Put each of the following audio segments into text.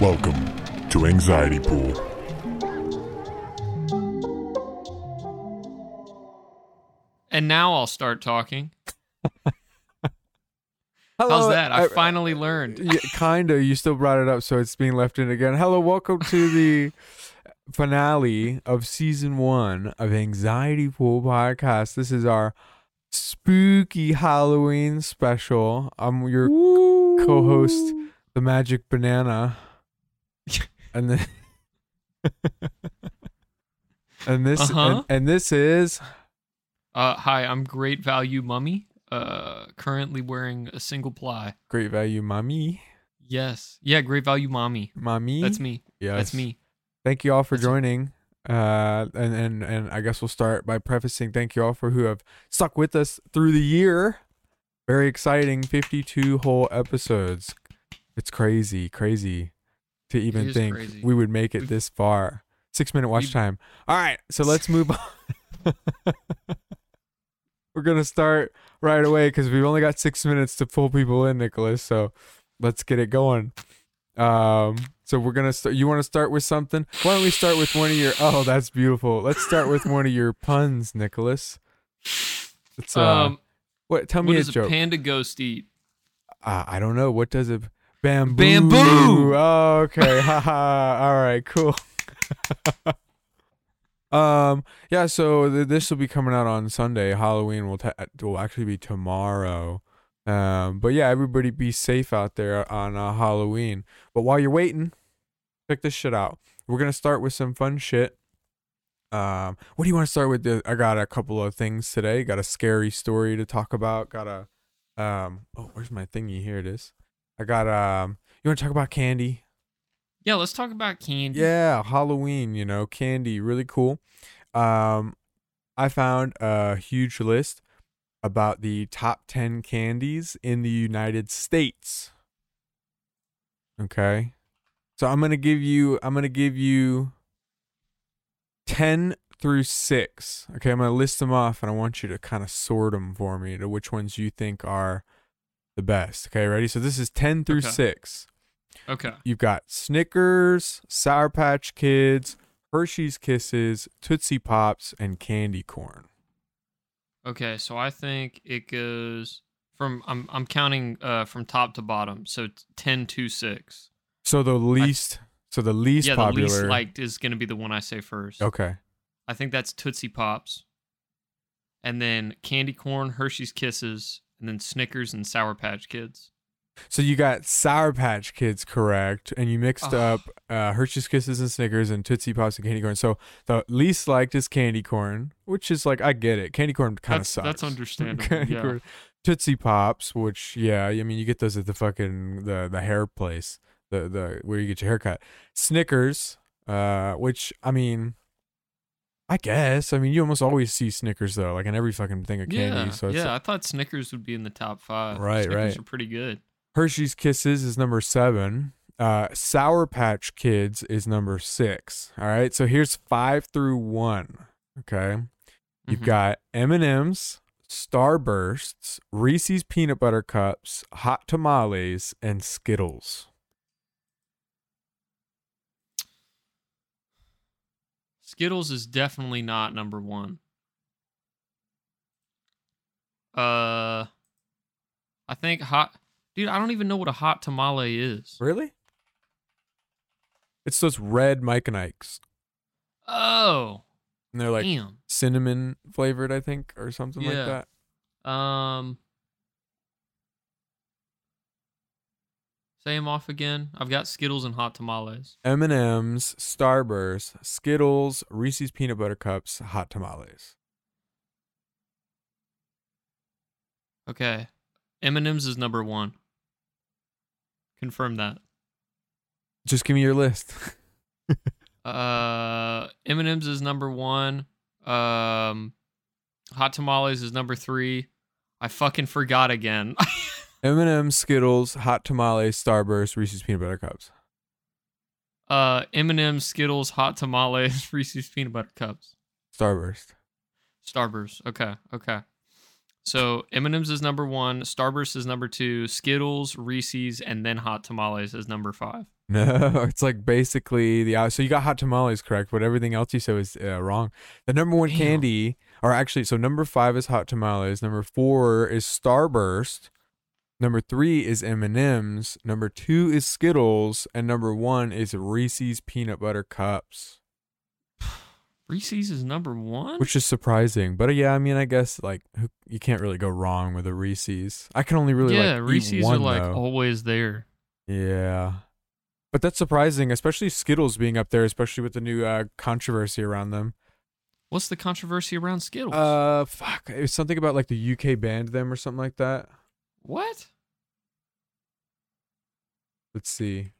Welcome to Anxiety Pool. And now I'll start talking. Hello, How's that? I, finally learned. yeah, kinda. You still brought it up, so it's being left in again. Hello, welcome to the finale of season one of Anxiety Pool Podcast. This is our spooky Halloween special. I'm your co-host, the Magic Banana, and then and this Uh-huh. and, and this is Uh, hi, I'm Great Value Mummy. Uh, currently wearing a single ply. Great Value Mommy. Yes. Yeah, Great Value Mommy. Mommy. That's me. yeah That's me. thank you all for That's- joining uh and and and i guess we'll start by prefacing thank you all for who have stuck with us through the year very exciting 52 whole episodes it's crazy crazy to even think crazy. we would make it this far six minute watch We've- time all right so let's move on we're gonna start right away because we've only got six minutes to pull people in nicholas so let's get it going um, so we're gonna start. You want to start with something? Why don't we start with one of your? Oh, that's beautiful. Let's start with one of your puns, Nicholas. It's uh, um, what? Tell what me a does a panda ghost eat? uh, I don't know. What does a bamboo? Bamboo! Oh, okay. Haha. All right. Cool. um. Yeah. So th- this will be coming out on Sunday. Halloween will ta- will actually be tomorrow. Um. But yeah, everybody be safe out there on uh, Halloween. But while you're waiting, check this shit out. We're gonna start with some fun shit. Um, what do you want to start with? I got a couple of things today. Got a scary story to talk about. Got a um. Oh, where's my thingy? Here it is. I got um. You want to talk about candy? Yeah, let's talk about candy. Yeah, Halloween. You know, candy, really cool. Um, I found a huge list about the top ten candies in the United States. Okay, so I'm gonna give you. I'm gonna give you. 10 through 6. Okay, I'm going to list them off and I want you to kind of sort them for me to which ones you think are the best. Okay, ready? So this is 10 through Okay. 6. Okay. You've got Snickers, Sour Patch Kids, Hershey's Kisses, Tootsie Pops, and candy corn. Okay. So I think it goes from I'm I'm counting uh from top to bottom. So ten to six. So the least so the least yeah, popular the least liked is gonna be the one I say first. Okay. I think that's Tootsie Pops. And then candy corn, Hershey's Kisses, and then Snickers and Sour Patch Kids. So you got Sour Patch Kids correct, and you mixed up uh, Hershey's Kisses and Snickers and Tootsie Pops and candy corn. So the least liked is candy corn, which is like I get it. Candy corn kind of sucks. that's understandable. Candy yeah. corn. Tootsie Pops, which yeah, I mean you get those at the fucking the the hair place, the the where you get your hair cut. Snickers, uh, which I mean. I guess. I mean, you almost always see Snickers though, like in every fucking thing of candy. Yeah, so yeah. I thought Snickers would be in the top five. Right, Snickers right. are pretty good. Hershey's Kisses is number seven. Uh, Sour Patch Kids is number six. All right, so here's five through one. Okay, you've Mhm. got M and M's, Starbursts, Reese's Peanut Butter Cups, Hot Tamales, and Skittles. Skittles is definitely not number one. Uh, I think hot. Dude, I don't even know what a hot tamale is. Really? It's those red Mike and Ike's, Oh, and they're like damn. cinnamon flavored, I think, or something like Yeah. that. Um, say them off again. I've got Skittles and hot tamales. M and M's, Starburst, Skittles, Reese's Peanut Butter Cups, Hot Tamales. Okay, M&M's is number one. Confirm that. Just give me your list. Uh, M&M's is number one. Um, hot tamales is number three. I fucking forgot again. M&M, Skittles, Hot Tamales, Starburst, Reese's Peanut Butter Cups. uh, M&M's, Skittles, hot tamales, Reese's peanut butter cups, Starburst. Starburst. Okay, okay. So M&M's is number one, Starburst is number two, Skittles, Reese's, and then Hot Tamales is number five. No, it's like basically the so you got hot tamales correct, but everything else you said was uh, wrong. The number one Damn. candy, or actually, so number five is hot tamales. Number four is Starburst. Number three is M and M's. Number two is Skittles, and number one is Reese's peanut butter cups, Reese's is number one. which is surprising. But uh, yeah, I mean, I guess like you can't really go wrong with a Reese's. I can only really yeah, like Reese's one are like though. always there. Yeah. But that's surprising, especially Skittles being up there, especially with the new uh, controversy around them. What's the controversy around Skittles? Uh, fuck. It was something about like the UK banned them or something like that. What? Let's see.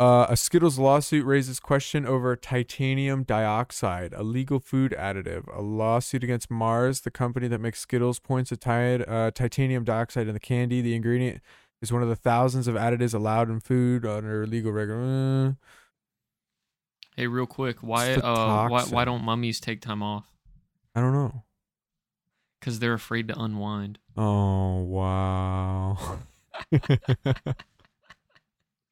Uh, a Skittles lawsuit raises question over titanium dioxide, a legal food additive. A lawsuit against Mars, the company that makes Skittles, points to ti- uh, titanium dioxide in the candy. The ingredient is one of the thousands of additives allowed in food under legal regular. Hey, real quick, why uh why why don't mummies take time off? I don't know. Because they're afraid to unwind. Oh wow.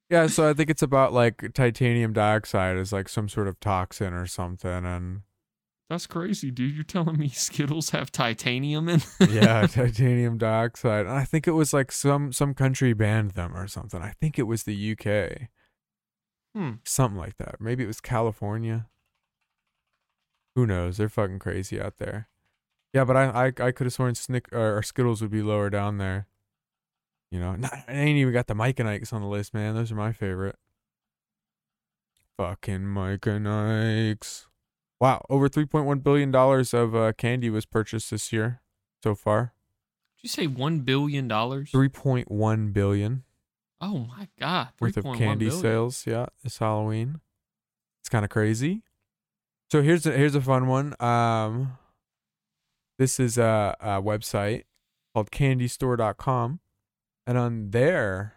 yeah, so I think it's about like titanium dioxide is like some sort of toxin or something and That's crazy, dude. You're telling me Skittles have titanium in? yeah, titanium dioxide. And I think it was like some some country banned them or something. I think it was the UK. Hmm. Something like that. Maybe it was California. Who knows? They're fucking crazy out there. Yeah, but I I, I could have sworn Snick or, or Skittles would be lower down there. You know, not, I ain't even got the Mike and Ike's on the list, man. Those are my favorite. Fucking Mike and Ike's. Wow, over three point one billion dollars of uh, candy was purchased this year so far. Did you say one billion dollars? Three point one billion Oh my god, worth of candy billion. sales. Yeah, this Halloween. It's kind of crazy. So here's a, here's a fun one. Um, this is a, a website called CandyStore.com, and on there,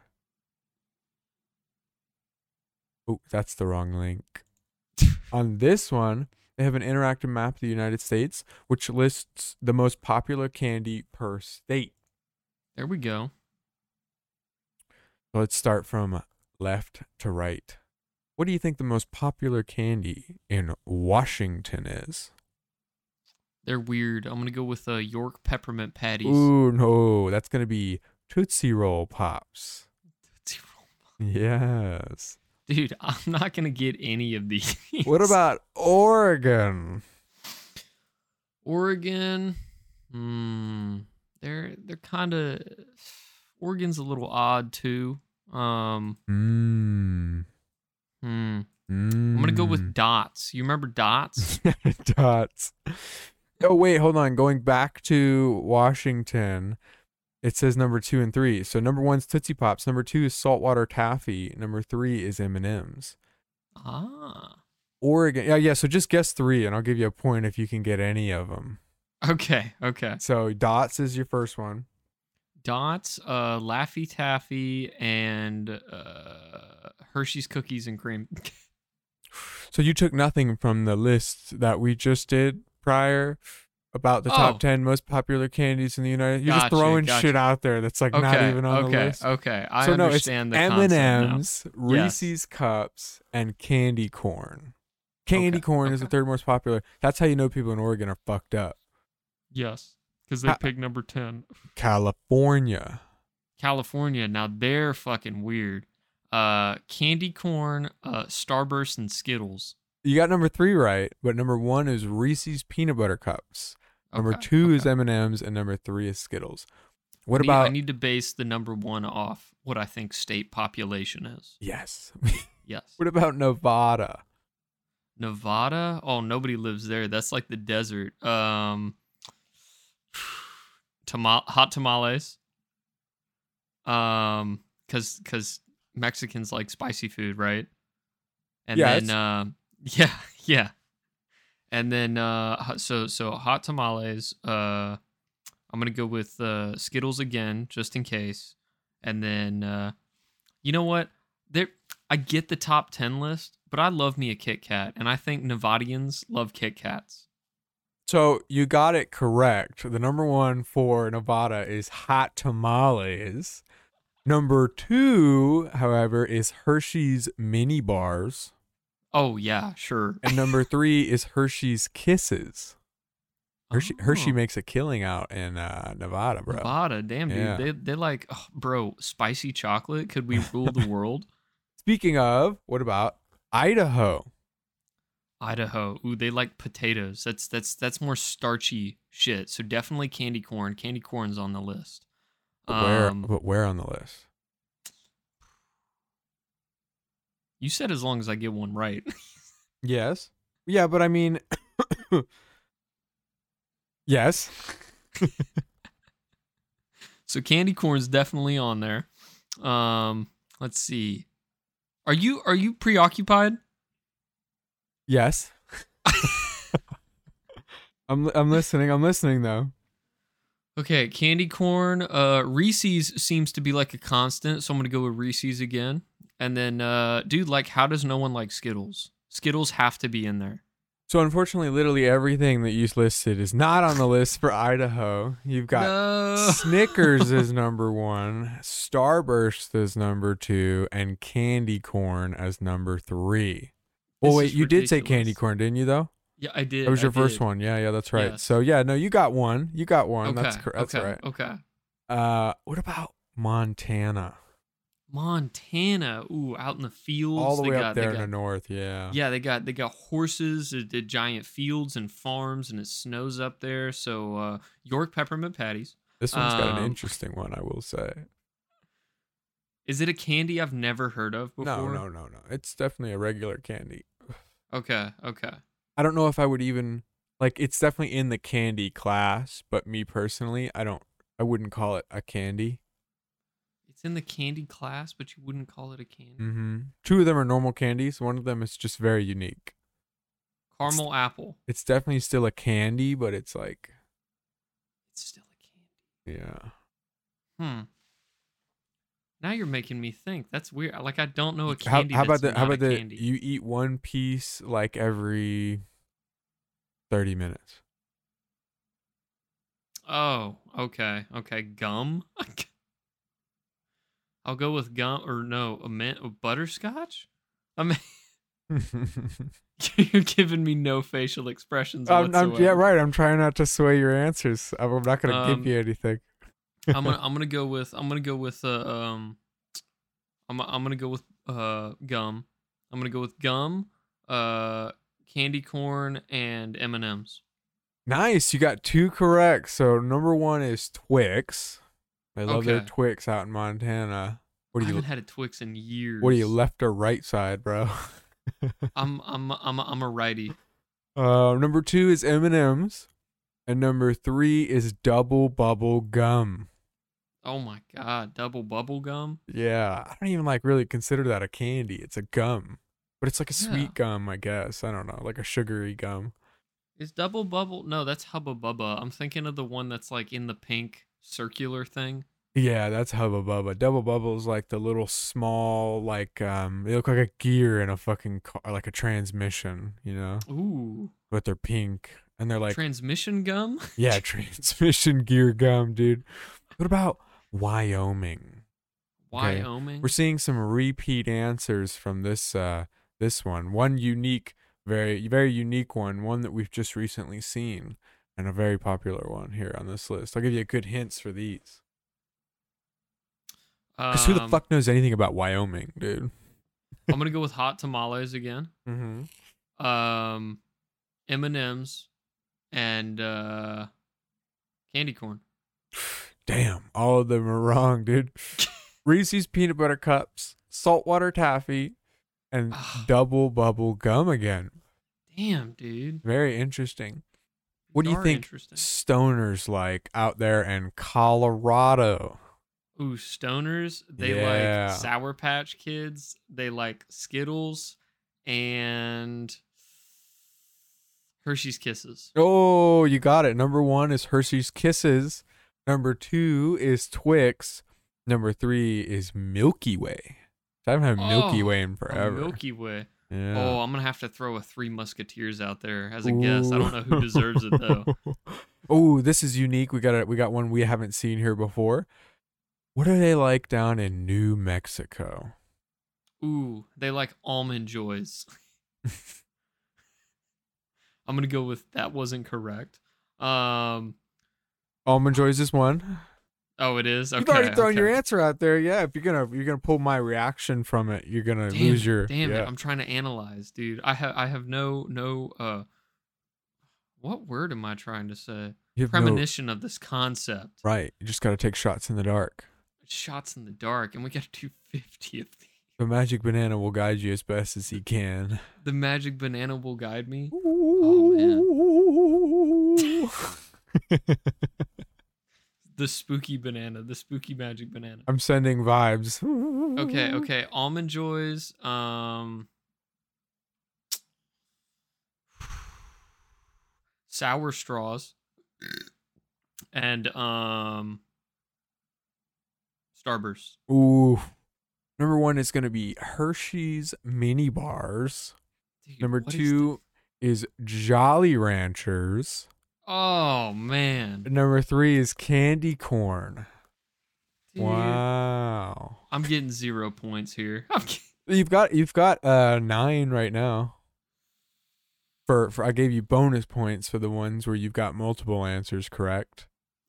oh, that's the wrong link. on this one, they have an interactive map of the United States, which lists the most popular candy per state. There we go. So let's start from left to right. What do you think the most popular candy in Washington is? They're weird. I'm gonna go with uh, York peppermint patties. Ooh, no, that's gonna be Tootsie Roll Pops. Tootsie Roll. Yes. Dude, I'm not gonna get any of these. What about Oregon? Oregon? Hmm. They're they're kind of Oregon's a little odd too. Um. Mmm. Hmm. Mm. I'm gonna go with dots. You remember dots? dots. Oh wait, hold on. Going back to Washington, it says number two and three. So number one's Tootsie Pops. Number two is saltwater taffy. Number three is M and M's. ah. Oregon. Yeah, yeah. So just guess three, and I'll give you a point if you can get any of them. Okay. Okay. So dots is your first one. Dots, uh, Laffy Taffy, and uh, Hershey's cookies and cream. So you took nothing from the list that we just did prior about the top Oh. ten most popular candies in the United. States. You're Gotcha, just throwing gotcha. shit out there that's like okay. not even on okay. the list. Okay. okay, I so no, it's understand the M concept and now. M's, Reese's cups, and candy corn. Candy Okay, corn is the third most popular. That's how you know people in Oregon are fucked up. Yes, because they Ha- picked number ten. California. California. Now they're fucking weird. Uh, candy corn, uh, Starburst, and Skittles. You got number three right, but number one is Reese's peanut butter cups. Number Okay, two is. M and M's, and number three is Skittles. What I need- about I need to base the number one off what I think state population is. yes? Yes. what about Nevada? Nevada? Oh, nobody lives there. That's like the desert. Um, tama- hot tamales. Um, cause cause Mexicans like spicy food, right? And then um, yeah, yeah. And then uh, so so hot tamales. Uh, I'm gonna go with uh Skittles again, just in case. And then uh, you know what? There, I get the top ten list, but I love me a Kit Kat, and I think Nevadians love Kit Kats. So you got it correct. The number one for Nevada is hot tamales. Number two, however, is Hershey's mini bars. Oh yeah, sure. And number three is Hershey's Kisses. Hershey, Hershey Oh. makes a killing out in uh, Nevada, bro. Nevada, damn dude, Yeah. they they like, oh, bro, spicy chocolate. Could we rule the world? Speaking of, what about Idaho? Idaho, ooh, they like potatoes. That's that's that's more starchy shit. So definitely candy corn. Candy corn's on the list. But where, Um, but where on the list? You said as long as I get one right. Yes. Yeah, but I mean, yes. So candy corn's definitely on there. Um, let's see. Are you are you preoccupied? Yes. I'm I'm listening. I'm listening though. Okay, candy corn. Uh, Reese's seems to be like a constant, so I'm gonna go with Reese's again. And then, uh, dude, like, how does no one like Skittles? Skittles have to be in there. So unfortunately, literally everything that you listed is not on the list for Idaho. You've got No. Snickers is number one, Starburst is number two, and candy corn as number three. Well, wait, you did say candy corn, didn't you? Though Yeah, I did. that was I your first did. one. Yeah, yeah, that's right. So yeah, no, you got one. You got one. Okay, That's that's okay, right. Okay. Uh, what about Montana? Montana, ooh, out in the fields. All the they way got, up there they in the north. Yeah. Yeah, they got they got horses, the giant fields and farms, and it snows up there. So uh, York peppermint patties. This one's got an Um, interesting one, I will say. Is it a candy I've never heard of before? No, no, no, no. It's definitely a regular candy. Okay, okay. I don't know if I would even like it's definitely in the candy class, but me personally, I don't I wouldn't call it a candy. It's in the candy class, but you wouldn't call it a candy. Mhm. Two of them are normal candies, one of them is just very unique. Caramel apple. It's definitely still a candy, but it's like It's still a candy. yeah. Hmm. Now you're making me think. That's weird. Like I don't know a How, candy. how about that's the how about the candy. you eat one piece like every 30 minutes. Oh, okay, okay. Gum. I'll go with gum or no, a mint, a butterscotch. I mean, you're giving me no facial expressions I'm, I'm, yeah, right. I'm trying not to sway your answers. I'm not going to Um, give you anything. I'm gonna I'm gonna go with I'm gonna go with uh, um I'm I'm gonna go with uh gum. I'm gonna go with gum, uh candy corn and M and M's. Nice. You got two correct. So number one is Twix. I love their Okay. Twix out in Montana. What I are you? haven't had a Twix in years. What are you left or right side, bro? I'm I'm I'm I'm a righty. uh, number two is M and M's, and number three is Double Bubble Gum. Oh my god, double bubble gum. Yeah, I don't even like really consider that a candy. It's a gum, but it's like a Yeah. sweet gum, I guess. I don't know, like a sugary gum. Is double bubble? No, that's Hubba Bubba. I'm thinking of the one that's like in the pink circular thing. Yeah, that's Hubba Bubba. Double Bubble is like the little small, like um, they look like a gear in a fucking car, like a transmission, you know, Ooh, but they're pink and they're like, transmission gum. yeah, transmission gear gum, dude. What about Wyoming? Okay. Wyoming. We're seeing some repeat answers from this uh this one. One unique, very very unique one, one that we've just recently seen, and a very popular one here on this list. I'll give you a good hints for these. Because who the Um, fuck knows anything about Wyoming, dude? I'm gonna go with hot tamales again. Mm-hmm. Um, M and M's, and uh, candy corn. Damn, all of them are wrong, dude. Reese's peanut butter cups, saltwater taffy, and Ah. double bubble gum again. Damn, dude. Very interesting. What do you think stoners like out there in Colorado? Ooh, stoners. They Yeah. like Sour Patch Kids. They like Skittles and Hershey's Kisses. Oh, you got it. Number one is Hershey's Kisses. Number two is Twix. Number three is Milky Way. I haven't had Milky Oh, Way in forever. Milky Way. Yeah. Oh, I'm gonna have to throw a Three Musketeers out there as a guess. I don't know who deserves it though. oh, this is unique. We got a, we got one we haven't seen here before. What are they like down in New Mexico? Ooh, they like almond joys. I'm gonna go with that wasn't correct. Um, Almond Joys is one. Oh, it is. Okay, You've already thrown okay. your answer out there. Yeah, if you're gonna you're gonna pull my reaction from it, you're gonna Damn lose it, your. Damn yeah. it! I'm trying to analyze, dude. I have I have no no uh. What word am I trying to say? Have no- Premonition of this concept. right. You just gotta take shots in the dark. Shots in the dark, and we got to do 50 of these. The magic banana will guide you as best as he can. The magic banana will guide me. Oh The spooky banana. The spooky magic banana. I'm sending vibes. Okay, okay. Almond joys. Um. Sour straws. And um. Starburst. Ooh. Number one is gonna be Hershey's mini bars. Dude, Number what is two is Jolly Ranchers. Oh man. Number three is candy corn. Dude, Wow. I'm getting zero points here. You've got you've got uh nine right now. For for I gave you bonus points for the ones where you've got multiple answers correct.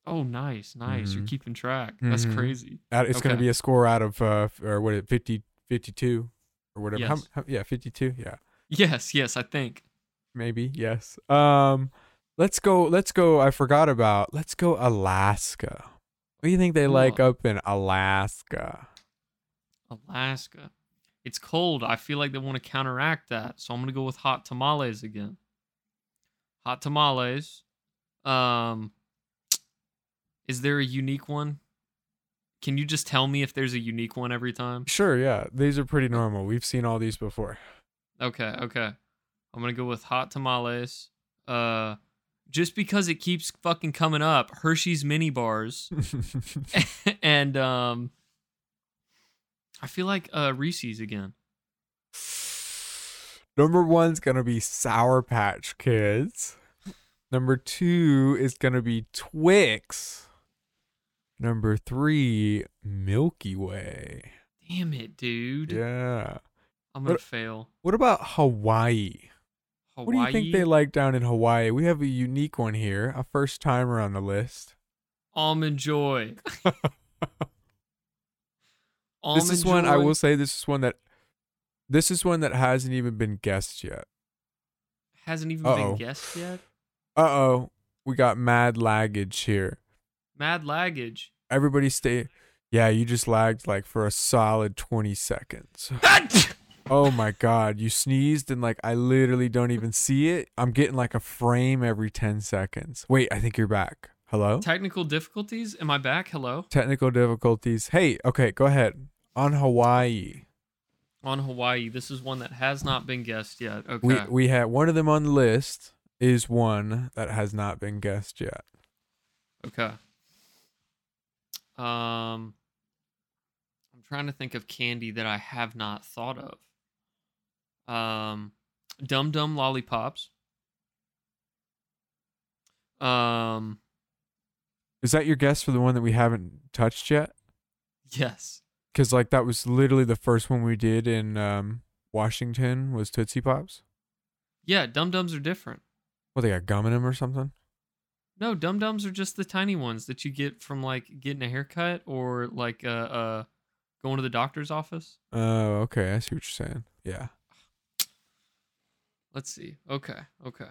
oh, nice, nice. You're Mhm. keeping track. That's Mhm. crazy. It's gonna be a score out of uh or what it 50 52 or whatever. How, how, yeah, 52. Yeah. Yes, yes, I think. Maybe. Yes. Um let's go let's go I forgot about. Let's go Alaska. What do you think they like up in Alaska? Alaska. It's cold. I feel like they want to counteract that. So I'm going to go with hot tamales again. Hot tamales. Um Is there a unique one? Can you just tell me if there's a unique one every time? Sure, yeah. These are pretty normal. We've seen all these before. Okay, okay. I'm going to go with hot tamales. Uh just because it keeps fucking coming up, Hershey's mini bars and um I feel like uh Reese's again. Number one's gonna be Sour Patch Kids. Number two is gonna be Twix. Number three, Milky Way. Damn it, dude. Yeah. I'm gonna What- fail. What about Hawaii? Hawaii. What do you think they like down in Hawaii? We have a unique one here, a first timer on the list. Almond Joy. Almond this is one I will say. This is one that this is one that hasn't even been guessed yet. hasn't even Uh-oh. been guessed yet. Uh oh, we got mad laggage here. Mad laggage. Everybody stay. Yeah, you just lagged like for a solid 20 seconds. Oh my god, you sneezed and like I literally don't even see it. I'm getting like a frame every 10 seconds. Wait, I think you're back. Hello? Technical difficulties. Am I back? Hello. Technical difficulties. Hey, okay, go ahead. On Hawaii. On Hawaii. This is one that has not been guessed yet. Okay. We we had one of them on the list is one that has not been guessed yet. Okay. Um I'm trying to think of candy that I have not thought of. Um Dum Dum lollipops. Um Is that your guess for the one that we haven't touched yet? yes. Cuz like that was literally the first one we did in um Washington was Tootsie Pops. Yeah, Dum Dums are different. What they got gum in them or something? No, Dum Dums are just the tiny ones that you get from like getting a haircut or like uh uh going to the doctor's office. Oh, okay. I see what you're saying. Yeah. Let's see. Okay. Okay.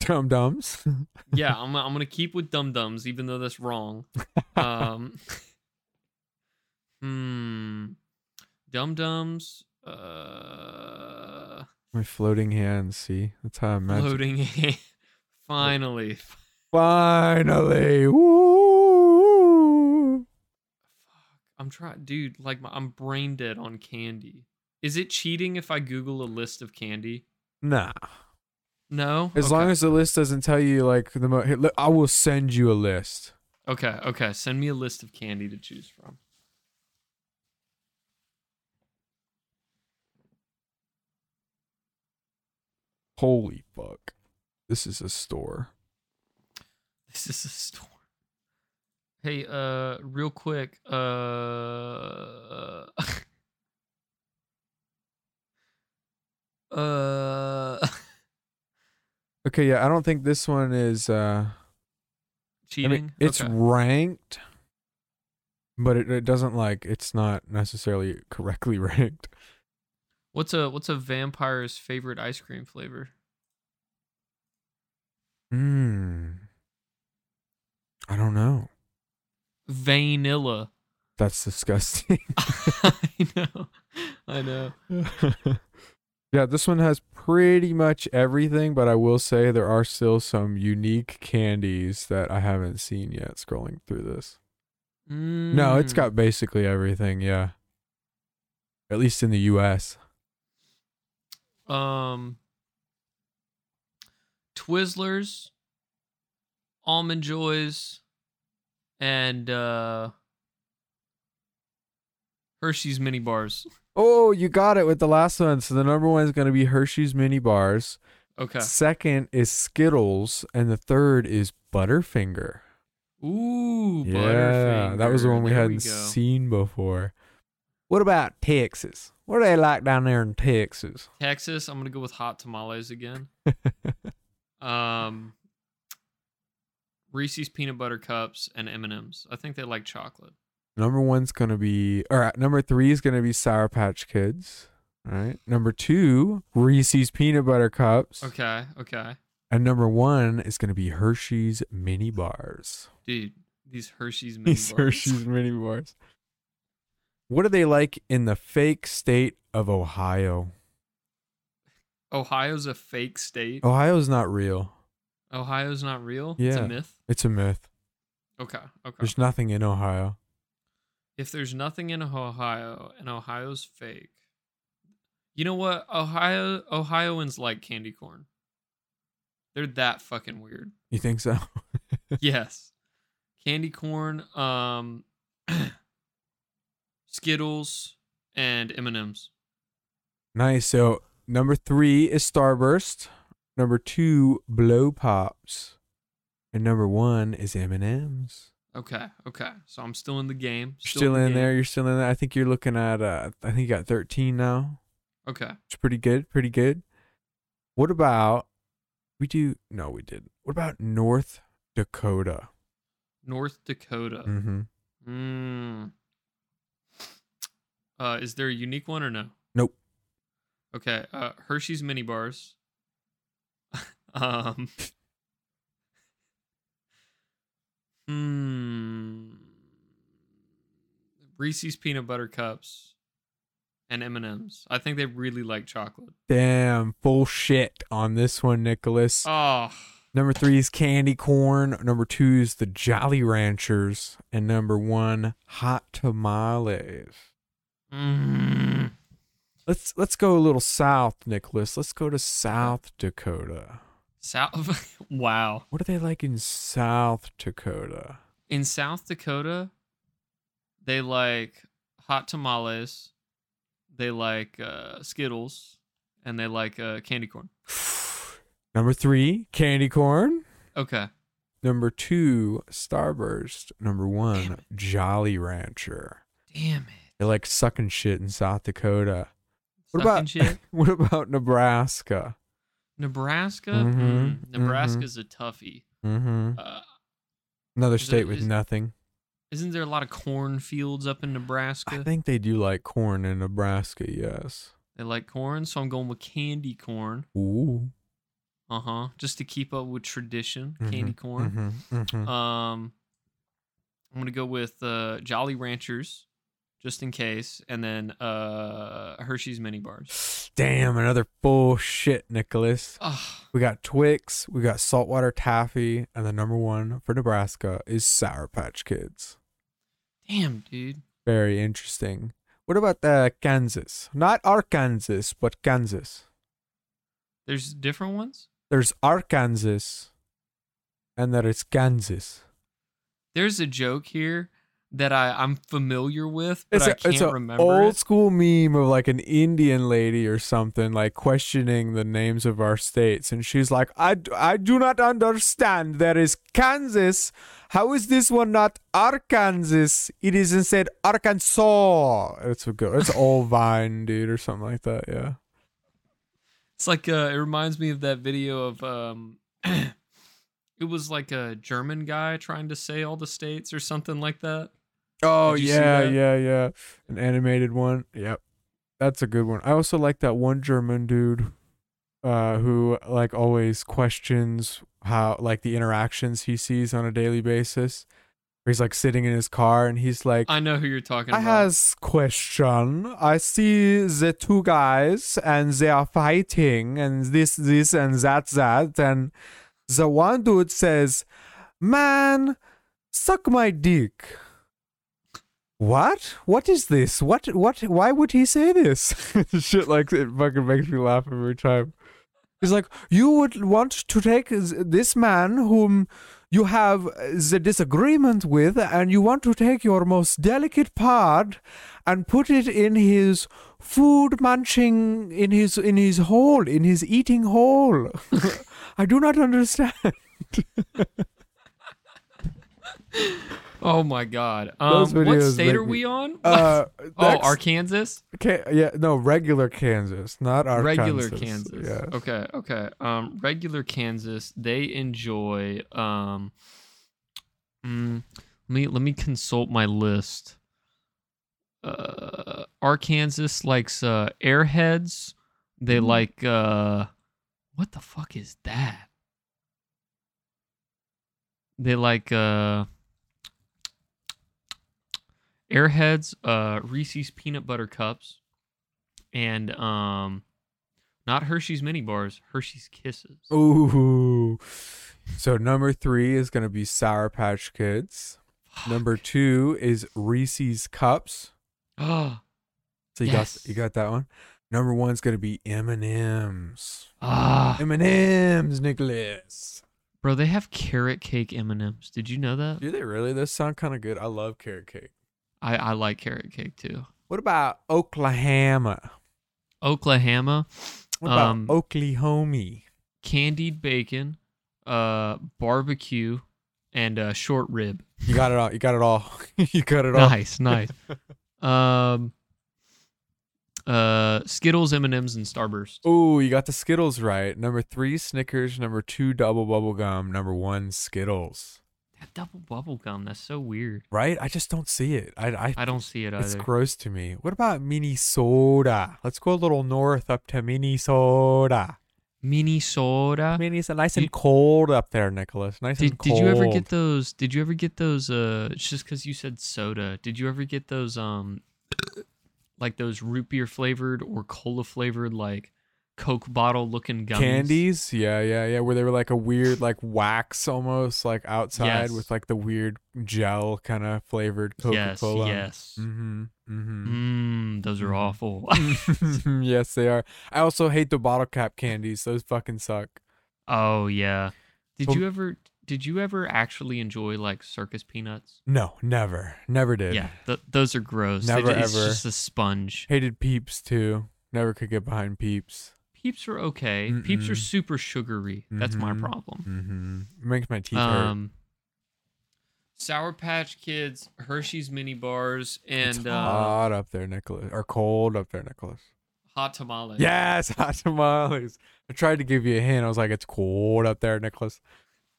Dum Dums. yeah, I'm I'm gonna keep with Dum Dums, even though that's wrong. Um, hmm, Dum Dums. Uh, My floating hands, see? That's how I'm Floating loading. Finally, Finally. Woo! Fuck. I'm trying, dude. Like my, I'm brain dead on candy. Is it cheating if I Google a list of candy? Nah. No. As Okay. long as the list doesn't tell you like the mo- look, I will send you a list. Okay. Okay. Send me a list of candy to choose from. Holy fuck. This is a store. This is a store. Hey, uh, real quick, uh, uh, Okay, yeah, I don't think this one is uh I cheating. mean, it's Okay. ranked, but it, it doesn't like it's not necessarily correctly ranked. What's a what's a vampire's favorite ice cream flavor? Hmm. I don't know. Vanilla. That's disgusting. I know. I know. Yeah, this one has pretty much everything, but I will say there are still some unique candies that I haven't seen yet scrolling through this. No, it's got basically everything, yeah. At least in the US. um Twizzlers, almond joys, and uh Hershey's mini bars. Oh, you got it with the last one. So the number one is going to be Hershey's mini bars. Okay. Second is Skittles, and the third is Butterfinger. Ooh, Butterfinger. yeah, that was the one we There hadn't go. seen before. What about Texas? What do they like down there in Texas? Texas, I'm gonna go with hot tamales again. Um, Reese's peanut butter cups and M and M's. I think they like chocolate. Number one's gonna be, or uh, number three is gonna be Sour Patch Kids. All right. Number two, Reese's peanut butter cups, Okay, okay, and number one is gonna be Hershey's mini bars. dude. These Hershey's mini These bars. Hershey's mini bars. What are they like in the fake state of Ohio? Ohio's a fake state. Ohio's not real. Ohio's not real. It's Yeah. a myth. It's a myth. Okay, okay. There's nothing in Ohio. If there's nothing in Ohio and Ohio's fake, you know what? Ohio Ohioans like candy corn. They're that fucking weird. You think so? yes. Candy corn, um Skittles and M&Ms. Nice. So number three is Starburst. Number two, Blow Pops, and number one is M and M's. Okay, okay. So I'm still in the game. Still the in game. there. You're still in there. I think you're looking at. Uh, I think you got 13 now. Okay. It's pretty good. Pretty good. What about? We do. No, we didn't. What about North Dakota? North Dakota. Mm-hmm. Mm. Uh, is there a unique one or no? Nope. Okay. Uh, Hershey's mini bars. um. Hmm. Reese's peanut butter cups and M and M's. I think they really like chocolate. Damn, full shit on this one, Nicholas. Oh, Number three is candy corn. Number two is the Jolly Ranchers, and number one, hot tamales. mm. Let's let's go a little south, Nicholas. Let's go to South Dakota. South. wow. What are they like in South Dakota? in South Dakota, they like hot tamales, they like uh, Skittles, and they like uh, candy corn. Number three, candy corn. Okay. Number two, Starburst. Number one. Jolly Rancher. Damn it. They like sucking shit in South Dakota. What Sucking about- shit? What about Nebraska? Nebraska? Mhm, Mm, Nebraska's a toughie. Mm-hmm. Uh, Another state with is- nothing. isn't there a lot of cornfields up in Nebraska? I think they do like corn in Nebraska. Yes. they like corn, so I'm going with candy corn. Ooh. Uh huh. Just to keep up with tradition, Mhm, candy corn. mhm, mhm. Um, I'm gonna go with uh, Jolly Ranchers, just in case, and then uh, Hershey's mini bars. Damn, another bullshit, Nicholas. Oh, We got Twix, we got saltwater taffy, and the number one for Nebraska is Sour Patch Kids. damn, dude. Very interesting. What about the Kansas? Not Arkansas, but Kansas. There's different ones. There's Arkansas, and there is Kansas. There's a joke here that I I'm familiar with, but It's I a, can't it's a remember old it. school meme of like an Indian lady or something like questioning the names of our states, and she's like, "I, I do not understand. There is Kansas. How is this one not Arkansas? It is instead Arkansas." It's a good. It's old Vine, dude, or something like that. Yeah. It's like uh, it reminds me of that video of um, it was like a German guy trying to say all the states or something like that. Oh Did you see yeah, yeah, yeah. An animated one. Yep. That's a good one. I also like that one German dude uh who like always questions how like the interactions he sees on a daily basis. He's like sitting in his car and he's like I know who you're talking I about. has question. I see the two guys and they are fighting and this this and that that and the one dude says, "Man, suck my dick." What? What is this? What? What? Why would he say this? Shit like it fucking makes me laugh every time. He's like, you would want to take this man whom you have uh, the disagreement with, and you want to take your most delicate part and put it in his food munching, in his in his hole, in his eating hole. I do not understand. oh my god. Um, what state are we on? Uh, oh, Arkansas. Ca- yeah, no, regular Kansas, not Arkansas. regular Kansas. Yeah. Okay, okay. Um, regular Kansas. They enjoy. Um, mm, let me let me consult my list. Uh, Arkansas likes uh airheads. They Mm. like uh, what the fuck is that? They like uh. Airheads, uh, Reese's peanut butter cups, and um, not Hershey's mini bars, Hershey's Kisses. Ooh. So number three is gonna be Sour Patch Kids. Number two is Reese's Cups. Ah, So you Yes. got you got that one. Number one's gonna be M and M's. ah, M and M's, Nicholas. bro, they have carrot cake M and M's. Did you know that? Do they really? Those sound kind of good. I love carrot cake. I I like carrot cake too. What about Oklahoma? Oklahoma, What about Um, Oklahoma? candied bacon, uh, barbecue, and uh, short rib. You got it all. You got it all. you got it all. Nice, nice. um, uh, Skittles, M and M's, and Starburst. Ooh, you got the Skittles right. Number three, Snickers. Number two, Double Bubble Gum. Number one, Skittles. That double bubble gum. That's so weird. Right? I just don't see it. I, I, I don't see it it's either. gross to me. What about Minnesota? Let's go a little north up to Minnesota. Mini soda. Minnesota, nice Did- and cold up there, Nicholas. Nice Did, and cold. did you ever get those? Did you ever get those? Uh, it's just because you said soda. Did you ever get those? Um, like those root beer flavored or cola flavored, like Coke bottle looking gummies. candies? Yeah, yeah, yeah. Where they were like a weird, like wax almost, like outside Yes. with like the weird gel kind of flavored Coca Cola. yes. Mm-hmm. Mm-hmm. Mmm, those are Mhm. awful. yes, they are. I also hate the bottle cap candies. Those fucking suck. oh yeah. Did you ever? Did you ever actually enjoy like circus peanuts? No, never, never did. Yeah, th- those are gross. Never ju- it's just a sponge. Hated Peeps too. Never could get behind Peeps. Peeps are okay. Peeps are Mm-mm. super sugary. That's my Mhm. problem. Mm-hmm. Makes my teeth hurt. Um, Sour Patch Kids, Hershey's mini bars, it's and uh, hot up there, Nicholas. Or cold up there, Nicholas. hot tamales. Yes, hot tamales. I tried to give you a hint. I was like, it's cold up there, Nicholas.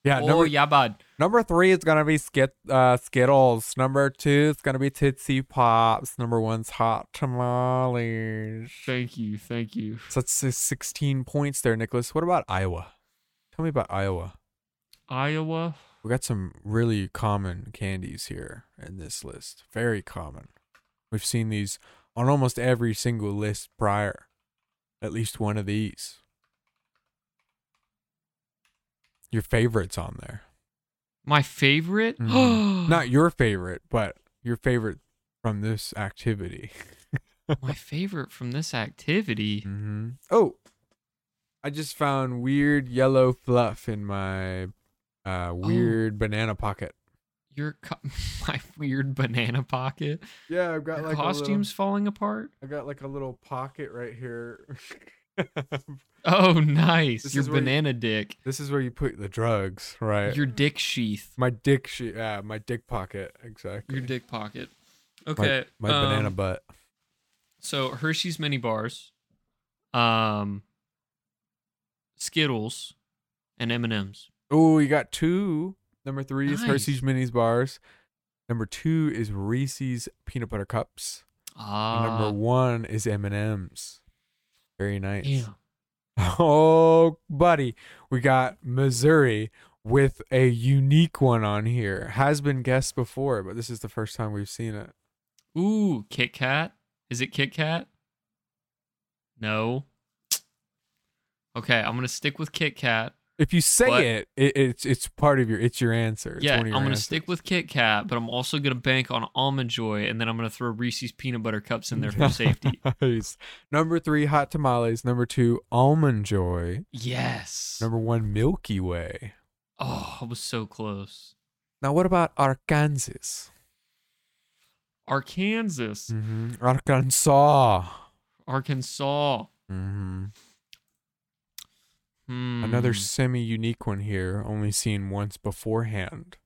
Yeah, Oh number yeah, bud. number three is gonna be skit uh Skittles. Number two is gonna be Tootsie Pops. Number one's hot tamales. Thank you, thank you. So that's sixteen points there, Nicholas. What about Iowa? Tell me about Iowa. Iowa. We got some really common candies here in this list. Very common. We've seen these on almost every single list prior. At least one of these. Your favorites on there. My favorite. Mhm. Not your favorite, but your favorite from this activity. my favorite from this activity. hmm Oh, I just found weird yellow fluff in my uh, weird banana pocket. Your co- my weird banana pocket. Yeah, I've got Your like costumes falling apart. A little, I got like a little pocket right here. Oh, nice. This Your is you- banana dick. this is where you put the drugs, right? Your dick sheath. my dick she yeah, my dick pocket, exactly. Your dick pocket. Okay. My, banana um, butt. So Hershey's mini bars, um, Skittles, and M and M's. Oh, you got two. Number three is Hershey's Minis bars. Number two is Reese's peanut butter cups. And Ah, number one is M and M's. Very nice. damn. Oh, buddy, we got Missouri with a unique one on here. Has been guessed before, but this is the first time we've seen it. Ooh, Kit Kat. Is it Kit Kat? No. Okay, I'm gonna stick with Kit Kat. If you say What? it, it, it's it's part of your it's your answer. It's yeah, I'm gonna answers. stick with Kit Kat, but I'm also gonna bank on Almond Joy, and then I'm gonna throw Reese's peanut butter cups in there for safety. Nice. Number three, hot tamales. Number two, almond joy. Yes. Number one, Milky Way. Oh, I was so close. Now, what about Arkansas? Arkansas. Mm-hmm. Arkansas. Arkansas. Mm-hmm. Hmm. Another semi-unique one here, only seen once beforehand.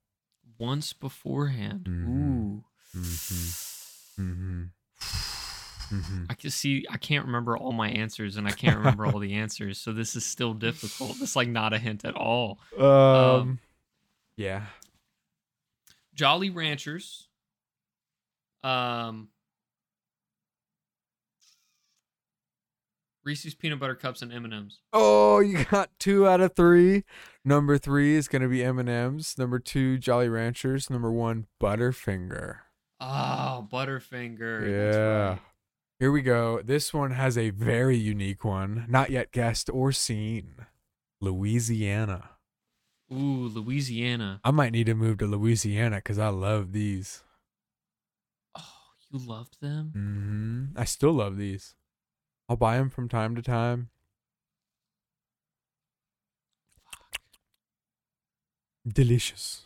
once beforehand. Mhm. Ooh. Mm-hmm. Mm-hmm. Mm-hmm. I can see I can't remember all my answers and I can't remember all the answers, so this is still difficult. It's like not a hint at all. Um, yeah. Jolly Ranchers. Um Reese's peanut butter cups and M&Ms. Oh, you got two out of three. Number three is gonna be M and M's. Number two, Jolly Ranchers. Number one, Butterfinger. Oh, Butterfinger. That's Yeah. right. Here we go. This one has a very unique one, not yet guessed or seen. Louisiana. Ooh, Louisiana. I might need to move to Louisiana because I love these. Oh, you loved them? Mm-hmm. I still love these. I'll buy them from time to time. Delicious.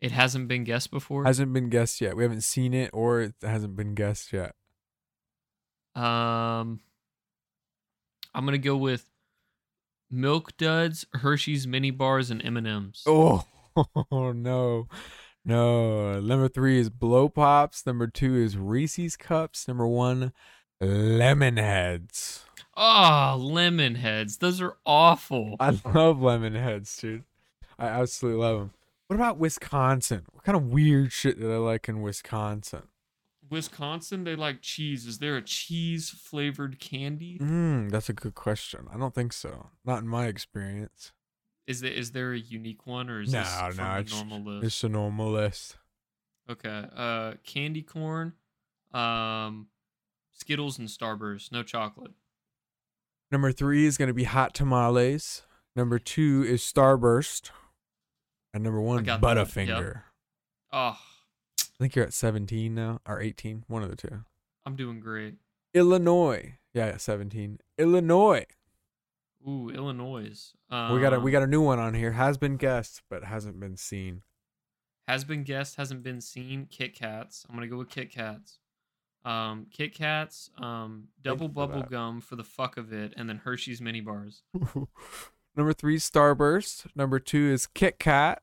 It hasn't been guessed before. Hasn't been guessed yet. We haven't seen it or it hasn't been guessed yet. Um, I'm gonna go with Milk Duds, Hershey's mini bars, and M and M's. Oh, no. No. Number three is Blow Pops. Number two is Reese's Cups. Number one, Lemon Heads. Oh, lemon heads. Those are awful. I love Lemon Heads, dude. I absolutely love them. What about Wisconsin? What kind of weird shit did I like in Wisconsin? Wisconsin, they like cheese. Is there a cheese flavored candy? Mm, that's a good question. I don't think so. Not in my experience. Is there is there a unique one or is No, this no, it's- normal list? It's a normal list. Okay. Uh, candy corn, um, Skittles and Starburst. No chocolate. Number three is going to be Hot Tamales. Number two is Starburst. And number one, that, yep. Butterfinger. Oh, I think you're at 17 now, or 18, one of the two. I'm doing great. Illinois. Yeah, yeah, 17. Illinois. Ooh, Illinois. we got a we Um, got a new one on here. Has been guessed, but hasn't been seen. has been guessed, hasn't been seen. Kit Kats. I'm gonna go with Kit Kats. Um, Kit Kats, um, double bubble that. gum for the fuck of it, and then Hershey's mini bars. Number three, Starburst. Number two is Kit Kat.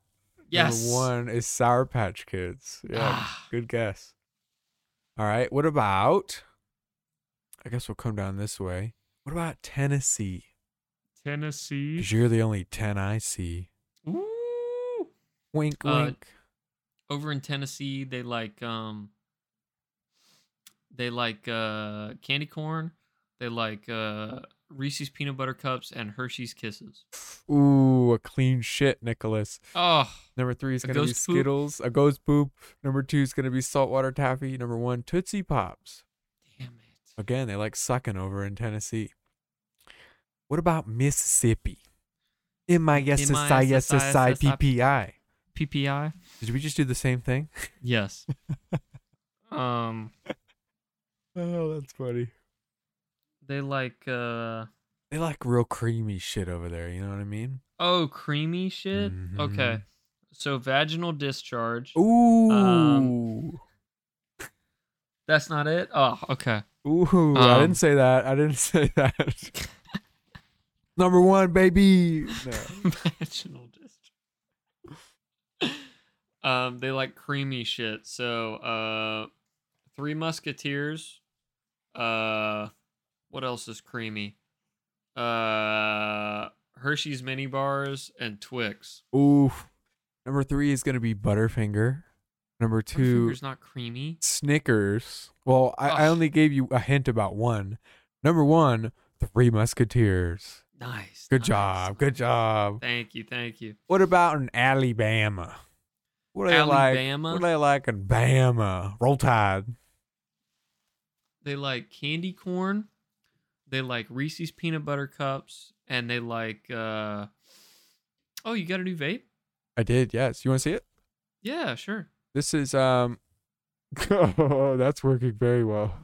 Yes. Number one is Sour Patch Kids. Yeah, Ah. good guess. All right, what about? I guess we'll come down this way. What about Tennessee? Tennessee. Because you're the only 10 I see. Ooh. Wink, Uh, wink. Over in Tennessee, they like um. They like uh candy corn. They like uh Reese's peanut butter cups and Hershey's Kisses. Ooh, a clean shit, Nicholas. Oh, Number three is A going to be ghost poop? Skittles. A ghost poop. Number two is going to be saltwater taffy. Number one, Tootsie Pops. damn it. Again, they like sucking over in Tennessee. What about Mississippi? M-I-S-S-I-S-S-I-P-P-I. PPI. Did we just do the same thing? Yes. um, Oh, that's funny. they like uh They like real creamy shit over there. You know what I mean? oh creamy shit. Mhm. Okay, so vaginal discharge. Ooh. Um, That's not it. Oh, okay. Ooh. I um, didn't say that. I didn't say that. Number one, baby. No. vaginal discharge. um, they like creamy shit. So, uh, Three Musketeers. Uh, what else is creamy? Uh, Hershey's mini bars and Twix. Ooh. Number three is gonna be Butterfinger. Number two, Butterfinger's not creamy. Snickers. Well, I, I only gave you a hint about one. Number one, Three Musketeers. Nice. Good nice. job. Good job. Thank you. Thank you. What about an Alabama? What do they like? What do they like in Bama? Roll Tide. They like candy corn. They like Reese's peanut butter cups, and they like. uh Oh, you got a new vape? I did. Yes. You want to see it? Yeah, sure. This is um. oh, that's working very well.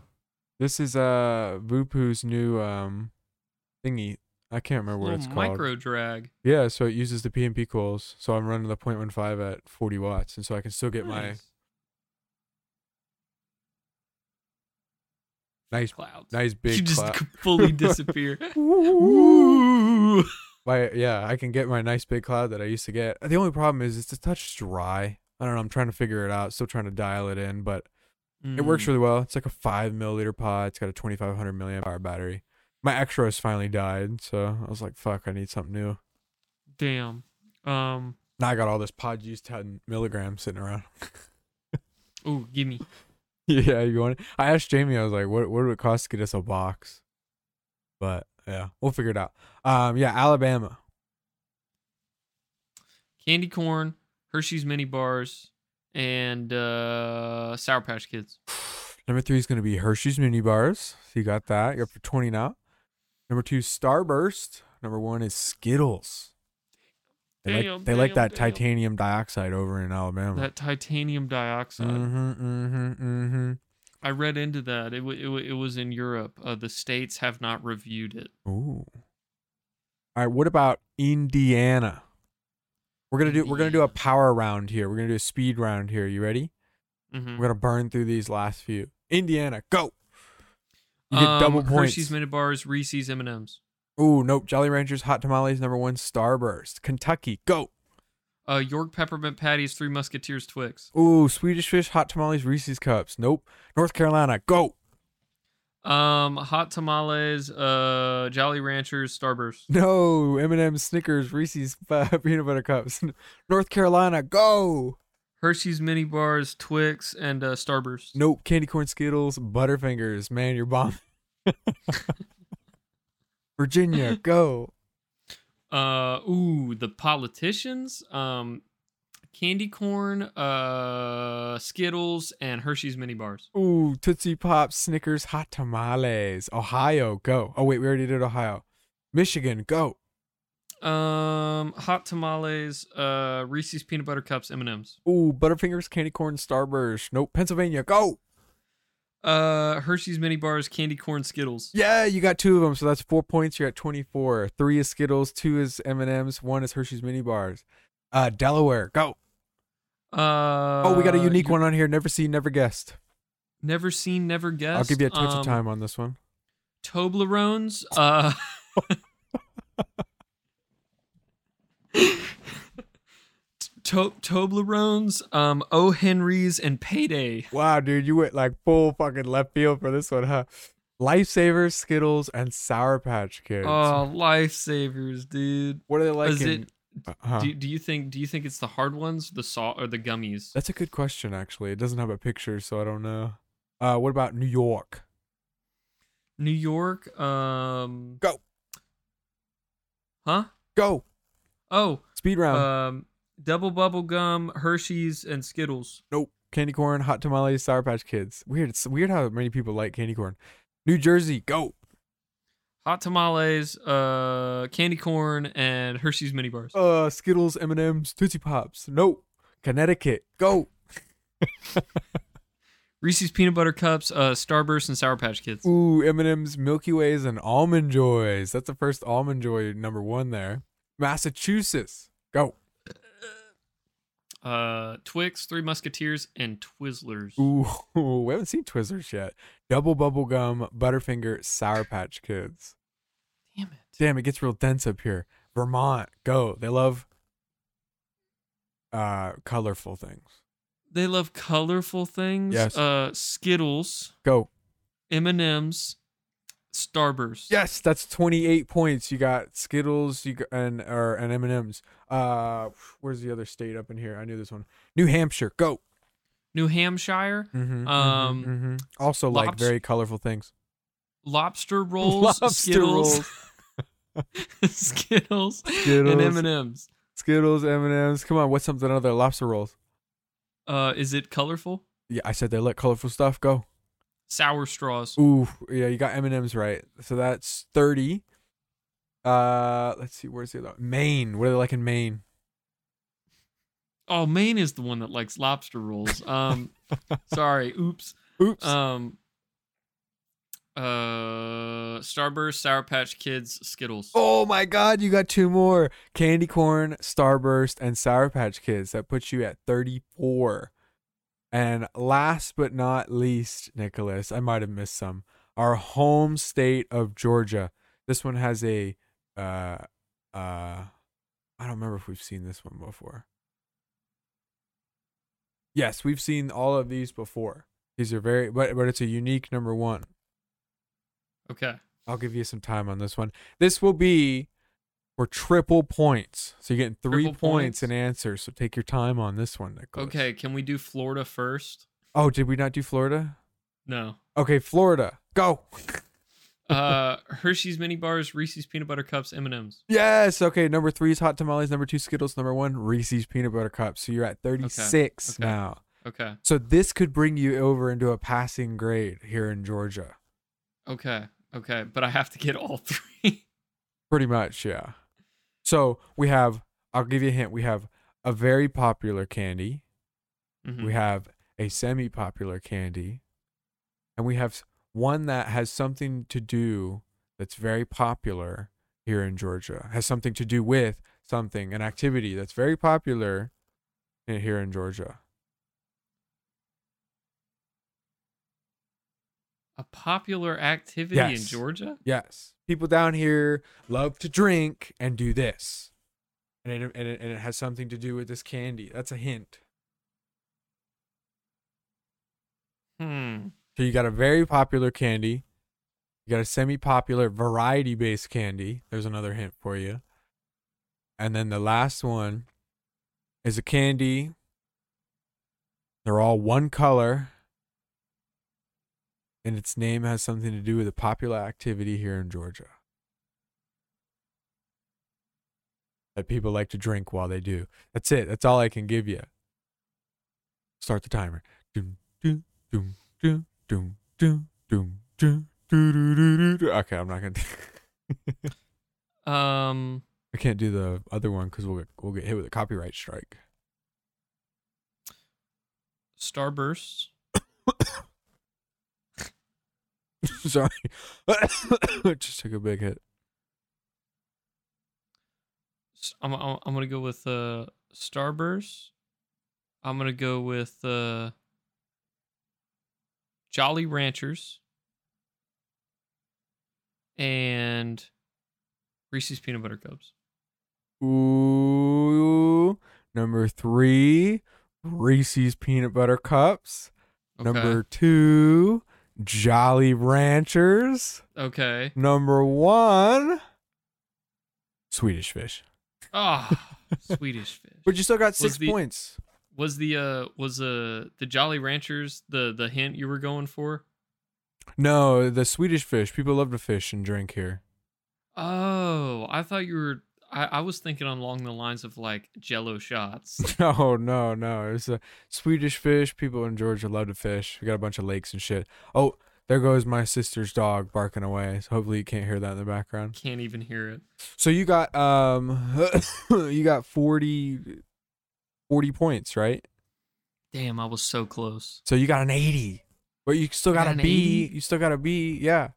This is uh VOOPOO's new um thingy. I can't remember what it's called. micro drag. Yeah, so it uses the PnP coils. So I'm running the 0.15 at 40 watts, and so I can still get my Nice. Nice, clouds. nice big. Cloud you just fully disappear. Ooh. My yeah, I can get my nice big cloud that I used to get. The only problem is it's a touch dry. I don't know. I'm trying to figure it out. Still trying to dial it in, but it works Mm. really well. It's like a five milliliter pod. It's got a 2500 milliamp hour battery. My Extros finally died, so I was like, "Fuck, I need something new." Damn. Um. Now I got all this pod juice 10 milligrams sitting around. Ooh, gimme. yeah, you want it? I asked Jamie. I was like, "What? What would it cost to get us a box?" But yeah, we'll figure it out. Um, yeah, Alabama. Candy corn, Hershey's mini bars, and uh Sour Patch Kids. Number three is going to be Hershey's mini bars. So you got that. You're up for 20 now. Number two, Starburst. Number one is Skittles. They Damn, like they like that damn. titanium dioxide over in Alabama. That titanium dioxide. mm-hmm, mm-hmm, mm-hmm. I read into that. It w- it, w- it was in Europe. Uh, the states have not reviewed it. Ooh. All right. What about Indiana? We're gonna do we're gonna do a power round here. We're gonna do a speed round here. You ready? Mhm. We're gonna burn through these last few. Indiana, go. You get double Um, points. Hershey's mini bars, Reese's M and M's. Ooh, nope. Jolly Ranchers, Hot Tamales, number one. Starburst, Kentucky, go. Uh, York peppermint patties, Three Musketeers, Twix. Ooh, Swedish Fish, Hot Tamales, Reese's Cups. Nope. North Carolina, go. Um, hot tamales, uh, Jolly Ranchers, Starburst. No, M&M, Snickers, Reese's uh, peanut butter cups. North Carolina, go. Hershey's mini bars, Twix, and uh, Starburst. Nope. Candy corn Skittles, Butterfingers. Man, you're bomb. Virginia, go. Uh, ooh, the politicians. Um, candy corn, uh, Skittles, and Hershey's mini bars. Ooh, Tootsie Pops, Snickers, Hot Tamales. Ohio, go. Oh, wait, we already did Ohio. Michigan, go. Um, hot tamales, uh, Reese's peanut butter cups, M and M's. Ooh, Butterfingers, Candy Corn, Starburst. Nope. Pennsylvania, go. Uh, Hershey's mini bars, candy corn, Skittles. Yeah, you got two of them, so that's four points. You're at 24. Three is Skittles, two is M&M's, one is Hershey's Mini Bars. Uh, Delaware, go. Uh, Oh, we got a unique one on here. Never seen, never guessed. Never seen, never guessed. I'll give you a touch um, of time on this one. Toblerones. Uh. To- Toblerones, um, O. Henry's, and Payday. Wow, dude, you went like full fucking left field for this one, huh? Lifesavers, Skittles, and Sour Patch Kids. Oh, lifesavers, dude. what are they like? Is in, it? uh-huh. Do, do you think? Do you think it's the hard ones, the salt, or the gummies? That's a good question, actually. It doesn't have a picture, so I don't know. Uh, what about New York? New York. Um. Go. Huh? Go. Oh. Speed round. Um. Double bubble gum, Hershey's, and Skittles. Nope. Candy corn, hot tamales, Sour Patch Kids. Weird. It's weird how many people like candy corn. New Jersey, go. Hot tamales, uh, candy corn, and Hershey's mini bars. Uh, Skittles, M and M's, Tootsie Pops. Nope. Connecticut, go. Reese's peanut butter cups, uh, Starburst, and Sour Patch Kids. Ooh, M and M's, Milky Ways, and Almond Joys. That's the first Almond Joy number one there. Massachusetts, go. Uh, Twix, Three Musketeers, and Twizzlers. Ooh, we haven't seen Twizzlers yet. Double bubble gum, Butterfinger, Sour Patch Kids. Damn it. Damn, it gets real dense up here. Vermont, go. They love uh colorful things. They love colorful things. Yes. Uh, Skittles, Go. M and M's, Starburst. Yes, that's 28 points. You got Skittles, you got, and or and M&Ms. Uh where's the other state up in here? I knew this one. New Hampshire. Go. New Hampshire, Mhm, mhm, Um, mhm. also like very colorful things. lobster rolls, Lobster Skittles, Skittles, and M and M's. Skittles, M&Ms. Come on, what's something other lobster rolls? Uh, is it colorful? Yeah, I said they like colorful stuff. Go. Sour straws. Ooh, yeah, you got M and M's right. So that's thirty. Uh, let's see, where's the other? Maine. What are they like in Maine? Oh, Maine is the one that likes lobster rolls. Um, sorry. Oops. Oops. Um. Uh, Starburst, Sour Patch Kids, Skittles. oh my God, you got two more: candy corn, Starburst, and Sour Patch Kids. That puts you at thirty-four. And last but not least, Nicholas, I might have missed some. Our home state of Georgia. This one has a, uh, uh, I don't remember if we've seen this one before. Yes, we've seen all of these before. These are very, but but it's a unique number one. Okay. I'll give you some time on this one. This will be for triple points. So you're getting three points points? in answers. So take your time on this one, Nicholas. Okay. Can we do Florida first? Oh, did we not do Florida? No. Okay, Florida. Go. Uh, Hershey's mini bars, Reese's peanut butter cups, M and M's. Yes. Okay. Number three is hot tamales. Number two, Skittles. Number one, Reese's peanut butter cups. So you're at 36 okay. now. Okay. So this could bring you over into a passing grade here in Georgia. Okay. Okay. But I have to get all three. Pretty much, yeah. So we have, I'll give you a hint. We have a very popular candy. Mhm. we have a semi popular candy, and we have one that has something to do that's very popular here in Georgia, has something to do with something, an activity that's very popular in, here in Georgia. A popular activity in Georgia. Yes. People down here love to drink and do this. And it, and, it, and it has something to do with this candy. That's a hint. Hmm. So you got a very popular candy. You got a semi-popular variety-based candy. There's another hint for you. And then the last one is a candy. They're all one color. And its name has something to do with a popular activity here in Georgia. That people like to drink while they do. That's it. That's all I can give you. Start the timer. Doom, doom, doom, doom, doom, doom, doom, doom, doo, doo, doo, doo, doo. Okay, I'm not gonna. Um. I can't do the other one because we'll get we'll get hit with a copyright strike. Starburst. Sorry, just took a big hit. I'm I'm, I'm gonna go with uh Starburst. I'm gonna go with uh Jolly Ranchers and Reese's peanut butter cups. Ooh, number three, Reese's peanut butter cups. Okay. Number two, Jolly Ranchers. Okay. Number one, Swedish Fish. Ah, Swedish fish. But you still got six the- points. Was the uh was uh the Jolly Ranchers the the hint you were going for? No, the Swedish fish. People love to fish and drink here. Oh, I thought you were. I, I was thinking along the lines of like Jello shots. No, no, no. It's a Swedish fish. People in Georgia love to fish. We got a bunch of lakes and shit. Oh, there goes my sister's dog barking away. So hopefully you can't hear that in the background. Can't even hear it. So you got um you got 40 40 points, right? Damn, I was so close. So you got an 80. But you still got, got a B. 80? You still got a B. Yeah.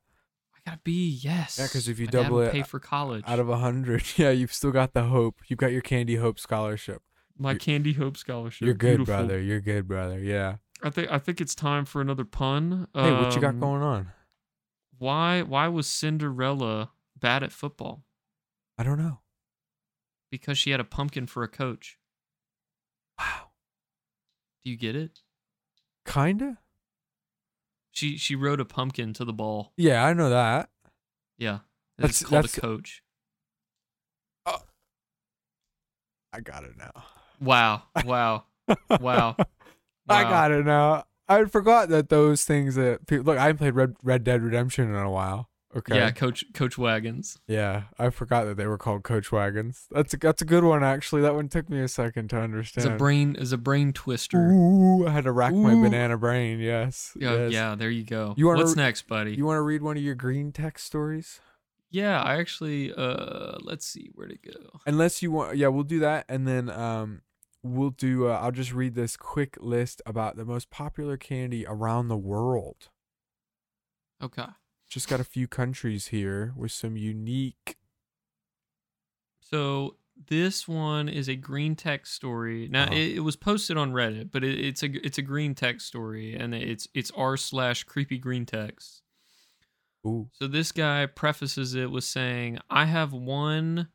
I got a B. Yes. Yeah, because if you My double it pay for college. Out of a 100. Yeah, you've still got the hope. You've got your Candy Hope scholarship. My You're- Candy Hope scholarship. You're good, Beautiful. brother. You're good, brother. Yeah. I think I think it's time for another pun. Hey, what you got Um, going on? Why why was Cinderella bad at football? I don't know. Because she had a pumpkin for a coach. Wow. Do you get it? Kinda. She she rode a pumpkin to the ball. Yeah, I know that. Yeah. That's- called that's- a coach. Uh, I got it now. Wow. Wow. Wow. I got it now. I forgot that those things that people look. I haven't played Red Red Dead Redemption in a while. Okay. Yeah, coach coach wagons. Yeah, I forgot that they were called coach wagons. That's a, that's a good one actually. That one took me a second to understand. It's a brain is a brain twister. Ooh, I had to rack my banana brain. Yes. Yeah, yes. yeah, there you go. You wanna What's next, buddy? You want to read one of your green text stories? yeah, I actually uh let's see where to go. Unless you want, yeah, we'll do that, and then um, we'll do. Uh, I'll just read this quick list about the most popular candy around the world. Okay. Just got a few countries here with some unique. So this one is a green text story. Now Uh-huh. it, it was posted on Reddit, but it, it's a it's a green text story, and it's it's r slash creepy green text. Ooh, So this guy prefaces it with saying, "I have one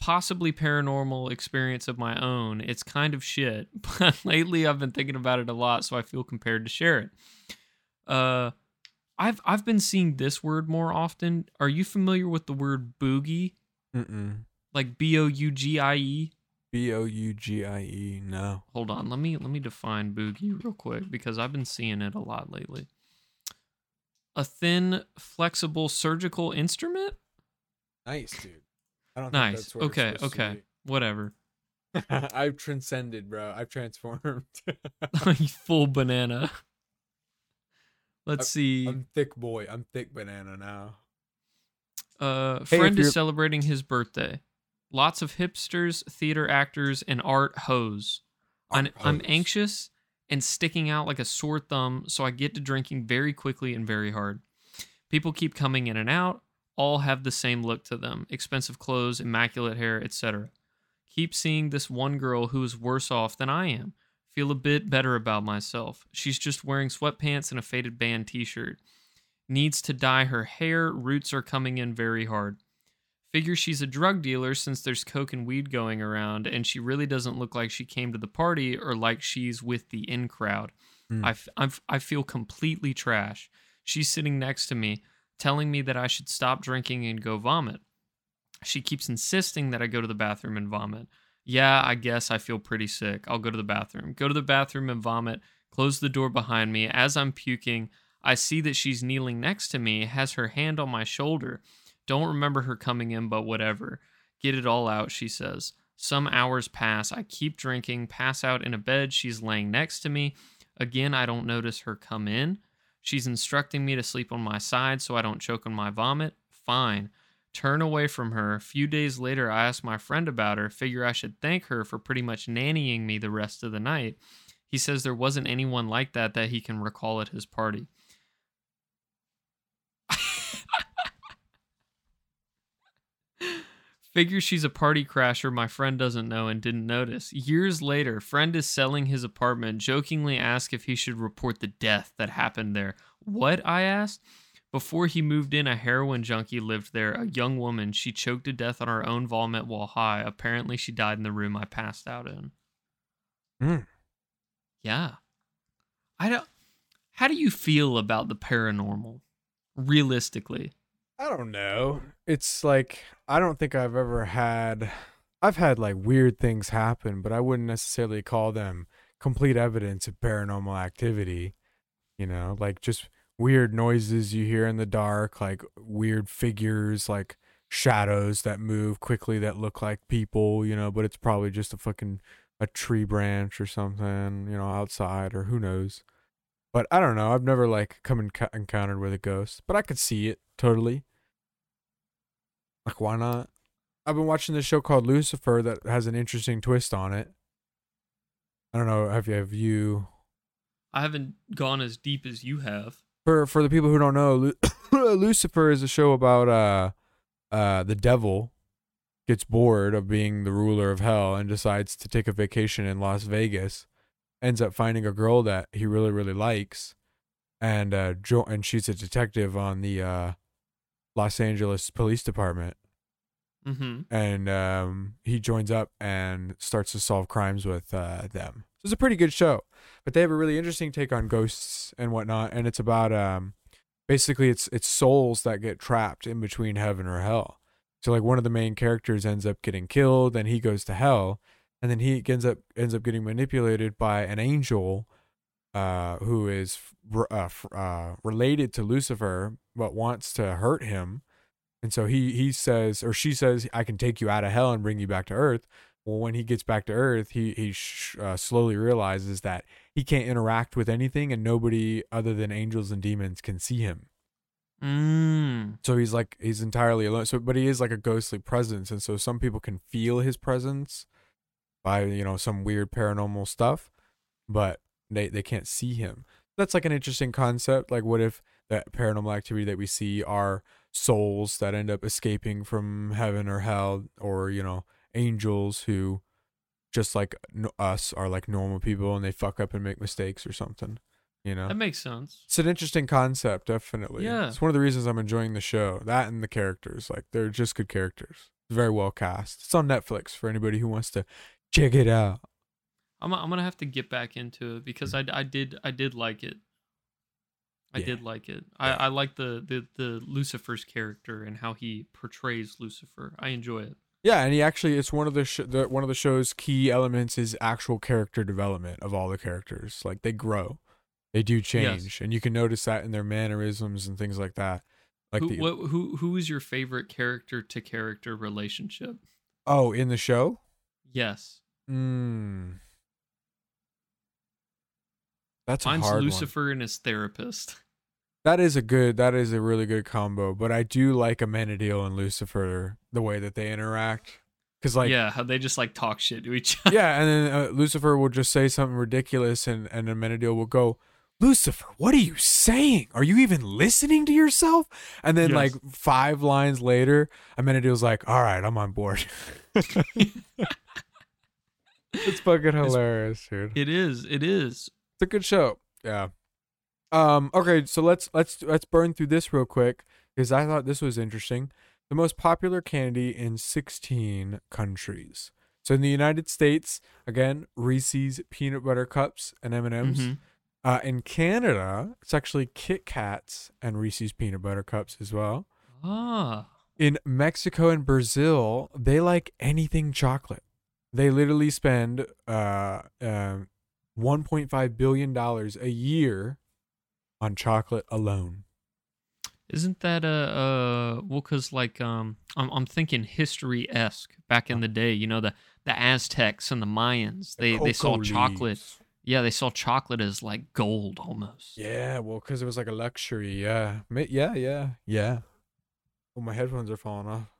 possibly paranormal experience of my own. It's kind of shit, but lately I've been thinking about it a lot, so I feel compared to share it." Uh, I've I've been seeing this word more often. Are you familiar with the word boogie? Mm-mm. Like B O U G I E? B O U G I E. No. Hold on, let me let me define boogie real quick because I've been seeing it a lot lately. A thin, flexible surgical instrument? Nice, dude. I don't Nice. Okay, okay. Whatever. I've transcended, bro. I've transformed. You Full banana. Let's see. I'm thick boy. I'm thick banana now. Uh, Hey, friend is celebrating his birthday. Lots of hipsters, theater actors, and art hoes. I'm, I'm anxious and sticking out like a sore thumb, so I get to drinking very quickly and very hard. People keep coming in and out, all have the same look to them expensive clothes, immaculate hair, etc. Keep seeing this one girl who is worse off than I am. Feel a bit better about myself. She's just wearing sweatpants and a faded band t shirt. Needs to dye her hair, roots are coming in very hard. Figure she's a drug dealer since there's coke and weed going around, and she really doesn't look like she came to the party or like she's with the in crowd. Hmm. I, f- I f- I feel completely trash. She's sitting next to me, telling me that I should stop drinking and go vomit. She keeps insisting that I go to the bathroom and vomit. Yeah, I guess I feel pretty sick. I'll go to the bathroom. Go to the bathroom and vomit. Close the door behind me. As I'm puking, I see that she's kneeling next to me, has her hand on my shoulder. Don't remember her coming in, but whatever. Get it all out, she says. Some hours pass. I keep drinking, pass out in a bed. She's laying next to me. Again, I don't notice her come in. She's instructing me to sleep on my side so I don't choke on my vomit. Fine. Turn away from her. A few days later, I ask my friend about her, figure I should thank her for pretty much nannying me the rest of the night. He says there wasn't anyone like that that he can recall at his party. Figure she's a party crasher my friend doesn't know and didn't notice. Years later, friend is selling his apartment, jokingly asks if he should report the death that happened there. What? I asked. Before he moved in, a heroin junkie lived there, a young woman. She choked to death on her own vomit while high. Apparently, she died in the room I passed out in. Hmm. Yeah. I don't. How do you feel about the paranormal? Realistically. I don't know. It's like I don't think I've ever had I've had like weird things happen, but I wouldn't necessarily call them complete evidence of paranormal activity. You know, like just weird noises you hear in the dark, like weird figures, like shadows that move quickly that look like people, you know, but it's probably just a fucking a tree branch or something, you know, outside or who knows. But I don't know. I've never like come and enc- encountered with a ghost, but I could see it totally. Like, why not? I've been watching this show called Lucifer that has an interesting twist on it. I don't know. Have you? Have you? I haven't gone as deep as you have. For for the people who don't know, Lucifer is a show about uh uh the devil, gets bored of being the ruler of hell and decides to take a vacation in Las Vegas. Ends up finding a girl that he really really likes, and uh, jo- and she's a detective on the uh, Los Angeles Police Department. Mm-hmm. and um, he joins up and starts to solve crimes with uh, them. It's a pretty good show, but they have a really interesting take on ghosts and whatnot, and it's about um, basically it's it's souls that get trapped in between heaven or hell. So like one of the main characters ends up getting killed, and he goes to hell, and then he ends up ends up getting manipulated by an angel, uh, who is uh, uh, related to Lucifer but wants to hurt him. And so he he says or she says I can take you out of hell and bring you back to earth. Well, when he gets back to earth, he he sh- uh, slowly realizes that he can't interact with anything and nobody other than angels and demons can see him. Mm. So he's like he's entirely alone. So but he is like a ghostly presence and so some people can feel his presence by, you know, some weird paranormal stuff, but they they can't see him. That's like an interesting concept. Like what if that paranormal activity that we see are souls that end up escaping from heaven or hell or, you know, angels who just like n- us are like normal people and they fuck up and make mistakes or something, you know. That makes sense. It's an interesting concept, definitely. Yeah. It's one of the reasons I'm enjoying the show. That and the characters. Like they're just good characters. Very well cast. It's on Netflix for anybody who wants to check it out. I'm I'm gonna have to get back into it because I, I did I did like it. I Yeah. did like it. Yeah. I, I like the, the the Lucifer's character and how he portrays Lucifer. I enjoy it. Yeah, and he actually it's one of the, sh- the one of the show's key elements is actual character development of all the characters. Like they grow. They do change and you can notice that in their mannerisms and things like that. Like who the what, who who is your favorite character to character relationship? Oh, in the show? Yes, Mm. That's mine's hard one. Lucifer and his therapist. That is a good. That is a really good combo. But I do like Amenadiel and Lucifer the way that they interact. Cause like yeah, they just like talk shit to each other. Yeah, and then uh, Lucifer will just say something ridiculous, and and Amenadiel will go, Lucifer, what are you saying? Are you even listening to yourself? And then Yes. like five lines later, Amenadiel's like, All right, I'm on board. it's fucking hilarious, dude. It is. It is. It's a good show. Yeah. Um. Okay. So let's let's let's burn through this real quick because I thought this was interesting. The most popular candy in 16 countries. So in the United States, again, Reese's peanut butter cups and M and M's. Mhm. Uh, in Canada, it's actually Kit Kats and Reese's peanut butter cups as well. Ah. In Mexico and Brazil, they like anything chocolate. They literally spend uh, um 1.5 billion dollars a year on chocolate alone. Isn't that a uh well cuz like um I'm I'm thinking history esque back in the day, you know the the Aztecs and the Mayans. They they saw chocolate. leaves. Yeah, they saw chocolate as like gold almost. Yeah, well, because it was like a luxury. Yeah, yeah, yeah, yeah. Oh, my headphones are falling off.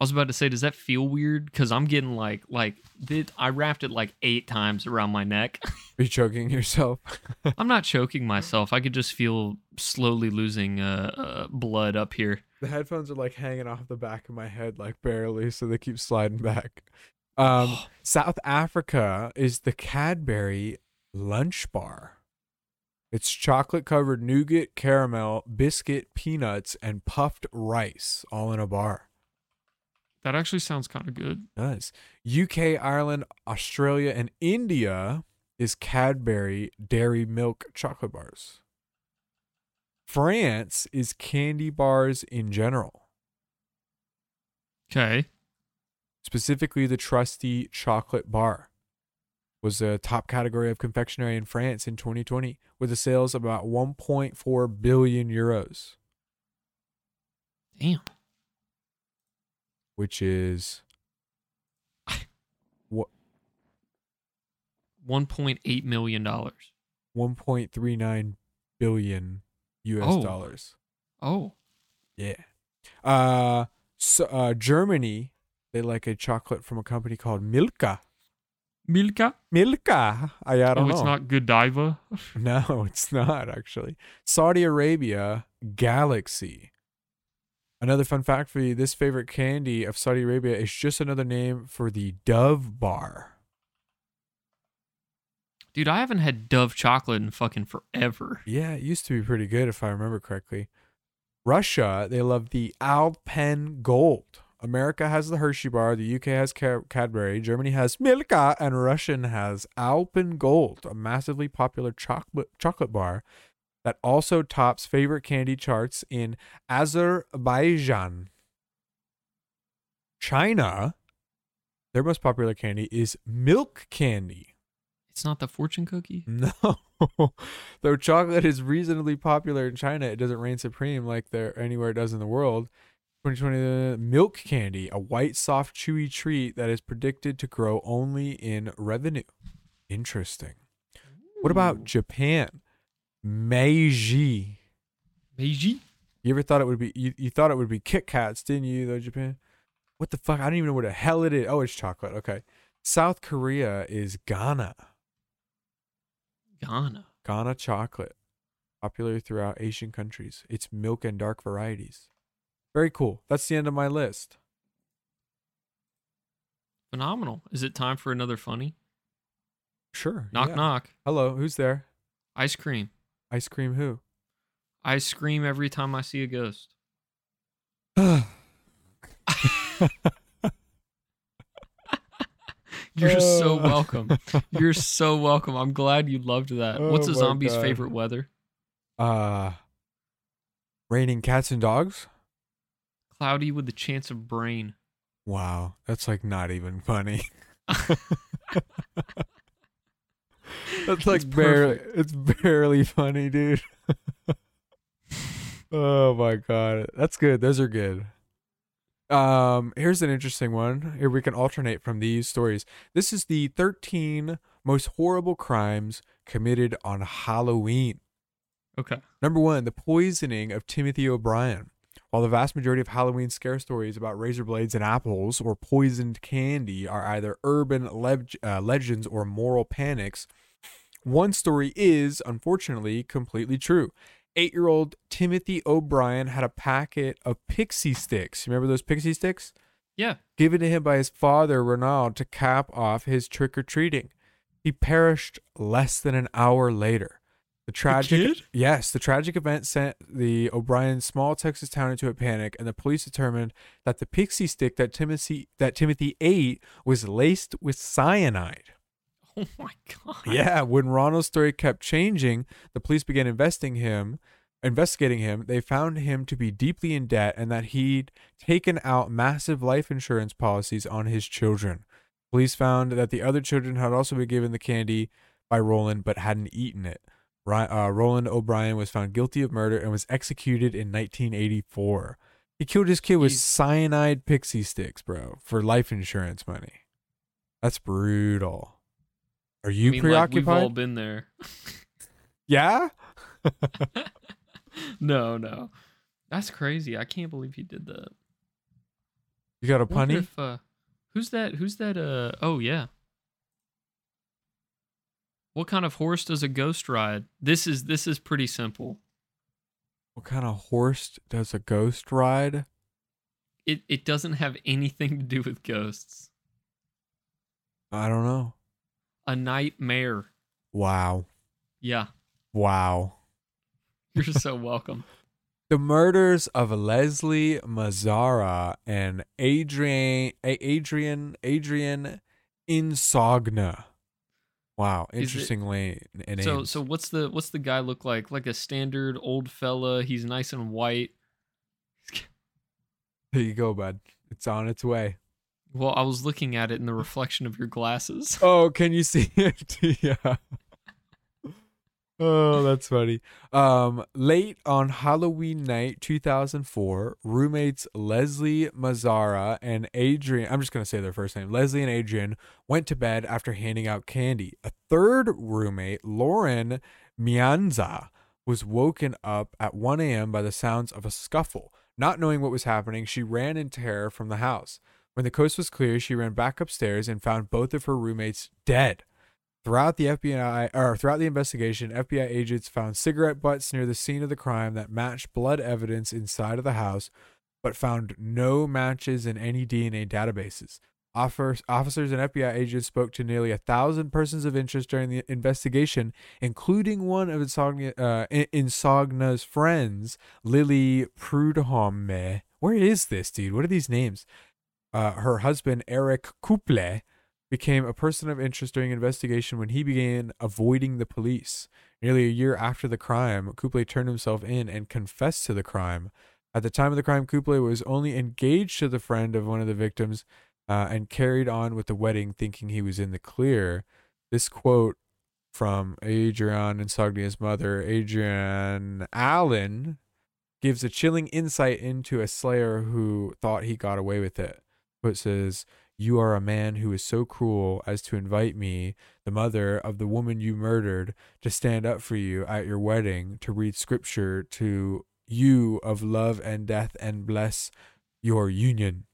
I was about to say does that feel weird cuz I'm getting like like did I wrapped it like 8 times around my neck. Are you choking yourself? I'm not choking myself. I could just feel slowly losing uh, uh blood up here. the headphones are like hanging off the back of my head, like barely, so they keep sliding back. Um, South Africa is the Cadbury Lunch Bar. It's chocolate covered nougat, caramel, biscuit, peanuts, and puffed rice all in a bar. That actually sounds kind of good. Nice. UK, Ireland, Australia, and India is Cadbury Dairy Milk chocolate bars. France is candy bars in general, Okay. specifically the Trusty Chocolate Bar. Was the top category of confectionery in France in 2020 with a sales of about 1.4 billion euros, Damn. Which is what 1.8 million dollars. 1.39 billion US Oh. dollars. Oh. Yeah. Uh so uh Germany, they like a chocolate from a company called Milka. Milka? Milka. I, I don't Oh, know. it's not Godiva. No, it's not actually. Saudi Arabia, Galaxy. Another fun fact for you this favorite candy of Saudi Arabia is just another name for the Dove Bar. Dude, I haven't had Dove chocolate in fucking forever. Yeah, it used to be pretty good if I remember correctly. Russia, they love the Alpen Gold. America has the Hershey bar, the UK has Cadbury, Germany has Milka, and Russian has Alpen Gold, a massively popular chocolate chocolate bar that also tops favorite candy charts in Azerbaijan. China, their most popular candy is milk candy. It's not the fortune cookie. No. Though chocolate is reasonably popular in China, it doesn't reign supreme like there anywhere it does in the world. 2020 uh, milk candy, a white, soft, chewy treat that is predicted to grow only in revenue. Interesting. What about Japan? Meiji. Meiji? You ever thought it would be you, you thought it would be Kit Kats, didn't you though, Japan? What the fuck? I don't even know what the hell it is. Oh, it's chocolate. Okay. South Korea is Ghana. Ghana. Ghana chocolate, popular throughout Asian countries. It's milk and dark varieties. Very cool. That's the end of my list. Phenomenal. Is it time for another funny? Sure. Knock yeah. knock. Hello, who's there? Ice cream. Ice cream who? I scream every time I see a ghost. You're so Uh. welcome. You're so welcome. I'm glad you loved that. What's Oh a zombie's God. favorite weather? uh raining cats and dogs? Cloudy with the chance of brain. Wow, that's like not even funny. That's like It's barely perfect. it's barely funny, dude. oh my god. That's good. Those are good. Um, here's an interesting one. Here we can alternate from these stories. This is the 13 most horrible crimes committed on Halloween. Okay. Number one, the poisoning of Timothy O'Bryan. While the vast majority of Halloween scare stories about razor blades and apples or poisoned candy are either urban leg- uh, legends or moral panics, one story is, unfortunately, completely true. Eight year old Timothy O'Bryan had a packet of pixie sticks. Remember those pixie sticks? Yeah. Given to him by his father, Ronald, to cap off his trick or treating. He perished less than an hour later. The tragic, kid? yes, the tragic event sent the O'Bryan small Texas town into a panic, and the police determined that the pixie stick that Timothy that Timothy ate was laced with cyanide. Oh my god. Yeah, when Ronald's story kept changing, the police began investing him, investigating him. They found him to be deeply in debt and that he'd taken out massive life insurance policies on his children. Police found that the other children had also been given the candy by Roland but hadn't eaten it. Uh, Roland O'Bryan was found guilty of murder and was executed in 1984. He killed his kid with cyanide pixie sticks, bro, for life insurance money. That's brutal. Are you I mean, like, preoccupied? we've all been there. Yeah? no, no. That's crazy. I can't believe he did that. You got a punny? If, uh, who's that? Who's that? Uh oh yeah. What kind of horse does a ghost ride? This is this is pretty simple. What kind of horse does a ghost ride? It it doesn't have anything to do with ghosts. I don't know. A nightmare. Wow. Yeah, Wow. you're so welcome. The murders of Leslie Mazzara and Adrian Adrian Adrian Insogna. Wow, interestingly it- interesting lane names. So so what's the what's the guy look like? Like a standard old fella. He's nice and white. there you go, bud. It's on its way. Well, I was looking at it in the reflection of your glasses. Oh, can you see it? yeah. Oh, that's funny. Um, late on Halloween night 2004, roommates Leslie Mazzara and Adrian, I'm just going to say their first name, Leslie and Adrian, went to bed after handing out candy. A third roommate, Lauren Mianza, was woken up at 1 a.m. by the sounds of a scuffle. Not knowing what was happening, she ran in terror from the house. When the coast was clear, she ran back upstairs and found both of her roommates dead. Throughout the FBI or throughout the investigation, FBI agents found cigarette butts near the scene of the crime that matched blood evidence inside of the house. but found no matches in any DNA databases. Officers, and FBI agents spoke to nearly a thousand persons of interest during the investigation, including one of Insogna, uh, Insogna's friends, Lily Prudhomme. Where is this, dude? What are these names? Uh, her husband, Eric Copple, became a person of interest during investigation when he began avoiding the police. Nearly a year after the crime, Copple turned himself in and confessed to the crime. At the time of the crime, Copple was only engaged to the friend of one of the victims uh, and carried on with the wedding thinking he was in the clear. This quote from Adrian Insogna's mother, Adrian Allen, gives a chilling insight into a slayer who thought he got away with it. It says, You are a man who is so cruel as to invite me, the mother of the woman you murdered, to stand up for you at your wedding, to read scripture to you of love and death and bless your union.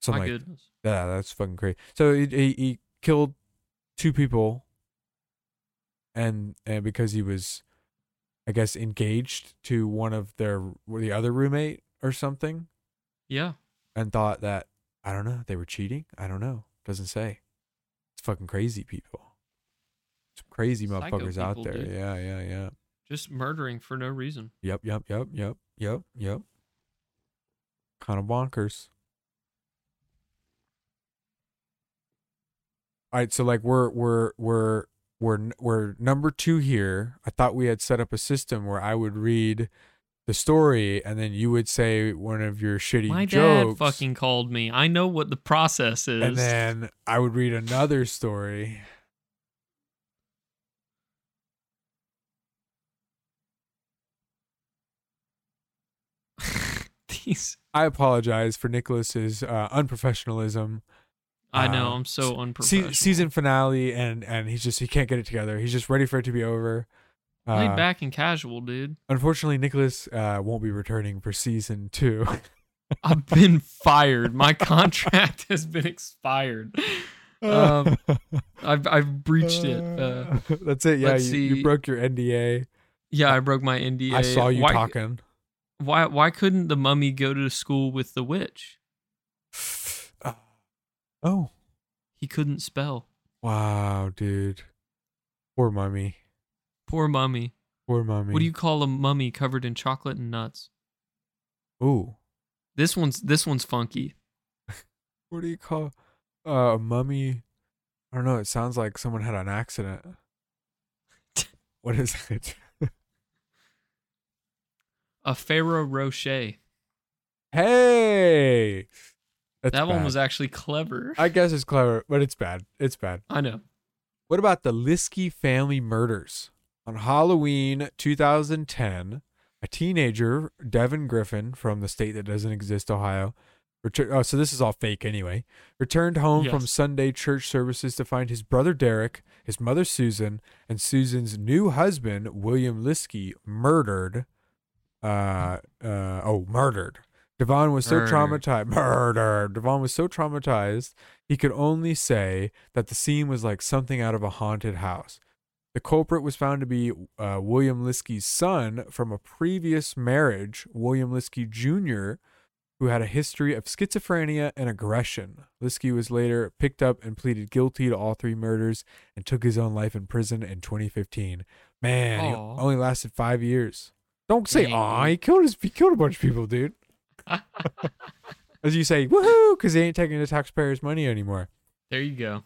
Something My like goodness. yeah, that's fucking crazy. So he, he he killed two people, and and because he was, I guess, engaged to one of their the other roommate or something, Yeah. And thought that I don't know they were cheating. I don't know. Doesn't say. It's fucking crazy people. Some crazy Psycho motherfuckers out there. dude. Yeah, yeah, yeah. Just murdering for no reason. Yep, yep, yep, yep, yep, yep. Kind of bonkers. All right, so like we're we're we're we're we're number two here. I thought we had set up a system where I would read the story and then you would say one of your shitty My jokes, dad fucking called me. I know what the process is. and then I would read another story. These. I apologize for Nicholas's uh, unprofessionalism. I know. Uh, I'm so Se- unprofessional. season finale, and and he's just he can't get it together. He's just ready for it to be over. Laid Uh, back and casual, dude. unfortunately, Nicholas uh, won't be returning for season two. I've been fired. My contract has been expired. Um, I've I've breached it. Uh, That's it. Yeah, you, you broke your NDA. yeah, I broke my NDA. I saw you why, talking. Why why couldn't the mummy go to school with the witch? oh He couldn't spell. wow, dude. Poor mummy. Poor mummy. Poor mummy. What do you call a mummy covered in chocolate and nuts? Ooh. This one's this one's funky. What do you call uh, a mummy? I don't know. It sounds like someone had an accident. what is it? A Pharaoh Rocher. Hey, That's that one was actually clever. I guess it's clever, but it's bad. It's bad. I know. What about the Liskey family murders? On Halloween 2010, a teenager, Devin Griffin, from the state that doesn't exist, Ohio, retur- oh, so this is all fake anyway, returned home from Sunday church services to find his brother Derek, his mother Susan, and Susan's new husband, William Liskey, murdered. Uh, uh, oh, murdered. Devon was so traumatized. Murdered. Devon was so traumatized he could only say that the scene was like something out of a haunted house. The culprit was found to be uh, William Liskey's son from a previous marriage, William Liskey Jr., who had a history of schizophrenia and aggression. Liskey was later picked up and pleaded guilty to all three murders and took his own life in prison in 2015. Man, he only lasted five years. Don't say. "Aw, he killed his, he killed a bunch of people, dude." As you say, "Woohoo!" because they ain't taking the taxpayers' money anymore. There you go.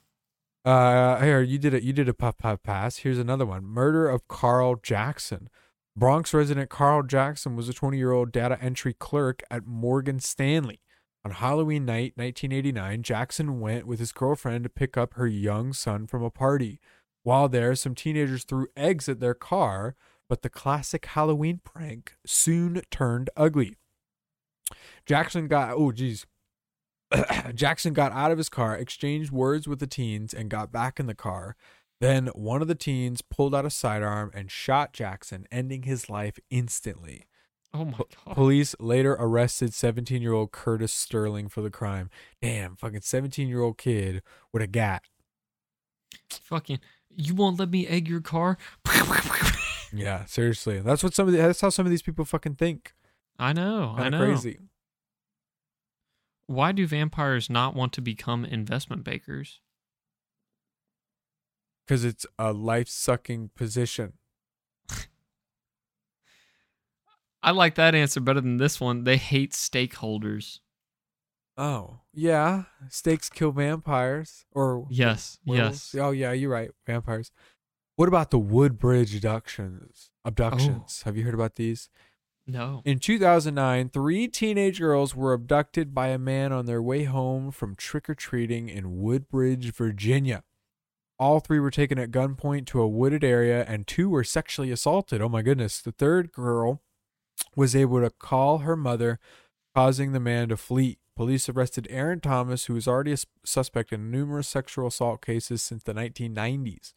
Uh, here you did it. You did a puff puff pass. Here's another one: murder of Carl Jackson. Bronx resident Carl Jackson was a 20 year old data entry clerk at Morgan Stanley. On Halloween night, 1989, Jackson went with his girlfriend to pick up her young son from a party. While there, some teenagers threw eggs at their car, but the classic Halloween prank soon turned ugly. Jackson got, oh, geez. Jackson got out of his car, exchanged words with the teens, and got back in the car. Then one of the teens pulled out a sidearm and shot Jackson, ending his life instantly. Oh my god. Police later arrested 17 year old Curtis Sterling for the crime. Damn, fucking 17 year old kid with a gat. Fucking. You won't let me egg your car? Yeah, seriously. That's what some of the, that's how some of these people fucking think. I know. I know. crazy. Why do vampires not want to become investment bakers? Because it's a life sucking position. I like that answer better than this one. They hate stakeholders. Oh, yeah. Stakes kill vampires. Or Yes. werewolves. Yes. Oh, yeah, you're right. Vampires. What about the Woodbridge abductions? Abductions. Have you heard about these? No. In 2009, three teenage girls were abducted by a man on their way home from trick or treating in Woodbridge, Virginia. All three were taken at gunpoint to a wooded area, and two were sexually assaulted. Oh my goodness. The third girl was able to call her mother, causing the man to flee. Police arrested Aaron Thomas, who was already a suspect in numerous sexual assault cases since the 1990s.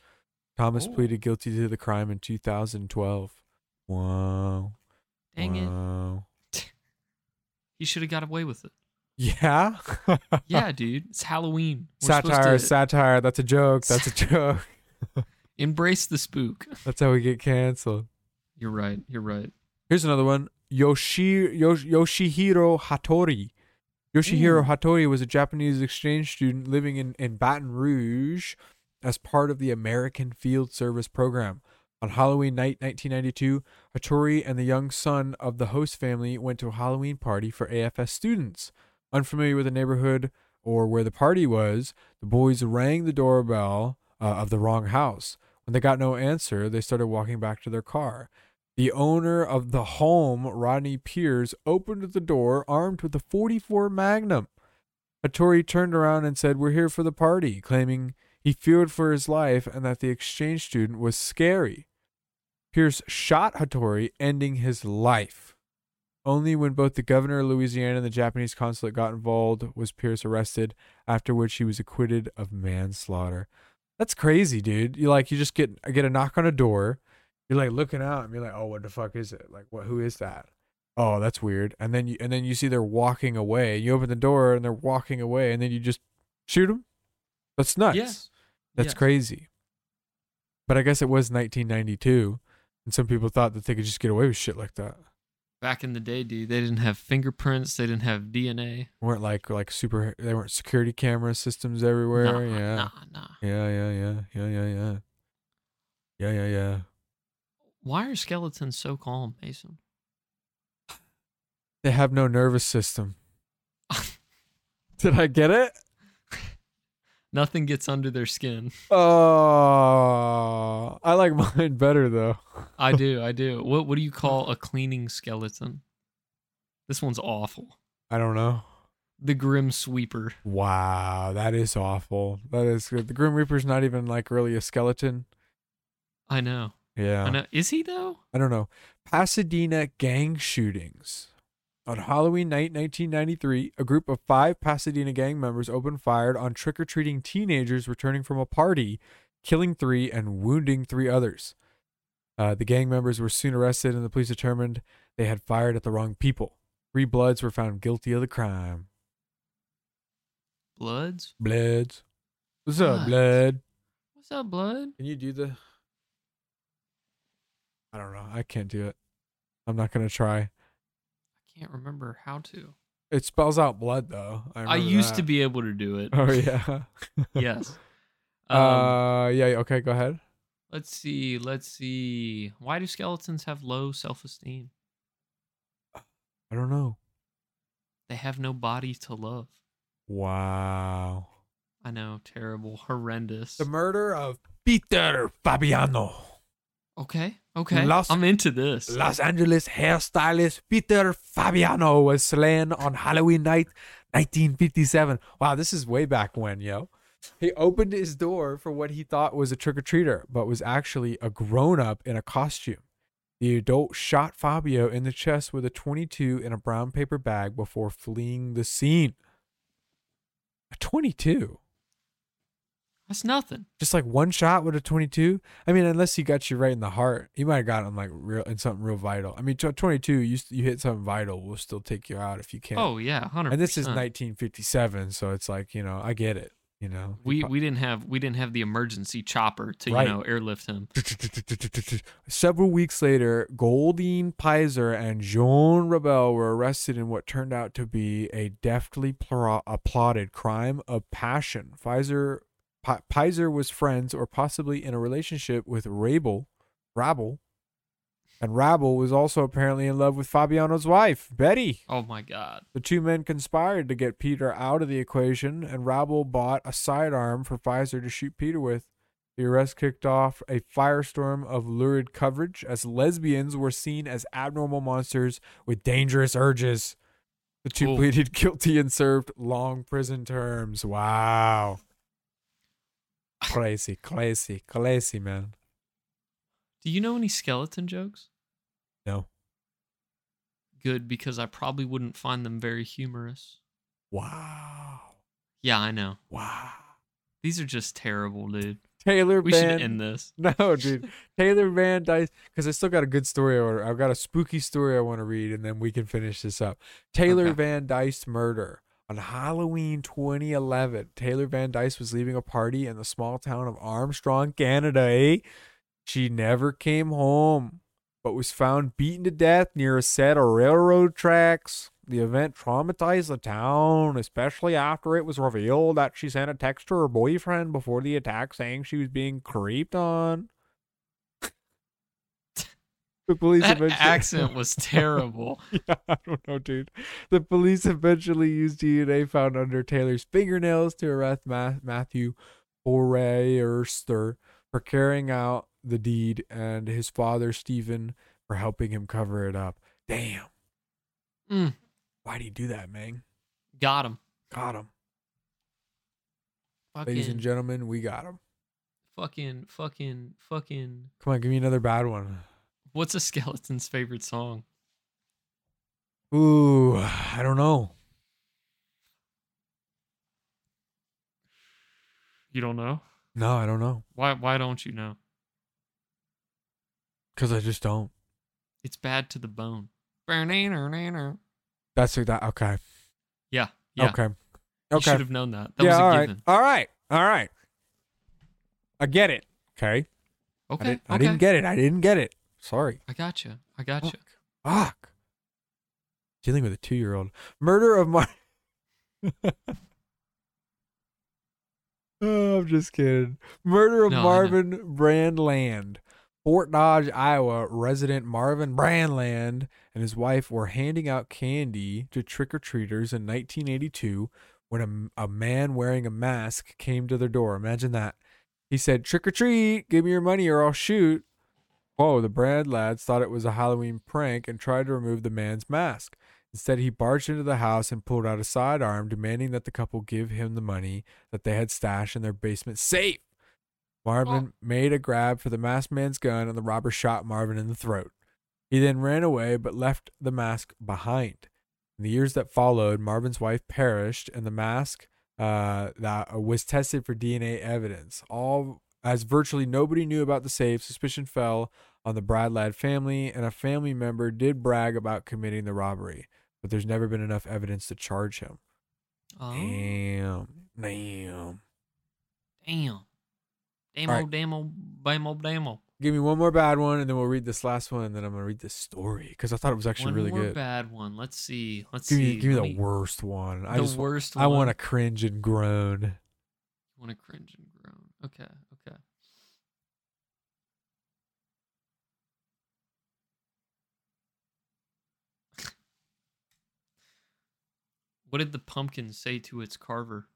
Thomas Oh. pleaded guilty to the crime in 2012. Wow. Dang it. He should have got away with it. Yeah. Yeah, dude. It's Halloween. We're satire, to satire. That's a joke. That's a joke. embrace the spook. That's how we get canceled. You're right. You're right. Here's another one. Yoshi Yosh, Yoshihiro Hattori. Yoshihiro Ooh. Hattori was a Japanese exchange student living in, in Baton Rouge as part of the American Field Service program. On Halloween night 1992, Hattori and the young son of the host family went to a Halloween party for AFS students. Unfamiliar with the neighborhood or where the party was, the boys rang the doorbell uh, of the wrong house. When they got no answer, they started walking back to their car. The owner of the home, Rodney Peairs, opened the door armed with a 44 Magnum. Hattori turned around and said, We're here for the party, claiming he feared for his life and that the exchange student was scary. Peairs shot Hattori, ending his life. Only when both the governor of Louisiana and the Japanese consulate got involved was Peairs arrested, after which he was acquitted of manslaughter. That's crazy, dude. You like you just get get a knock on a door, you're like looking out and you're like, oh, what the fuck is it? Like, what? Who is that? Oh, that's weird. And then you and then you see they're walking away. You open the door and they're walking away, and then you just shoot them. That's nuts. Yeah. That's Yes. crazy. But I guess it was 1992, and some people thought that they could just get away with shit like that. Back in the day, dude, they didn't have fingerprints. They didn't have DNA. weren't like like super. They weren't security camera systems everywhere. Nah, yeah. nah, nah. yeah, yeah, yeah, yeah, yeah, yeah, yeah, yeah, yeah. Why are skeletons so calm, Mason? They have no nervous system. Did I get it? Nothing gets under their skin. Oh, I like mine better though. I do, I do. What what do you call a cleaning skeleton? This one's awful. I don't know. The Grim Sweeper. Wow, that is awful. That is good. The Grim Reaper's not even like really a skeleton. I know. Yeah. I know. Is he though? I don't know. Pasadena gang shootings. On Halloween night 1993, a group of five Pasadena gang members opened fire on trick or treating teenagers returning from a party, killing three and wounding three others. Uh, the gang members were soon arrested, and the police determined they had fired at the wrong people. Three Bloods were found guilty of the crime. Bloods? Bloods. What's up? Blood? What's up, Blood? Can you do the. I don't know. I can't do it. I'm not going to try. Can't remember how to. It spells out blood though. I, I used to be able to do it. Oh yeah. yes. Um, uh yeah, okay, go ahead. let's see. Let's see. Why do skeletons have low self esteem? I don't know. They have no body to love. Wow. I know. Terrible. Horrendous. The murder of Peter Fabiano. Okay. Okay. Los- I'm into this. Los Angeles hairstylist Peter Fabiano was slain on Halloween night 1957. Wow, this is way back when, yo. He opened his door for what he thought was a trick or treater, but was actually a grown up in a costume. The adult shot Fabio in the chest with a 22 in a brown paper bag before fleeing the scene. A 22? That's nothing. Just like one shot with a 22? I mean, unless he got you right in the heart, he might have got him like real in something real vital. I mean, tw- 22, you, you hit something vital, we'll still take you out if you can. Oh yeah, hundred. and this is 1957, so it's like, you know, I get it. You know, We we didn't have we didn't have the emergency chopper to Right. you know airlift him. Several weeks later, Goldine Pizer and Jean Rebel were arrested in what turned out to be a deftly pl- applauded crime of passion. Pfizer, P- Pizer was friends or possibly in a relationship with Rabel, Rabel, and Rabel was also apparently in love with Fabiano's wife, Betty. Oh my god. The two men conspired to get Peter out of the equation, and Rabel bought a sidearm for Pfizer to shoot Peter with. The arrest kicked off a firestorm of lurid coverage as lesbians were seen as abnormal monsters with dangerous urges. The two Ooh. pleaded guilty and served long prison terms. Wow. Crazy, crazy, crazy, man. Do you know any skeleton jokes? No. Good because I probably wouldn't find them very humorous. Wow. Yeah, I know. Wow. These are just terrible, dude. Taylor We Van should end this. No, dude. Taylor Van Dyke, because I still got a good story. Or I've got a spooky story I want to read, and then we can finish this up. Taylor Okay. Van Dyke's murder on Halloween 2011. Taylor Van Dyke was leaving a party in the small town of Armstrong, Canada. Eh? She never came home, but was found beaten to death near a set of railroad tracks. The event traumatized the town, especially after it was revealed that she sent a text to her boyfriend before the attack saying she was being creeped on. The police That eventually accent was terrible. yeah, I don't know, dude. The police eventually used DNA found under Taylor's fingernails to arrest Ma- Matthew Forrester for carrying out the deed and his father, Stephen, for helping him cover it up. Damn. Mm, Why'd he do that, man? got him. Got him. Fucking, Ladies and gentlemen, we got him. fucking, fucking, fucking. Come on, give me another bad one. What's a skeleton's favorite song? Ooh, I don't know. You don't know? No, I don't know. Why? Why don't you know? Because I just don't. It's bad to the bone. Yeah, That's that. Okay. yeah. Okay. Okay. You should have known that. That yeah, was a all right. given. All right. All right. I get it. Okay. I, Okay. I okay. didn't get it. I didn't get it. Sorry. I got you. I got you. Fuck. Dealing with a two year old. Murder of Mar. oh, I'm just kidding. Murder of No, I know. Marvin Brandland. Fort Dodge, Iowa resident Marvin Brandland and his wife were handing out candy to trick or treaters in 1982 when a, a man wearing a mask came to their door. Imagine that. He said, Trick or treat, give me your money or I'll shoot. Whoa, the Brand lads thought it was a Halloween prank and tried to remove the man's mask. Instead, he barged into the house and pulled out a sidearm, demanding that the couple give him the money that they had stashed in their basement safe. Marvin made a grab for the masked man's gun, and the robber shot Marvin in the throat. He then ran away but left the mask behind. In the years that followed, Marvin's wife perished, and the mask uh, that was tested for DNA evidence. All as virtually nobody knew about the safe, suspicion fell on the Brad Ladd family, and a family member did brag about committing the robbery, but there's never been enough evidence to charge him. Oh, Damn, damn. damn. Damn right. old, damn old, damn old, damn old. Give me one more bad one, and then we'll read this last one, and then I'm gonna read this story because I thought it was actually One really more good. bad one. Let's see. Let's Give me, see. give me Let the me- worst one. I the just, worst I want to cringe and groan. want to cringe and groan. Okay, okay. What did the pumpkin say to its carver?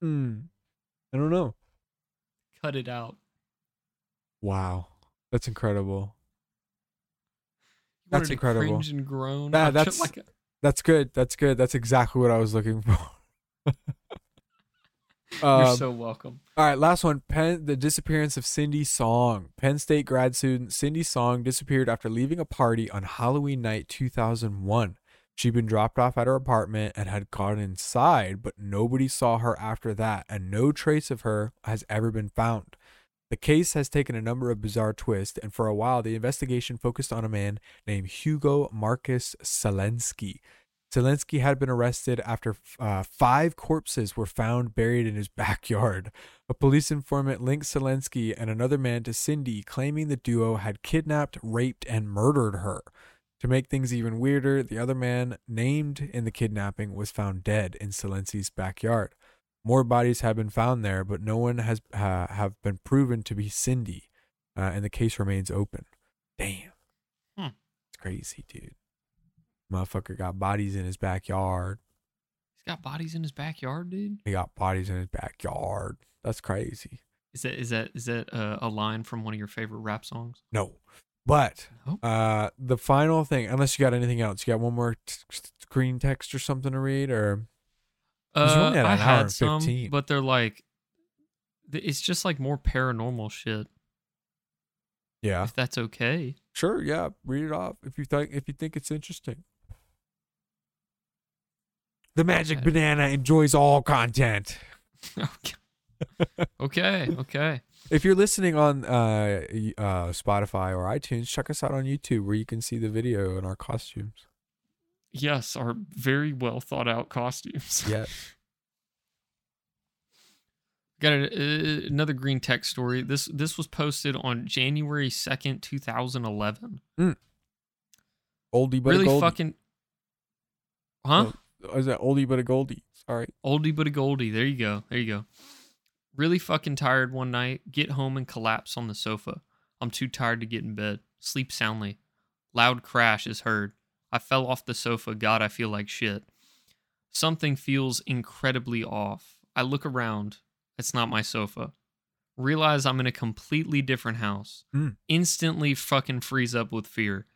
Hmm. I don't know. Cut it out. Wow, that's incredible. You That's incredible. Cringe and groan. Nah, that's- like a- That's good. That's good. That's exactly what I was looking for. You're Um, so welcome. All right, last one. Penn, the disappearance of Cindy Song. Penn State grad student Cindy Song disappeared after leaving a party on Halloween night 2001. She'd been dropped off at her apartment and had gone inside, but nobody saw her after that, and no trace of her has ever been found. The case has taken a number of bizarre twists, and for a while, the investigation focused on a man named Hugo Marcus Selenski. Selenski had been arrested after uh, five corpses were found buried in his backyard. A police informant linked Selenski and another man to Cindy, claiming the duo had kidnapped, raped, and murdered her. To make things even weirder, the other man named in the kidnapping was found dead in Selenski's backyard. More bodies have been found there, but no one has uh, have been proven to be Cindy, uh, and the case remains open. Damn, Hmm. it's crazy, dude. Motherfucker got bodies in his backyard. He's got bodies in his backyard, dude. He got bodies in his backyard. That's crazy. Is that is that is that uh, a line from one of your favorite rap songs? No, but No. uh, the final thing, unless you got anything else, you got one more t- screen text or something to read, or Uh, I had some, 15. but they're like, it's just like more paranormal shit. yeah, If that's okay. sure, yeah, read it off if you think if you think it's interesting. The magic banana enjoys all content. okay. okay. Okay. If you're listening on uh, uh, Spotify or iTunes, check us out on YouTube where you can see the video and our costumes. Yes, our very well thought out costumes. Yeah. Got a, uh, another greentext story. This this was posted on January second, two thousand eleven. Oldie but Really goldie. fucking, huh? Is that oldie but a goldie? Sorry. Oldie but a goldie. There you go. There you go. Really fucking tired one night. Get home and collapse on the sofa. I'm too tired to get in bed. Sleep soundly. Loud crash is heard. I fell off the sofa. God, I feel like shit. Something feels incredibly off. I look around. It's not my sofa. Realize I'm in a completely different house. Mm. Instantly fucking freeze up with fear.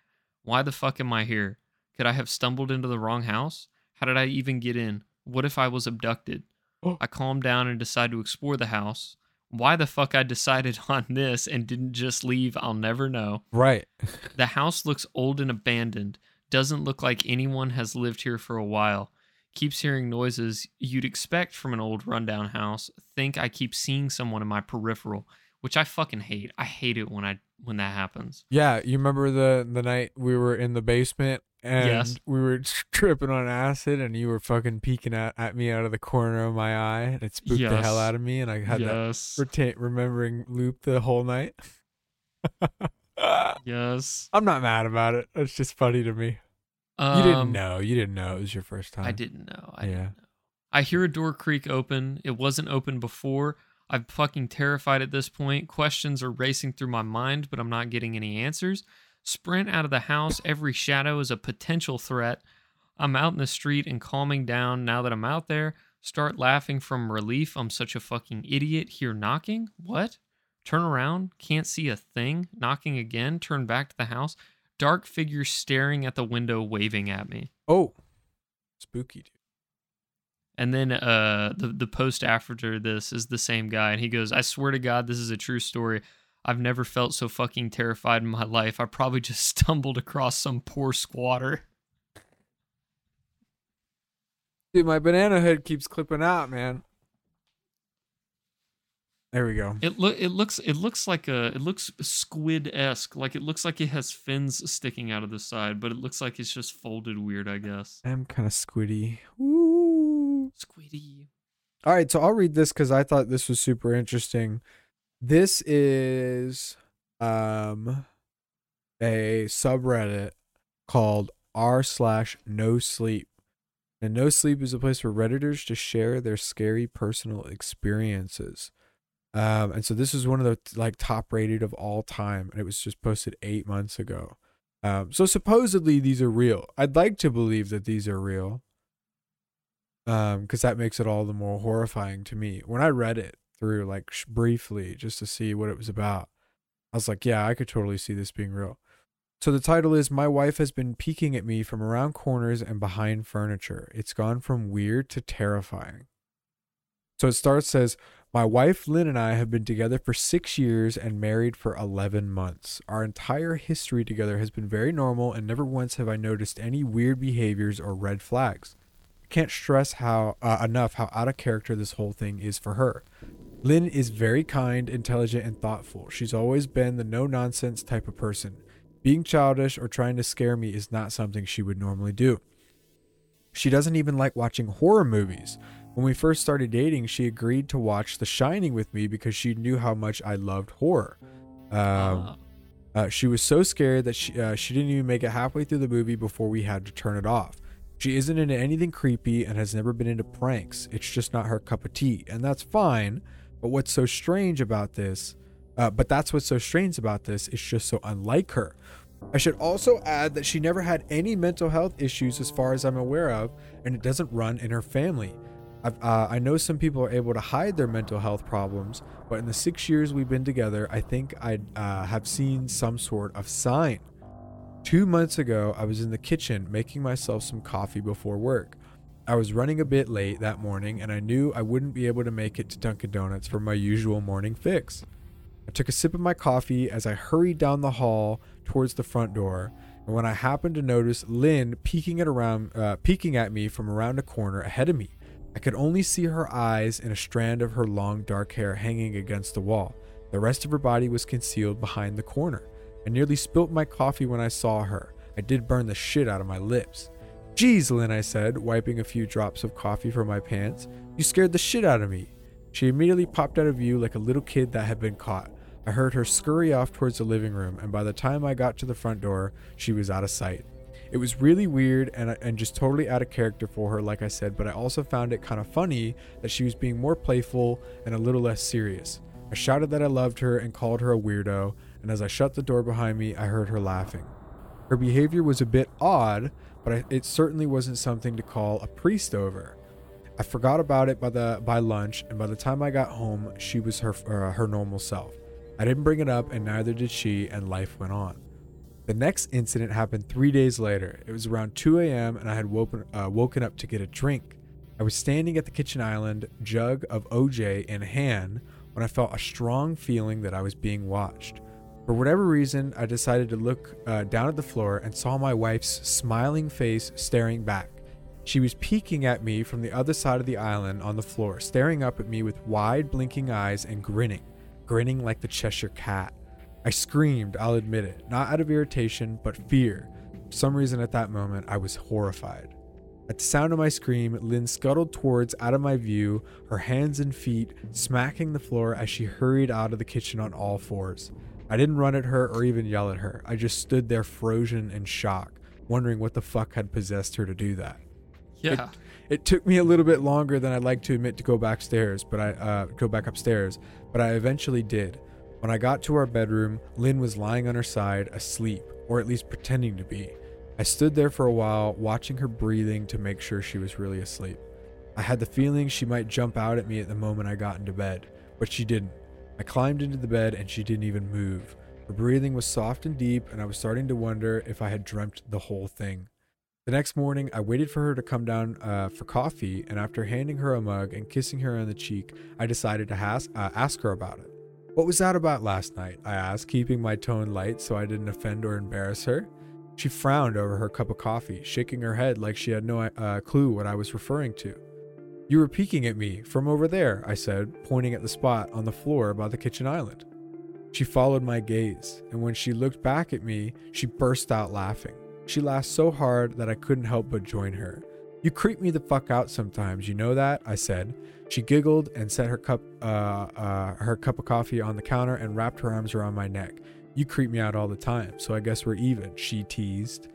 Why the fuck am I here? Could I have stumbled into the wrong house? How did I even get in? What if I was abducted? Oh. I calmed down and decided to explore the house. Why the fuck I decided on this and didn't just leave, I'll never know. Right. The house looks old and abandoned. Doesn't look like anyone has lived here for a while. Keeps hearing noises you'd expect from an old rundown house. Think I keep seeing someone in my peripheral, which I fucking hate. I hate it when I when that happens. Yeah, you remember the the night we were in the basement and Yes. we were tripping on acid and you were fucking peeking at, at me out of the corner of my eye and it spooked the hell out of me and I had that yes. retain, remembering loop the whole night. Yes. I'm not mad about it. It's just funny to me. You didn't Um, know. You didn't know it was your first time. I didn't know. I Yeah. didn't know. I hear a door creak open. It wasn't open before. I'm fucking terrified at this point. Questions are racing through my mind, but I'm not getting any answers. Sprint out of the house. Every shadow is a potential threat. I'm out in the street and calming down now that I'm out there. Start laughing from relief. I'm such a fucking idiot. Hear knocking? What? Turn around. Can't see a thing. Knocking again. Turn back to the house. Dark figure staring at the window, waving at me. Oh, spooky dude. And then uh the the post after this is the same guy and he goes, "I swear to god this is a true story. I've never felt so fucking terrified in my life. I probably just stumbled across some poor squatter." Dude, my banana head keeps clipping out, man. There we go. It look it looks it looks like a it looks squid-esque. Like it looks like it has fins sticking out of the side, but it looks like it's just folded weird, I guess. I'm kind of squiddy. Woo. Squiddy. All right, so I'll read this because I thought this was super interesting. This is um a subreddit called r slash no sleep. And no sleep is a place for redditors to share their scary personal experiences. Um, and so this is one of the like top rated of all time, and it was just posted eight months ago. Um, so supposedly these are real. I'd like to believe that these are real um because that makes it all the more horrifying to me. When i read it through like sh- briefly just to see what it was about i was like yeah i could totally see this being real. So the title is my wife has been peeking at me from around corners and behind furniture. It's gone from weird to terrifying. So it starts says my wife lynn and i have been together for six years and married for 11 months. Our entire history together has been very normal and never once have i noticed any weird behaviors or red flags can't stress how uh, enough how out of character this whole thing is for her. Lynn is very kind, intelligent, and thoughtful. She's always been the no nonsense type of person. Being childish or trying to scare me is not something she would normally do. She doesn't even like watching horror movies. When we first started dating, she agreed to watch The Shining with me because she knew how much I loved horror. Um, Uh, uh, she was so scared that she uh, she didn't even make it halfway through the movie before we had to turn it off. She isn't into anything creepy and has never been into pranks. It's just not her cup of tea, and that's fine. But what's so strange about this? Uh, but that's what's so strange about this. It's just so unlike her. I should also add that she never had any mental health issues, as far as I'm aware of, and it doesn't run in her family. Uh, I know some people are able to hide their mental health problems, but in the six years we've been together, I think I uh, have seen some sort of sign. Two months ago, I was in the kitchen making myself some coffee before work. I was running a bit late that morning, and I knew I wouldn't be able to make it to Dunkin' Donuts for my usual morning fix. I took a sip of my coffee as I hurried down the hall towards the front door, and when I happened to notice Lynn peeking at around, uh, peeking at me from around a corner ahead of me, I could only see her eyes and a strand of her long dark hair hanging against the wall. The rest of her body was concealed behind the corner. I nearly spilt my coffee when I saw her. I did burn the shit out of my lips. Geez, Lynn, I said, wiping a few drops of coffee from my pants. You scared the shit out of me. She immediately popped out of view like a little kid that had been caught. I heard her scurry off towards the living room, and by the time I got to the front door, she was out of sight. It was really weird and, and just totally out of character for her, like I said, but I also found it kind of funny that she was being more playful and a little less serious. I shouted that I loved her and called her a weirdo, and as I shut the door behind me, I heard her laughing. Her behavior was a bit odd, but it certainly wasn't something to call a priest over. I forgot about it by the by lunch, and by the time I got home, she was her uh, her normal self. I didn't bring it up, and neither did she, and life went on. The next incident happened three days later. It was around 2 a.m., and I had woken, uh, woken up to get a drink. I was standing at the kitchen island, jug of OJ in hand, when I felt a strong feeling that I was being watched. For whatever reason, I decided to look uh, down at the floor and saw my wife's smiling face staring back. She was peeking at me from the other side of the island on the floor, staring up at me with wide, blinking eyes and grinning, grinning like the Cheshire Cat. I screamed, I'll admit it, not out of irritation, but fear. For some reason at that moment, I was horrified. At the sound of my scream, Lynn scuttled towards out of my view, her hands and feet smacking the floor as she hurried out of the kitchen on all fours. I didn't run at her or even yell at her. I just stood there frozen in shock, wondering what the fuck had possessed her to do that. yeah. It took me a little bit longer than I'd like to admit to go backstairs, but I uh, go back upstairs, but I eventually did. When I got to our bedroom, Lynn was lying on her side, asleep, or at least pretending to be. I stood there for a while, watching her breathing to make sure she was really asleep. I had the feeling she might jump out at me at the moment I got into bed, but she didn't. I climbed into the bed and she didn't even move. Her breathing was soft and deep, and I was starting to wonder if I had dreamt the whole thing. The next morning, I waited for her to come down uh, for coffee, and after handing her a mug and kissing her on the cheek, I decided to has- uh, ask her about it. What was that about last night? I asked, keeping my tone light so I didn't offend or embarrass her. She frowned over her cup of coffee, shaking her head like she had no uh, clue what I was referring to. You were peeking at me from over there, I said, pointing at the spot on the floor by the kitchen island. She followed my gaze, and when she looked back at me, she burst out laughing. She laughed so hard that I couldn't help but join her. You creep me the fuck out sometimes, you know that? I said. She giggled and set her cup, uh, uh, her cup of coffee on the counter and wrapped her arms around my neck. You creep me out all the time, so I guess we're even, she teased.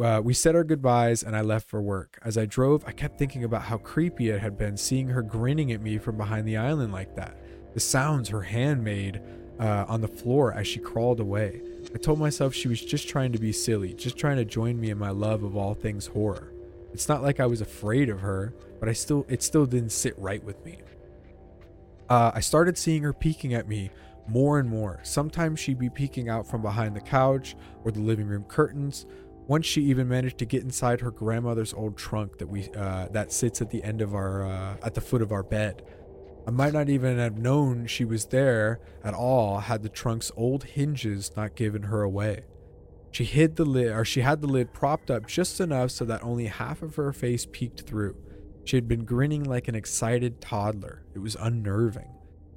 Uh, we said our goodbyes and I left for work. As I drove, I kept thinking about how creepy it had been seeing her grinning at me from behind the island like that. The sounds her hand made uh, on the floor as she crawled away. I told myself she was just trying to be silly, just trying to join me in my love of all things horror. It's not like I was afraid of her, but I still it still didn't sit right with me. Uh, I started seeing her peeking at me more and more. Sometimes she'd be peeking out from behind the couch or the living room curtains. Once she even managed to get inside her grandmother's old trunk that we uh, that sits at the end of our uh, at the foot of our bed. I might not even have known she was there at all had the trunk's old hinges not given her away. She hid the lid or she had the lid propped up just enough so that only half of her face peeked through. She had been grinning like an excited toddler. It was unnerving.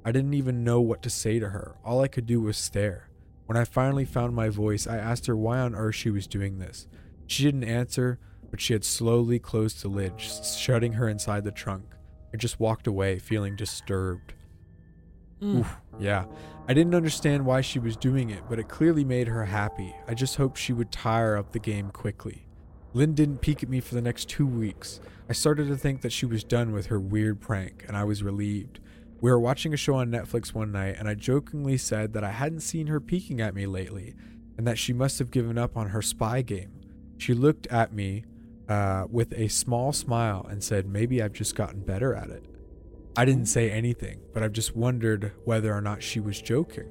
I didn't even know what to say to her. All I could do was stare. When I finally found my voice, I asked her why on earth she was doing this. She didn't answer, but she had slowly closed the lid, sh- shutting her inside the trunk. I just walked away, feeling disturbed. Mm. Oof, yeah. I didn't understand why she was doing it, but it clearly made her happy. I just hoped she would tire up the game quickly. Lynn didn't peek at me for the next two weeks. I started to think that she was done with her weird prank, and I was relieved. We were watching a show on Netflix one night, and I jokingly said that I hadn't seen her peeking at me lately, and that she must have given up on her spy game. She looked at me uh, with a small smile and said, Maybe I've just gotten better at it. I didn't say anything, but I've just wondered whether or not she was joking.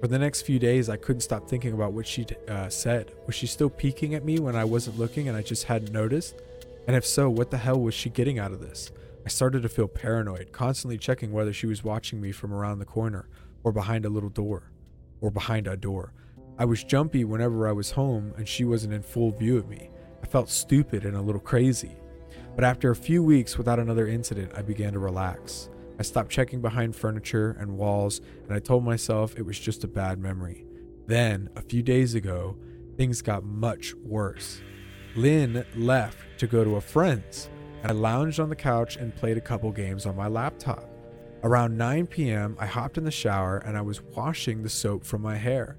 For the next few days, I couldn't stop thinking about what she'd uh, said. Was she still peeking at me when I wasn't looking and I just hadn't noticed? And if so, what the hell was she getting out of this? I started to feel paranoid, constantly checking whether she was watching me from around the corner, or behind a little door, or behind a door. I was jumpy whenever I was home and she wasn't in full view of me. I felt stupid and a little crazy. But after a few weeks without another incident, I began to relax. I stopped checking behind furniture and walls, and I told myself it was just a bad memory. Then, a few days ago, things got much worse. Lynn left to go to a friend's, and I lounged on the couch and played a couple games on my laptop. Around 9 p.m., I hopped in the shower and I was washing the soap from my hair,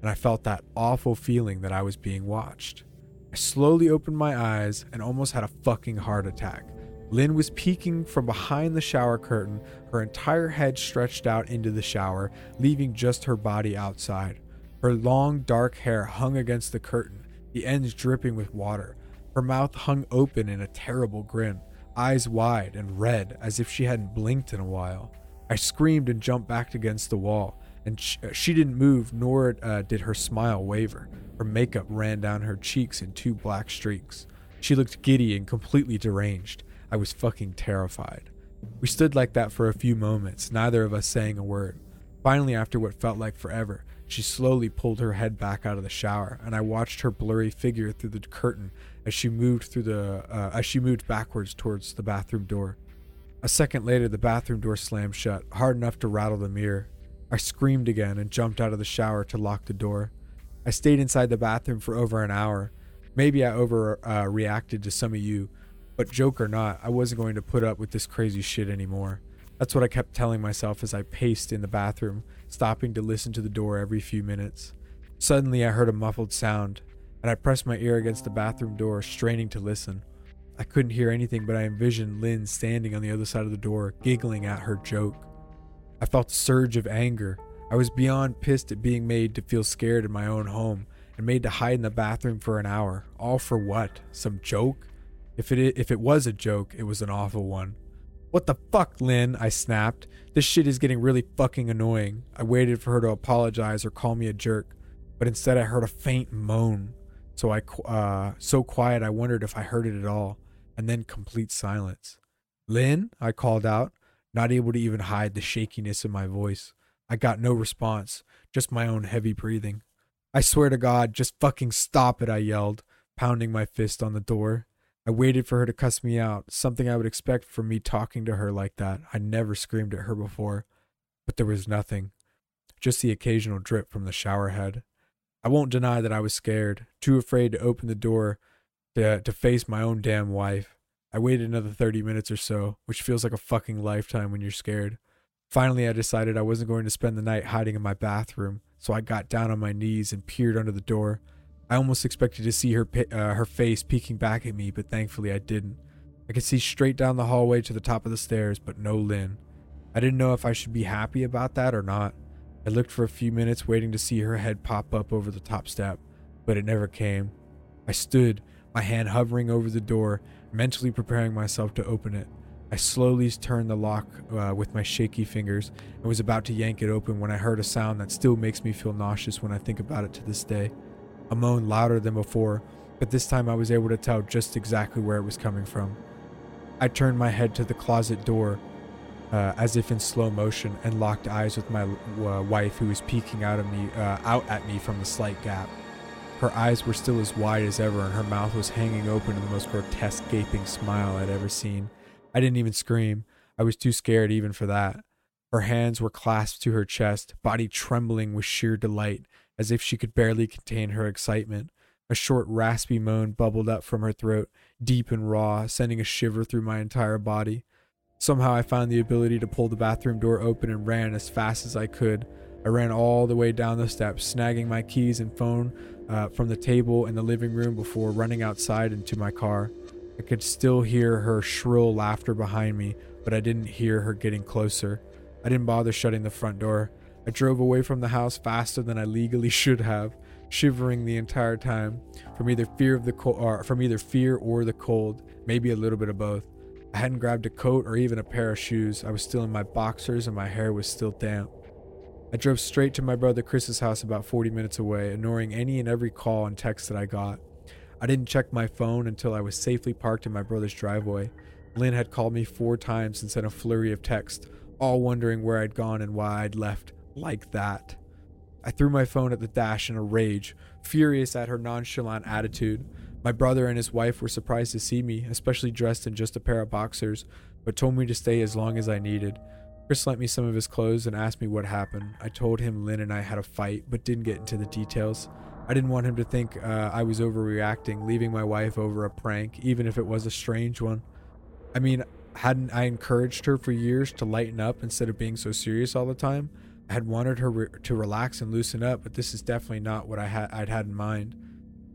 and I felt that awful feeling that I was being watched. I slowly opened my eyes and almost had a fucking heart attack. Lynn was peeking from behind the shower curtain, her entire head stretched out into the shower, leaving just her body outside. Her long, dark hair hung against the curtain, the ends dripping with water. Her mouth hung open in a terrible grin, eyes wide and red as if she hadn't blinked in a while. I screamed and jumped back against the wall, and sh- she didn't move, nor uh, did her smile waver. Her makeup ran down her cheeks in two black streaks. She looked giddy and completely deranged. I was fucking terrified. We stood like that for a few moments, neither of us saying a word. Finally, after what felt like forever, she slowly pulled her head back out of the shower, and I watched her blurry figure through the curtain as she moved through the uh, as she moved backwards towards the bathroom door. A second later, the bathroom door slammed shut, hard enough to rattle the mirror. I screamed again and jumped out of the shower to lock the door. I stayed inside the bathroom for over an hour. Maybe I overreacted uh, to some of you, but joke or not, I wasn't going to put up with this crazy shit anymore. That's what I kept telling myself as I paced in the bathroom, stopping to listen to the door every few minutes. Suddenly, I heard a muffled sound, and I pressed my ear against the bathroom door, straining to listen. I couldn't hear anything, but I envisioned Lynn standing on the other side of the door, giggling at her joke. I felt a surge of anger. I was beyond pissed at being made to feel scared in my own home and made to hide in the bathroom for an hour. All for what? Some joke? If it if it was a joke, it was an awful one. What the fuck, Lynn? I snapped. This shit is getting really fucking annoying. I waited for her to apologize or call me a jerk, but instead I heard a faint moan. So I uh so quiet I wondered if I heard it at all, and then complete silence. Lynn, I called out, not able to even hide the shakiness in my voice. I got no response, just my own heavy breathing. I swear to God, just fucking stop it, I yelled, pounding my fist on the door. I waited for her to cuss me out, something I would expect from me talking to her like that. I never screamed at her before. But there was nothing, just the occasional drip from the shower head. I won't deny that I was scared, too afraid to open the door to, to face my own damn wife. I waited another 30 minutes or so, which feels like a fucking lifetime when you're scared. Finally, I decided I wasn't going to spend the night hiding in my bathroom, so I got down on my knees and peered under the door. I almost expected to see her uh, her face peeking back at me, but thankfully I didn't. I could see straight down the hallway to the top of the stairs, but no Lynn. I didn't know if I should be happy about that or not. I looked for a few minutes waiting to see her head pop up over the top step, but it never came. I stood, my hand hovering over the door, mentally preparing myself to open it. I slowly turned the lock uh, with my shaky fingers and was about to yank it open when I heard a sound that still makes me feel nauseous when I think about it to this day. A moan louder than before, but this time I was able to tell just exactly where it was coming from. I turned my head to the closet door uh, as if in slow motion and locked eyes with my uh, wife who was peeking out, of me, uh, out at me from the slight gap. Her eyes were still as wide as ever and her mouth was hanging open in the most grotesque gaping smile I'd ever seen. I didn't even scream. I was too scared even for that. Her hands were clasped to her chest, body trembling with sheer delight, as if she could barely contain her excitement. A short, raspy moan bubbled up from her throat, deep and raw, sending a shiver through my entire body. Somehow I found the ability to pull the bathroom door open and ran as fast as I could. I ran all the way down the steps, snagging my keys and phone uh, from the table in the living room before running outside into my car. I could still hear her shrill laughter behind me, but I didn't hear her getting closer. I didn't bother shutting the front door. I drove away from the house faster than I legally should have, shivering the entire time from either fear of the or from either fear or the cold, maybe a little bit of both. I hadn't grabbed a coat or even a pair of shoes. I was still in my boxers and my hair was still damp. I drove straight to my brother Chris's house about 40 minutes away, ignoring any and every call and text that I got. I didn't check my phone until I was safely parked in my brother's driveway. Lynn had called me four times and sent a flurry of texts, all wondering where I'd gone and why I'd left like that. I threw my phone at the dash in a rage, furious at her nonchalant attitude. My brother and his wife were surprised to see me, especially dressed in just a pair of boxers, but told me to stay as long as I needed. Chris lent me some of his clothes and asked me what happened. I told him Lynn and I had a fight, but didn't get into the details. I didn't want him to think uh, I was overreacting, leaving my wife over a prank, even if it was a strange one. I mean, hadn't I encouraged her for years to lighten up instead of being so serious all the time? I had wanted her re- to relax and loosen up, but this is definitely not what I I'd had in mind.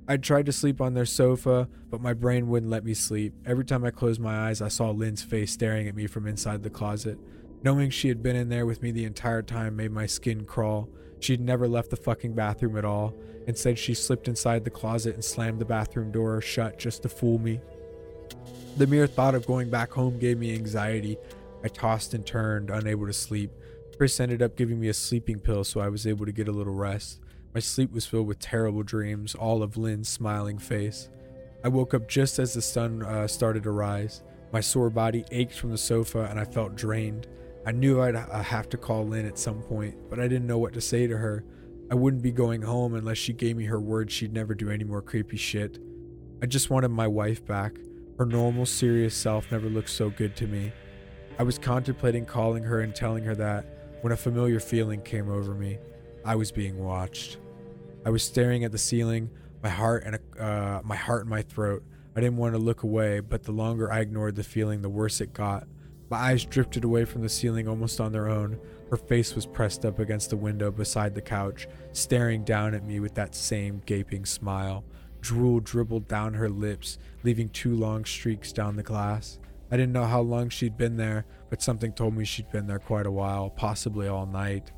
I'd tried to sleep on their sofa, but my brain wouldn't let me sleep. Every time I closed my eyes, I saw Lynn's face staring at me from inside the closet. Knowing she had been in there with me the entire time made my skin crawl. She'd never left the fucking bathroom at all. Instead, she slipped inside the closet and slammed the bathroom door shut just to fool me. The mere thought of going back home gave me anxiety. I tossed and turned, unable to sleep. Chris ended up giving me a sleeping pill so I was able to get a little rest. My sleep was filled with terrible dreams, all of Lynn's smiling face. I woke up just as the sun uh, started to rise. My sore body ached from the sofa and I felt drained. I knew I'd uh, have to call Lynn at some point, but I didn't know what to say to her. I wouldn't be going home unless she gave me her word she'd never do any more creepy shit. I just wanted my wife back. Her normal, serious self never looked so good to me. I was contemplating calling her and telling her that when a familiar feeling came over me. I was being watched. I was staring at the ceiling, my heart and uh, my heart in my throat. I didn't want to look away, but the longer I ignored the feeling, the worse it got. My eyes drifted away from the ceiling almost on their own. Her face was pressed up against the window beside the couch, staring down at me with that same gaping smile. Drool dribbled down her lips, leaving two long streaks down the glass. I didn't know how long she'd been there, but something told me she'd been there quite a while, possibly all night.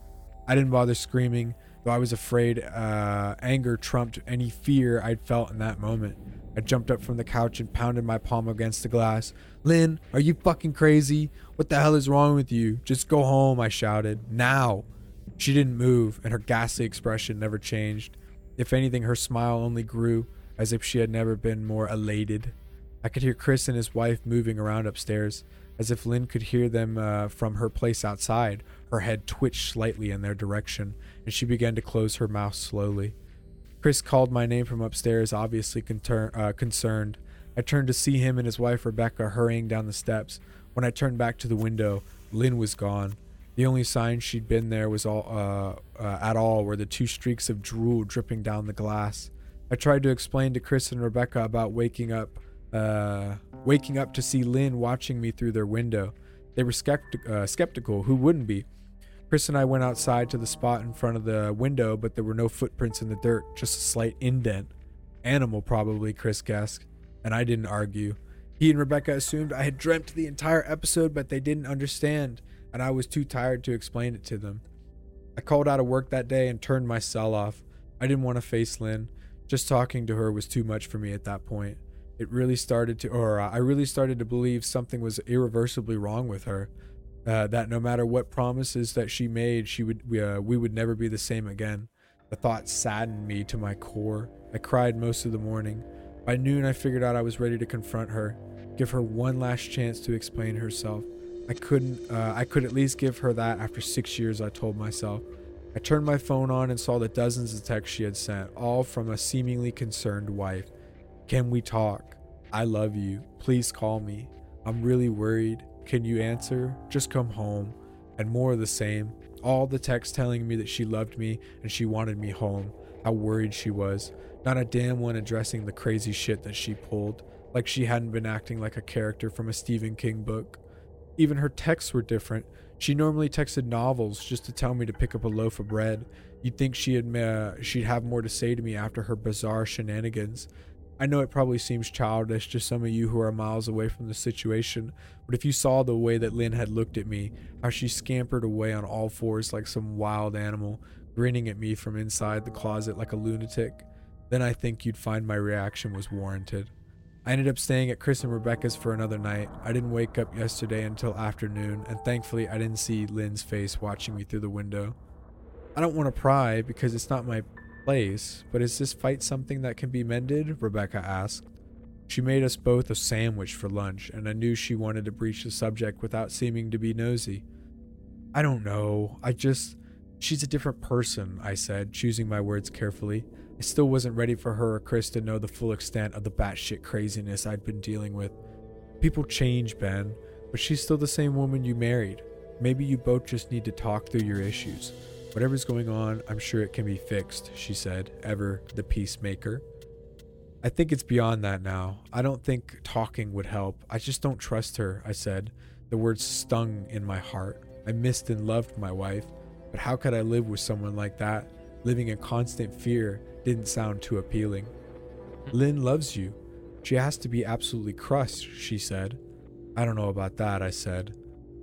I didn't bother screaming, though I was afraid uh, anger trumped any fear I'd felt in that moment. I jumped up from the couch and pounded my palm against the glass. Lynn, are you fucking crazy? What the hell is wrong with you? Just go home, I shouted. Now. She didn't move, and her ghastly expression never changed. If anything, her smile only grew, as if she had never been more elated. I could hear Chris and his wife moving around upstairs, as if Lynn could hear them uh, from her place outside. Her head twitched slightly in their direction, and she began to close her mouth slowly. Chris called my name from upstairs, obviously conter- uh, concerned. I turned to see him and his wife Rebecca hurrying down the steps. When I turned back to the window, Lynn was gone. The only sign she'd been there was all uh, uh, at all were the two streaks of drool dripping down the glass. I tried to explain to Chris and Rebecca about waking up, uh, waking up to see Lynn watching me through their window. They were skepti- uh, skeptical. Who wouldn't be? Chris and I went outside to the spot in front of the window, but there were no footprints in the dirt, just a slight indent. Animal, probably, Chris guessed, and I didn't argue. He and Rebecca assumed I had dreamt the entire episode, but they didn't understand, and I was too tired to explain it to them. I called out of work that day and turned my cell off. I didn't want to face Lynn. Just talking to her was too much for me at that point. It really started to, or I really started to believe something was irreversibly wrong with her uh, that no matter what promises that she made, she would uh, we would never be the same again. The thought saddened me to my core. I cried most of the morning. By noon, I figured out I was ready to confront her, give her one last chance to explain herself. I couldn't. Uh, I could at least give her that after six years. I told myself. I turned my phone on and saw the dozens of texts she had sent, all from a seemingly concerned wife. Can we talk? I love you. Please call me. I'm really worried. Can you answer? Just come home. And more of the same. All the texts telling me that she loved me and she wanted me home. How worried she was. Not a damn one addressing the crazy shit that she pulled, like she hadn't been acting like a character from a Stephen King book. Even her texts were different. She normally texted novels just to tell me to pick up a loaf of bread. You'd think she had uh, she'd have more to say to me after her bizarre shenanigans. I know it probably seems childish to some of you who are miles away from the situation, but if you saw the way that Lynn had looked at me, how she scampered away on all fours like some wild animal, grinning at me from inside the closet like a lunatic, then I think you'd find my reaction was warranted. I ended up staying at Chris and Rebecca's for another night. I didn't wake up yesterday until afternoon, and thankfully I didn't see Lynn's face watching me through the window. I don't want to pry because it's not my place, but is this fight something that can be mended? Rebecca asked. She made us both a sandwich for lunch, and I knew she wanted to breach the subject without seeming to be nosy. I don't know. I just. She's a different person, I said, choosing my words carefully. I still wasn't ready for her or Chris to know the full extent of the batshit craziness I'd been dealing with. People change, Ben, but she's still the same woman you married. Maybe you both just need to talk through your issues. Whatever's going on, I'm sure it can be fixed, she said, ever the peacemaker. I think it's beyond that now. I don't think talking would help. I just don't trust her, I said. The words stung in my heart. I missed and loved my wife, but how could I live with someone like that? Living in constant fear didn't sound too appealing. Lynn loves you. She has to be absolutely crushed, she said. I don't know about that, I said.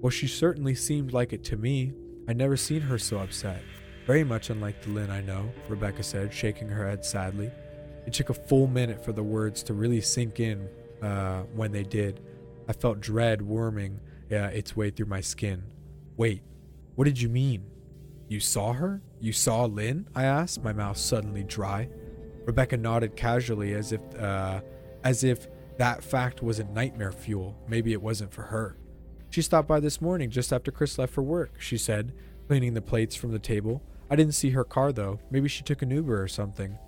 Well, she certainly seemed like it to me. I'd never seen her so upset. Very much unlike the Lynn I know, Rebecca said, shaking her head sadly. It took a full minute for the words to really sink in uh, when they did. I felt dread worming uh, its way through my skin. Wait, what did you mean? You saw her? You saw Lynn? I asked, my mouth suddenly dry. Rebecca nodded casually as if uh, as if that fact wasn't nightmare fuel. Maybe it wasn't for her. She stopped by this morning just after Chris left for work, she said, cleaning the plates from the table. I didn't see her car though. Maybe she took an Uber or something.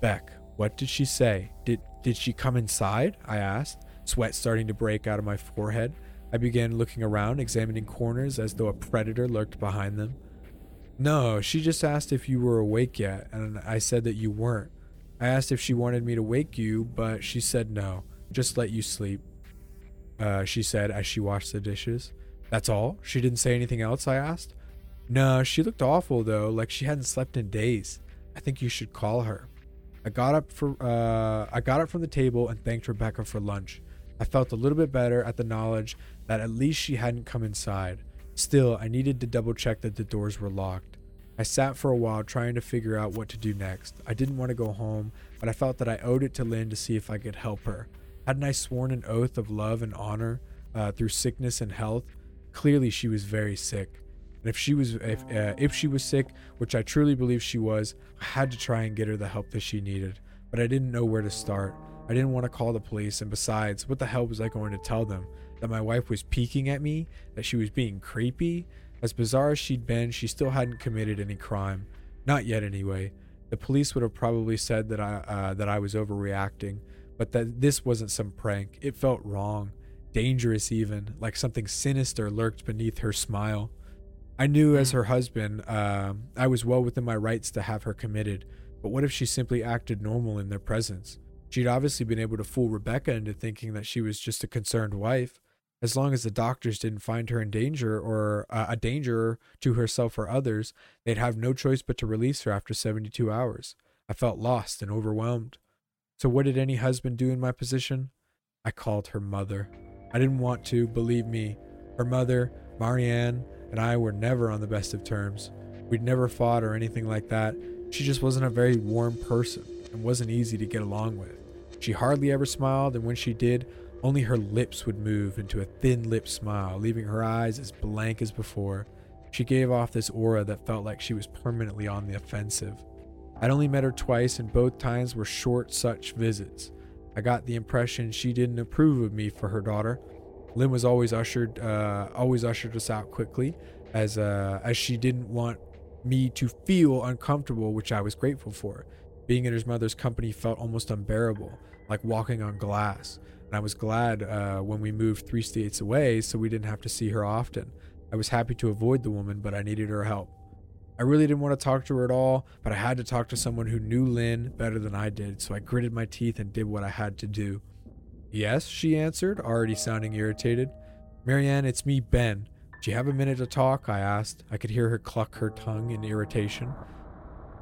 Beck, what did she say? Did did she come inside? I asked, sweat starting to break out of my forehead. I began looking around, examining corners as though a predator lurked behind them. No, she just asked if you were awake yet, and I said that you weren't. I asked if she wanted me to wake you, but she said no, just let you sleep uh, she said as she washed the dishes. That's all? She didn't say anything else? I asked. No, she looked awful though, like she hadn't slept in days. I think you should call her. I got up for uh, I got up from the table and thanked Rebecca for lunch. I felt a little bit better at the knowledge that at least she hadn't come inside. Still, I needed to double check that the doors were locked. I sat for a while trying to figure out what to do next. I didn't want to go home, but I felt that I owed it to Lynn to see if I could help her. Hadn't I sworn an oath of love and honor uh, through sickness and health? Clearly, she was very sick. And if she was if uh, if she was sick, which I truly believe she was, I had to try and get her the help that she needed. But I didn't know where to start. I didn't want to call the police, and besides, what the hell was I going to tell them? That my wife was peeking at me, that she was being creepy. As bizarre as she'd been, she still hadn't committed any crime, not yet anyway. The police would have probably said that I uh, that I was overreacting, but that this wasn't some prank. It felt wrong, dangerous even, like something sinister lurked beneath her smile. I knew as hmm. her husband, uh, I was well within my rights to have her committed, but what if she simply acted normal in their presence? She'd obviously been able to fool Rebecca into thinking that she was just a concerned wife. As long as the doctors didn't find her in danger or uh, a danger to herself or others, they'd have no choice but to release her after 72 hours. I felt lost and overwhelmed. So, what did any husband do in my position? I called her mother. I didn't want to, believe me. Her mother, Marianne, and I were never on the best of terms. We'd never fought or anything like that. She just wasn't a very warm person and wasn't easy to get along with. She hardly ever smiled, and when she did, only her lips would move into a thin lipped smile, leaving her eyes as blank as before. She gave off this aura that felt like she was permanently on the offensive. I'd only met her twice, and both times were short such visits. I got the impression she didn't approve of me for her daughter. Lynn was always ushered, uh, always ushered us out quickly, as uh, as she didn't want me to feel uncomfortable, which I was grateful for. Being in his mother's company felt almost unbearable, like walking on glass. And I was glad uh, when we moved three states away, so we didn't have to see her often. I was happy to avoid the woman, but I needed her help. I really didn't want to talk to her at all, but I had to talk to someone who knew Lynn better than I did, so I gritted my teeth and did what I had to do. Yes, she answered, already sounding irritated. Marianne, it's me, Ben. Do you have a minute to talk? I asked. I could hear her cluck her tongue in irritation.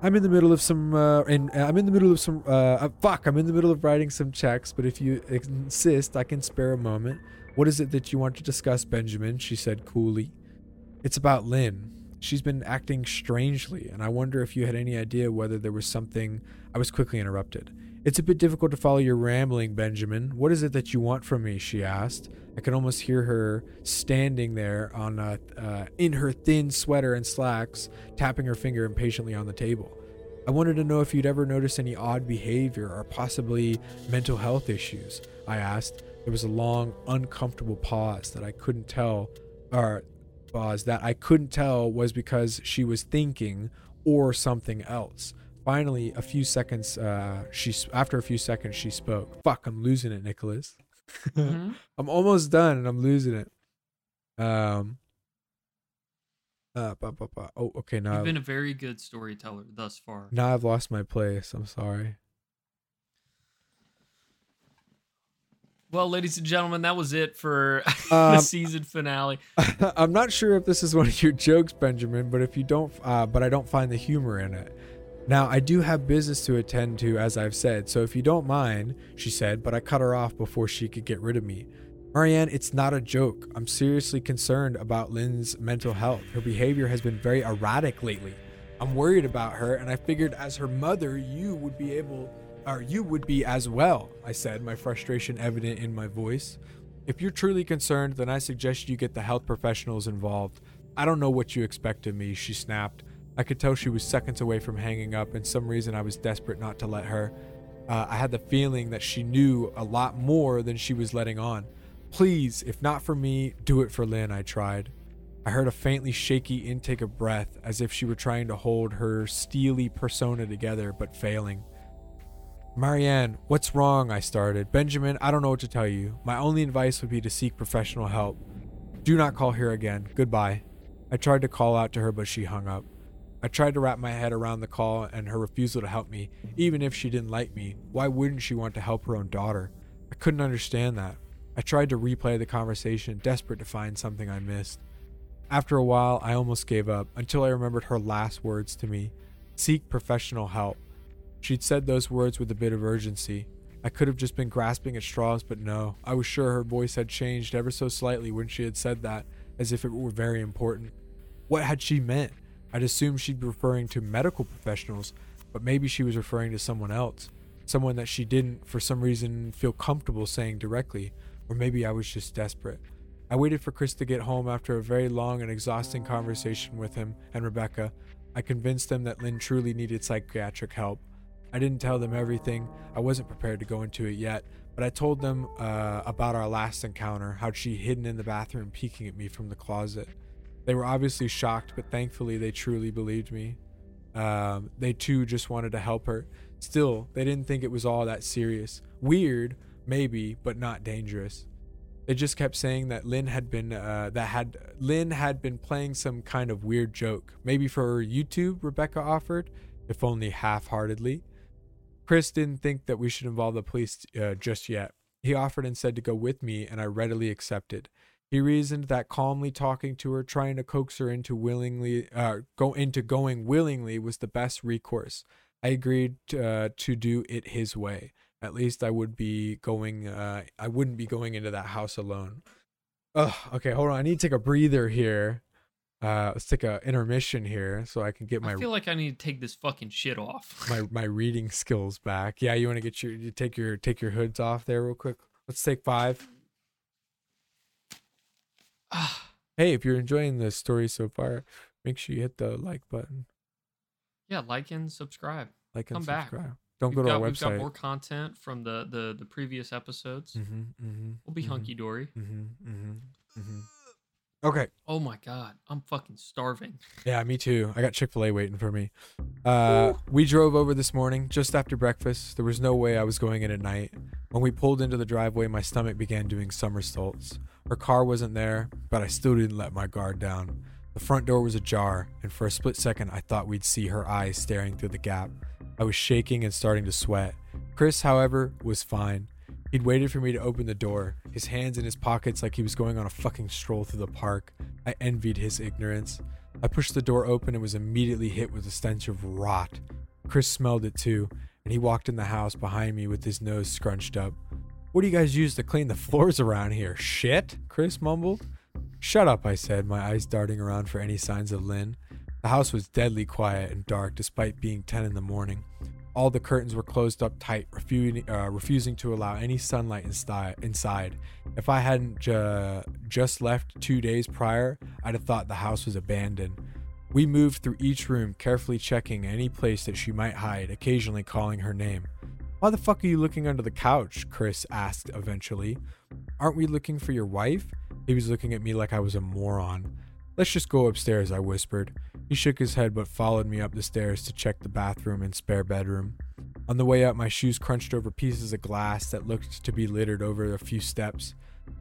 I'm in the middle of some, uh, and I'm in the middle of some, uh, uh, fuck, I'm in the middle of writing some checks, but if you insist, I can spare a moment. What is it that you want to discuss, Benjamin? She said coolly. It's about Lynn. She's been acting strangely, and I wonder if you had any idea whether there was something. I was quickly interrupted. It's a bit difficult to follow your rambling, Benjamin. What is it that you want from me? She asked. I could almost hear her standing there on a, uh, in her thin sweater and slacks, tapping her finger impatiently on the table. I wanted to know if you'd ever noticed any odd behavior or possibly mental health issues. I asked. There was a long, uncomfortable pause that I couldn't tell, or pause that I couldn't tell was because she was thinking or something else. Finally, a few seconds, uh, she after a few seconds, she spoke. Fuck, I'm losing it, Nicholas. Mhm. I'm almost done and I'm losing it. Um. Uh, ba, ba, ba. Oh, okay. Now, You've I've, been a very good storyteller thus far. now I've lost my place. I'm sorry. Well, ladies and gentlemen, that was it for Um, the season finale. I'm not sure if this is one of your jokes, Benjamin, but if you don't, uh, but I don't find the humor in it. Now, I do have business to attend to, as I've said, so if you don't mind, she said, but I cut her off before she could get rid of me. Marianne, it's not a joke. I'm seriously concerned about Lynn's mental health. Her behavior has been very erratic lately. I'm worried about her, and I figured as her mother, you would be able, or you would be as well, I said, my frustration evident in my voice. If you're truly concerned, then I suggest you get the health professionals involved. I don't know what you expect of me, she snapped. I could tell she was seconds away from hanging up, and some reason I was desperate not to let her. Uh, I had the feeling that she knew a lot more than she was letting on. Please, if not for me, do it for Lynn, I tried. I heard a faintly shaky intake of breath, as if she were trying to hold her steely persona together, but failing. Marianne, what's wrong? I started. Benjamin, I don't know what to tell you. My only advice would be to seek professional help. Do not call here again. Goodbye. I tried to call out to her, but she hung up. I tried to wrap my head around the call and her refusal to help me, even if she didn't like me. Why wouldn't she want to help her own daughter? I couldn't understand that. I tried to replay the conversation, desperate to find something I missed. After a while, I almost gave up until I remembered her last words to me seek professional help. She'd said those words with a bit of urgency. I could have just been grasping at straws, but no. I was sure her voice had changed ever so slightly when she had said that, as if it were very important. What had she meant? I'd assumed she'd be referring to medical professionals, but maybe she was referring to someone else. Someone that she didn't, for some reason, feel comfortable saying directly. Or maybe I was just desperate. I waited for Chris to get home after a very long and exhausting conversation with him and Rebecca. I convinced them that Lynn truly needed psychiatric help. I didn't tell them everything. I wasn't prepared to go into it yet, but I told them uh, about our last encounter, how she hidden in the bathroom peeking at me from the closet. They were obviously shocked, but thankfully they truly believed me. Um, they too just wanted to help her. Still, they didn't think it was all that serious. Weird, maybe, but not dangerous. They just kept saying that Lynn had been uh, that had Lynn had been playing some kind of weird joke, maybe for YouTube. Rebecca offered, if only half-heartedly. Chris didn't think that we should involve the police uh, just yet. He offered instead to go with me, and I readily accepted. He reasoned that calmly talking to her, trying to coax her into willingly uh, go into going willingly was the best recourse. I agreed uh, to do it his way. At least I would be going. Uh, I wouldn't be going into that house alone. Ugh, okay, hold on. I need to take a breather here. Uh, let's take a intermission here so I can get my I feel like I need to take this fucking shit off. my my reading skills back. Yeah, you want to get your you take your take your hoods off there real quick. Let's take five. Ah, Hey, if you're enjoying the story so far, make sure you hit the like button, yeah, like and subscribe. like and Come back. subscribe. Don't We've go to got, our We've got website. more content from the the the previous episodes. Mm-hmm, mm-hmm, We'll be hunky dory. Okay. Oh my god, I'm fucking starving. Yeah, me too. I got Chick Fil A waiting for me. Uh, we drove over this morning just after breakfast. There was no way I was going in at night. When we pulled into the driveway, my stomach began doing somersaults. Her car wasn't there, but I still didn't let my guard down. The front door was ajar, and for a split second, I thought we'd see her eyes staring through the gap. I was shaking and starting to sweat. Chris, however, was fine. He'd waited for me to open the door, his hands in his pockets like he was going on a fucking stroll through the park. I envied his ignorance. I pushed the door open and was immediately hit with a stench of rot. Chris smelled it too, and he walked in the house behind me with his nose scrunched up. What do you guys use to clean the floors around here? Shit? Chris mumbled. Shut up, I said, my eyes darting around for any signs of Lynn. The house was deadly quiet and dark despite being 10 in the morning. All the curtains were closed up tight, refusing, uh, refusing to allow any sunlight inside. If I hadn't ju- just left two days prior, I'd have thought the house was abandoned. We moved through each room, carefully checking any place that she might hide, occasionally calling her name. Why the fuck are you looking under the couch? Chris asked eventually. Aren't we looking for your wife? He was looking at me like I was a moron. Let's just go upstairs, I whispered. He shook his head but followed me up the stairs to check the bathroom and spare bedroom. On the way up, my shoes crunched over pieces of glass that looked to be littered over a few steps.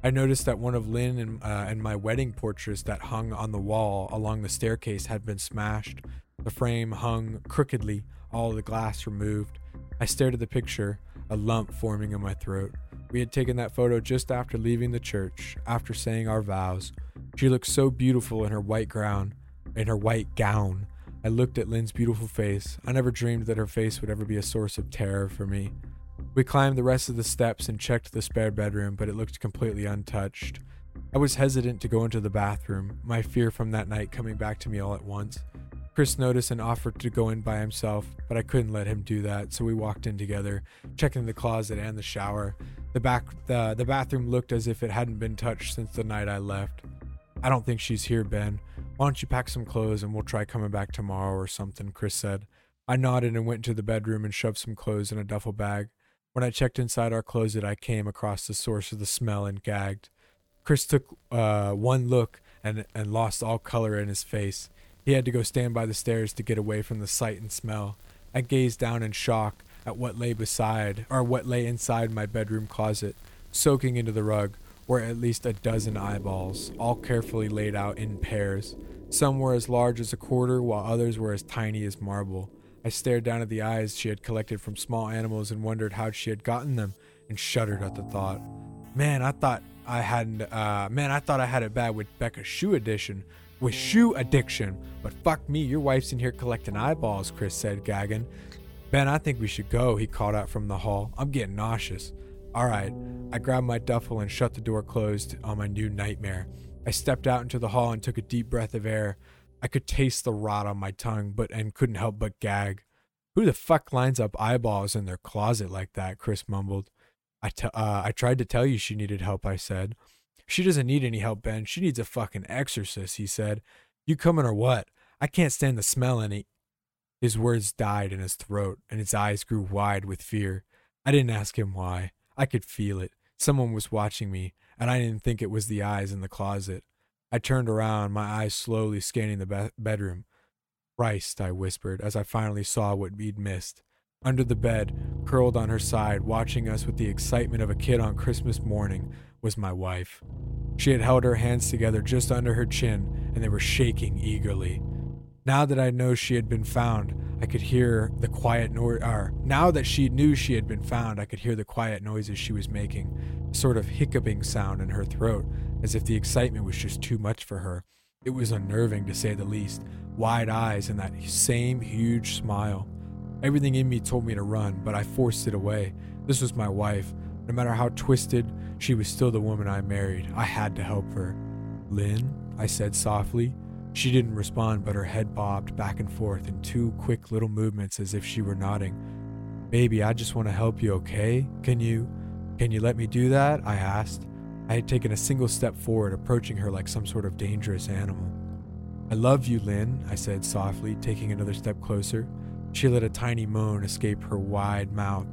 I noticed that one of Lynn and, uh, and my wedding portraits that hung on the wall along the staircase had been smashed. The frame hung crookedly, all the glass removed. I stared at the picture, a lump forming in my throat. We had taken that photo just after leaving the church, after saying our vows. She looked so beautiful in her white gown, in her white gown. I looked at Lynn's beautiful face. I never dreamed that her face would ever be a source of terror for me. We climbed the rest of the steps and checked the spare bedroom, but it looked completely untouched. I was hesitant to go into the bathroom, my fear from that night coming back to me all at once. Chris noticed and offered to go in by himself, but I couldn't let him do that, so we walked in together, checking the closet and the shower. The back the, the bathroom looked as if it hadn't been touched since the night I left. I don't think she's here, Ben. Why don't you pack some clothes and we'll try coming back tomorrow or something, Chris said. I nodded and went into the bedroom and shoved some clothes in a duffel bag. When I checked inside our closet, I came across the source of the smell and gagged. Chris took uh, one look and, and lost all color in his face. He had to go stand by the stairs to get away from the sight and smell. I gazed down in shock at what lay beside, or what lay inside my bedroom closet, soaking into the rug, were at least a dozen eyeballs, all carefully laid out in pairs. Some were as large as a quarter, while others were as tiny as marble. I stared down at the eyes she had collected from small animals and wondered how she had gotten them, and shuddered at the thought. Man, I thought I hadn't. Uh, man, I thought I had it bad with Becca's shoe addiction, with shoe addiction. But fuck me, your wife's in here collecting eyeballs. Chris said, gagging. Ben, I think we should go. He called out from the hall. I'm getting nauseous. All right. I grabbed my duffel and shut the door closed on my new nightmare. I stepped out into the hall and took a deep breath of air. I could taste the rot on my tongue, but and couldn't help but gag. Who the fuck lines up eyeballs in their closet like that? Chris mumbled. I, t- uh, I tried to tell you she needed help, I said. She doesn't need any help, Ben. She needs a fucking exorcist, he said. You coming or what? I can't stand the smell any. His words died in his throat, and his eyes grew wide with fear. I didn't ask him why. I could feel it. Someone was watching me, and I didn't think it was the eyes in the closet. I turned around, my eyes slowly scanning the be- bedroom. Christ, I whispered as I finally saw what we'd missed. Under the bed, curled on her side, watching us with the excitement of a kid on Christmas morning, was my wife. She had held her hands together just under her chin, and they were shaking eagerly. Now that I know she had been found, I could hear the quiet now that she knew she had been found, I could hear the quiet noises she was making, a sort of hiccuping sound in her throat, as if the excitement was just too much for her. It was unnerving to say the least. Wide eyes and that same huge smile. Everything in me told me to run, but I forced it away. This was my wife. No matter how twisted, she was still the woman I married. I had to help her. Lynn, I said softly. She didn't respond, but her head bobbed back and forth in two quick little movements as if she were nodding. Baby, I just want to help you, okay? Can you can you let me do that? I asked. I had taken a single step forward, approaching her like some sort of dangerous animal. I love you, Lynn, I said softly, taking another step closer. She let a tiny moan escape her wide mouth,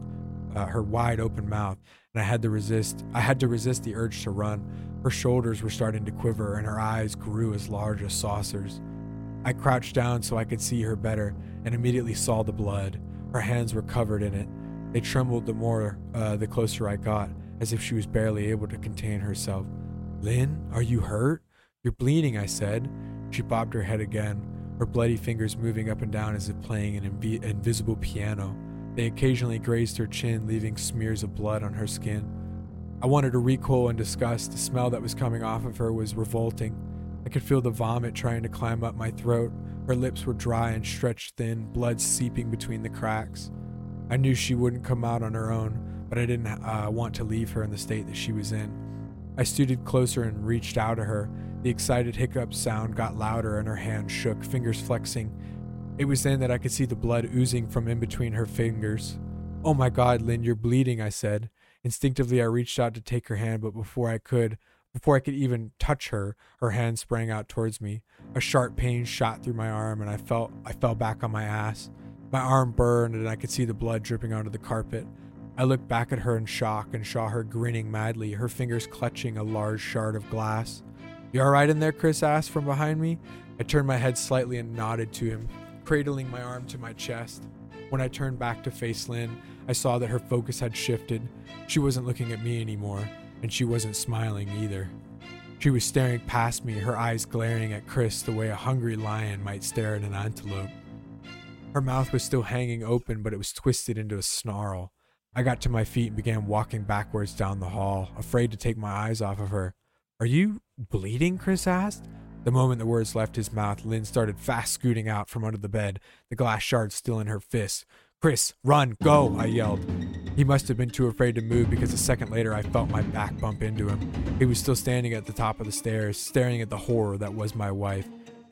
uh, her wide open mouth, and I had to resist. I had to resist the urge to run. Her shoulders were starting to quiver, and her eyes grew as large as saucers. I crouched down so I could see her better, and immediately saw the blood. Her hands were covered in it. They trembled the more uh, the closer I got, as if she was barely able to contain herself. Lynn, are you hurt? You're bleeding, I said. She bobbed her head again, her bloody fingers moving up and down as if playing an invi- invisible piano. They occasionally grazed her chin, leaving smears of blood on her skin. I wanted to recoil in disgust. The smell that was coming off of her was revolting. I could feel the vomit trying to climb up my throat. Her lips were dry and stretched thin, blood seeping between the cracks. I knew she wouldn't come out on her own, but I didn't uh, want to leave her in the state that she was in. I scooted closer and reached out to her. The excited hiccup sound got louder and her hand shook, fingers flexing. It was then that I could see the blood oozing from in between her fingers. Oh my god, Lynn, you're bleeding, I said. Instinctively, I reached out to take her hand, but before I could, before I could even touch her, her hand sprang out towards me. A sharp pain shot through my arm, and I felt I fell back on my ass. My arm burned, and I could see the blood dripping onto the carpet. I looked back at her in shock and saw her grinning madly, her fingers clutching a large shard of glass. You all right in there? Chris asked from behind me. I turned my head slightly and nodded to him, cradling my arm to my chest. When I turned back to face Lynn, I saw that her focus had shifted. She wasn't looking at me anymore, and she wasn't smiling either. She was staring past me, her eyes glaring at Chris the way a hungry lion might stare at an antelope. Her mouth was still hanging open, but it was twisted into a snarl. I got to my feet and began walking backwards down the hall, afraid to take my eyes off of her. Are you bleeding? Chris asked. The moment the words left his mouth, Lynn started fast scooting out from under the bed, the glass shard still in her fist. Chris, run, go, I yelled. He must have been too afraid to move because a second later I felt my back bump into him. He was still standing at the top of the stairs, staring at the horror that was my wife.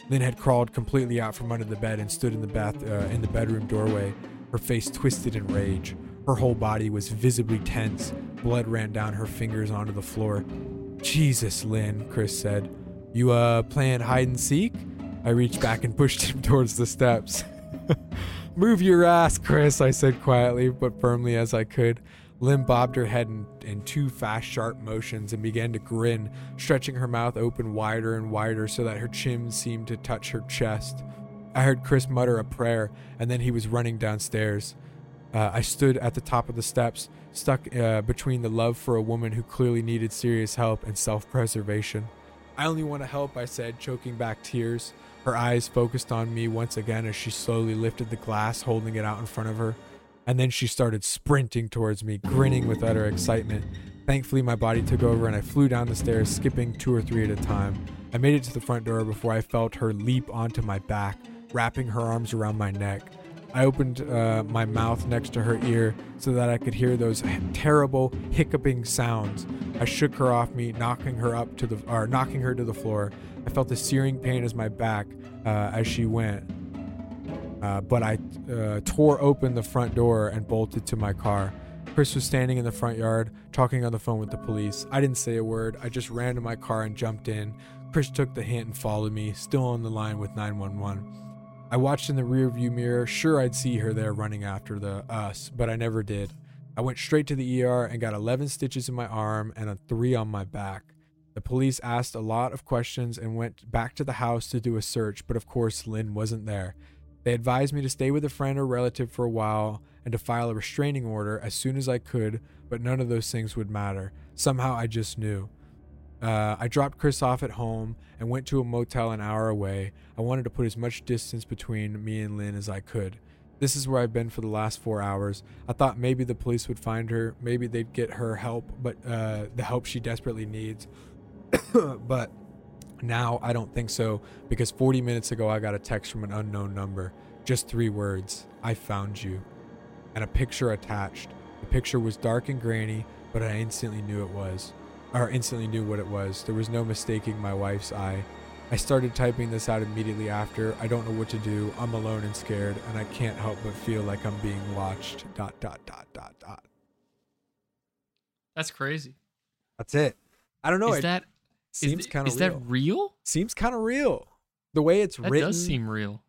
Lynn had crawled completely out from under the bed and stood in the bath uh, in the bedroom doorway, her face twisted in rage. Her whole body was visibly tense. Blood ran down her fingers onto the floor. Jesus, Lynn, Chris said. You, uh, playing hide and seek? I reached back and pushed him towards the steps. Move your ass, Chris, I said quietly but firmly as I could. Lynn bobbed her head in, in, two fast, sharp motions and began to grin, stretching her mouth open wider and wider so that her chin seemed to touch her chest. I heard Chris mutter a prayer, and then he was running downstairs. Uh, I stood at the top of the steps, stuck uh, between the love for a woman who clearly needed serious help and self preservation. I only want to help, I said, choking back tears. Her eyes focused on me once again as she slowly lifted the glass, holding it out in front of her. And then she started sprinting towards me, grinning with utter excitement. Thankfully, my body took over and I flew down the stairs, skipping two or three at a time. I made it to the front door before I felt her leap onto my back, wrapping her arms around my neck. I opened uh, my mouth next to her ear so that I could hear those terrible hiccuping sounds. I shook her off me, knocking her up to the or knocking her to the floor. I felt a searing pain as my back uh, as she went. Uh, but I uh, tore open the front door and bolted to my car. Chris was standing in the front yard, talking on the phone with the police. I didn't say a word. I just ran to my car and jumped in. Chris took the hint and followed me, still on the line with 911. I watched in the rearview mirror, sure I'd see her there running after the us, but I never did. I went straight to the ER and got 11 stitches in my arm and a 3 on my back. The police asked a lot of questions and went back to the house to do a search, but of course Lynn wasn't there. They advised me to stay with a friend or relative for a while and to file a restraining order as soon as I could, but none of those things would matter. Somehow I just knew. Uh, I dropped Chris off at home and went to a motel an hour away. I wanted to put as much distance between me and Lynn as I could. This is where I've been for the last four hours. I thought maybe the police would find her, maybe they'd get her help, but uh, the help she desperately needs. but now I don't think so because 40 minutes ago I got a text from an unknown number. Just three words I found you. And a picture attached. The picture was dark and grainy, but I instantly knew it was. Or instantly knew what it was. There was no mistaking my wife's eye. I started typing this out immediately after. I don't know what to do. I'm alone and scared, and I can't help but feel like I'm being watched. Dot dot dot dot dot. That's crazy. That's it. I don't know. Is it that seems kind of is real. that real? seems kind of real. The way it's That written. does seem real.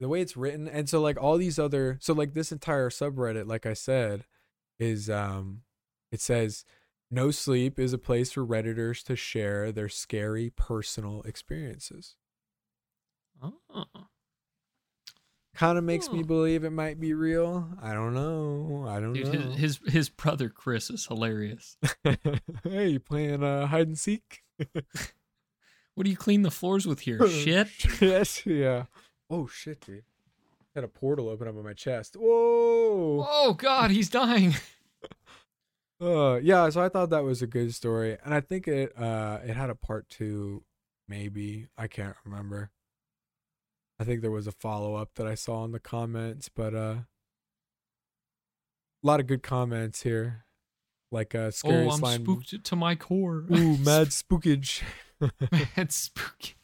the way it's written and so like all these other so like this entire subreddit like i said is um it says no sleep is a place for redditors to share their scary personal experiences Oh. kind of makes me believe it might be real i don't know i don't Dude, know his, his his brother Chris is hilarious. hey you playing uh hide and seek What do you clean the floors with here? Shit. yes, yeah. Oh shit, dude. Had a portal open up on my chest. Whoa. Oh God, he's dying. Uh, yeah. So I thought that was a good story, and I think it uh it had a part two, maybe I can't remember. I think there was a follow up that I saw in the comments, but uh, a lot of good comments here, like uh, scary oh, I'm slime. spooked to my core. Ooh, mad spookage. mad spookage.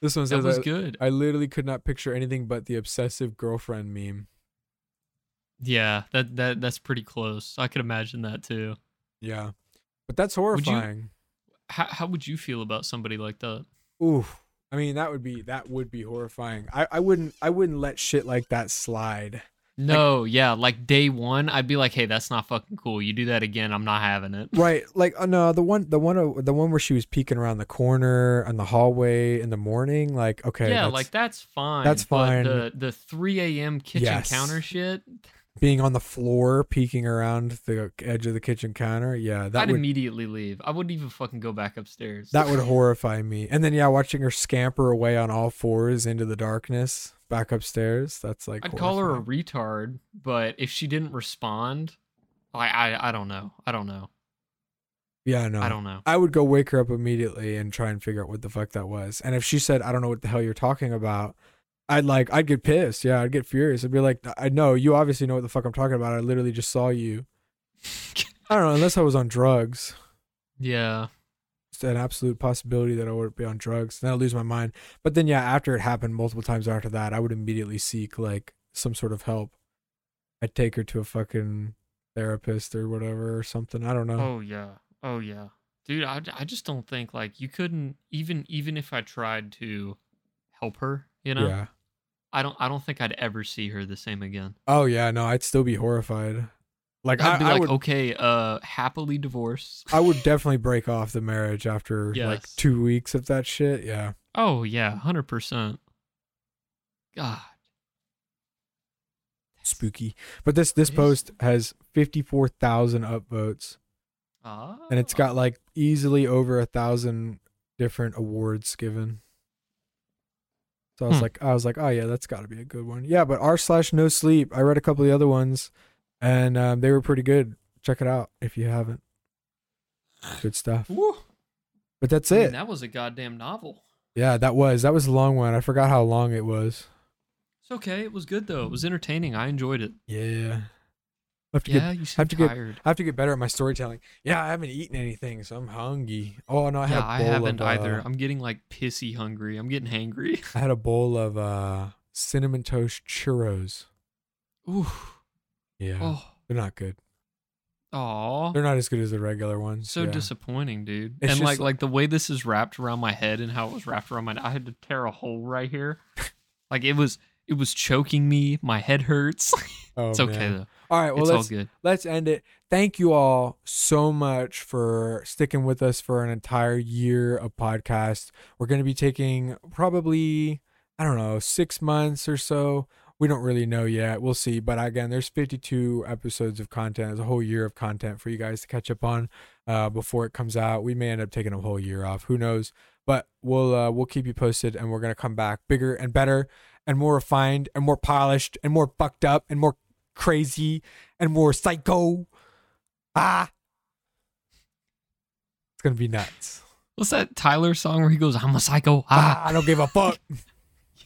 This one That was I, good. I literally could not picture anything but the obsessive girlfriend meme. Yeah, that that that's pretty close. I could imagine that too. Yeah, but that's Would you- horrifying. How how would you feel about somebody like that? Ooh, I mean that would be that would be horrifying. I I wouldn't I wouldn't let shit like that slide. No, yeah, like day one, I'd be like, "Hey, that's not fucking cool. You do that again, I'm not having it." Right, like uh, no, the one the one uh, the one where she was peeking around the corner on the hallway in the morning. Like okay, yeah, that's like that's fine. that's but fine. the the 3 a.m. kitchen Yes. counter shit, being on the floor, peeking around the edge of the kitchen counter. Yeah, that I'd would immediately leave. I wouldn't even fucking go back upstairs. that would horrify me. And then yeah, watching her scamper away on all fours into the darkness back upstairs. That's like I'd call her a retard, but if she didn't respond, I I, I don't know. I don't know. Yeah, no, I don't know. I would go wake her up immediately and try and figure out what the fuck that was. And if she said, "I don't know what the hell you're talking about," I'd like, I'd get pissed. Yeah, I'd get furious. I'd be like, "I know you obviously know what the fuck I'm talking about. I literally just saw you." I don't know, unless I was on drugs. Yeah. It's an absolute possibility that I would be on drugs. Then I'd lose my mind. But then, yeah, after it happened multiple times after that, I would immediately seek like some sort of help. I'd take her to a fucking therapist or whatever or something. I don't know. Oh yeah. Oh yeah. Dude, I, I just don't think like you couldn't even even if I tried to help her, you know? Yeah. I don't I don't think I'd ever see her the same again. Oh yeah, no, I'd still be horrified. Like I'd I, be I like, would, okay, uh happily divorced. I would definitely break off the marriage after like two weeks of that shit. Yeah. Oh yeah, hundred percent. God. Spooky. But this this post has fifty four thousand upvotes, Ah. and it's got like easily over a thousand different awards given. So I was Hmm. like, I was like, oh yeah, that's got to be a good one. Yeah, but r slash no sleep. I read a couple of the other ones, and um, they were pretty good. Check it out if you haven't. Good stuff. Woo. But that's I mean, it. that was a goddamn novel. Yeah, that was that was a long one. I forgot how long it was. It's okay. It was good though. It was entertaining. I enjoyed it. Yeah. I have to get Yeah, you seem to get- I have to get better at my storytelling. Yeah, I haven't eaten anything, so I'm hungry. Oh no, I had yeah, I haven't of, either. uh, I'm getting like pissy hungry. I'm getting hangry. I had a bowl of uh cinnamon toast churros. Ooh. Yeah. Oh. They're not good. Aw. They're not as good as the regular ones. So yeah. disappointing, dude. It's and just- like like the way this is wrapped around my head and how it was wrapped around my I had to tear a hole right here. like it was it was choking me. My head hurts. Oh, it's okay man. though. All right, well it's let's good. let's end it. Thank you all so much for sticking with us for an entire year of podcast. We're going to be taking probably I don't know, 6 months or so. We don't really know yet. We'll see. But again, there's 52 episodes of content. There's a whole year of content for you guys to catch up on uh, before it comes out. We may end up taking a whole year off. Who knows? But we'll uh, we'll keep you posted, and we're gonna come back bigger and better, and more refined, and more polished, and more fucked up, and more crazy, and more psycho. Ah, it's gonna be nuts. What's that Tyler song where he goes, I'm a psycho? Ah, Ah. I don't give a fuck.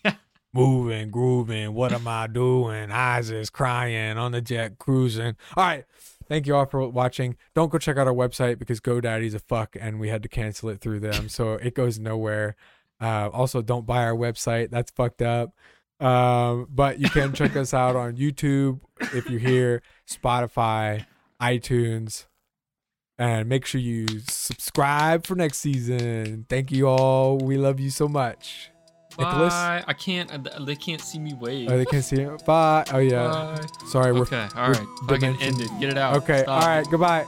Yeah. Moving, grooving. What am I doing? Eyes is crying on the jet cruising. All right. Thank you all for watching. Don't go check out our website because GoDaddy's a fuck and we had to cancel it through them. So it goes nowhere. Uh, also, don't buy our website. That's fucked up. Um, but you can check us out on YouTube if you're here, Spotify, iTunes, and make sure you subscribe for next season. Thank you all. We love you so much. Nicholas? Bye. I can't. uh, They can't see me wave. Oh, they can't see it. Bye. Oh yeah. Bye. Sorry. We're Okay. All right. Fucking end it. Get it out. okay. Stop. All right. Goodbye.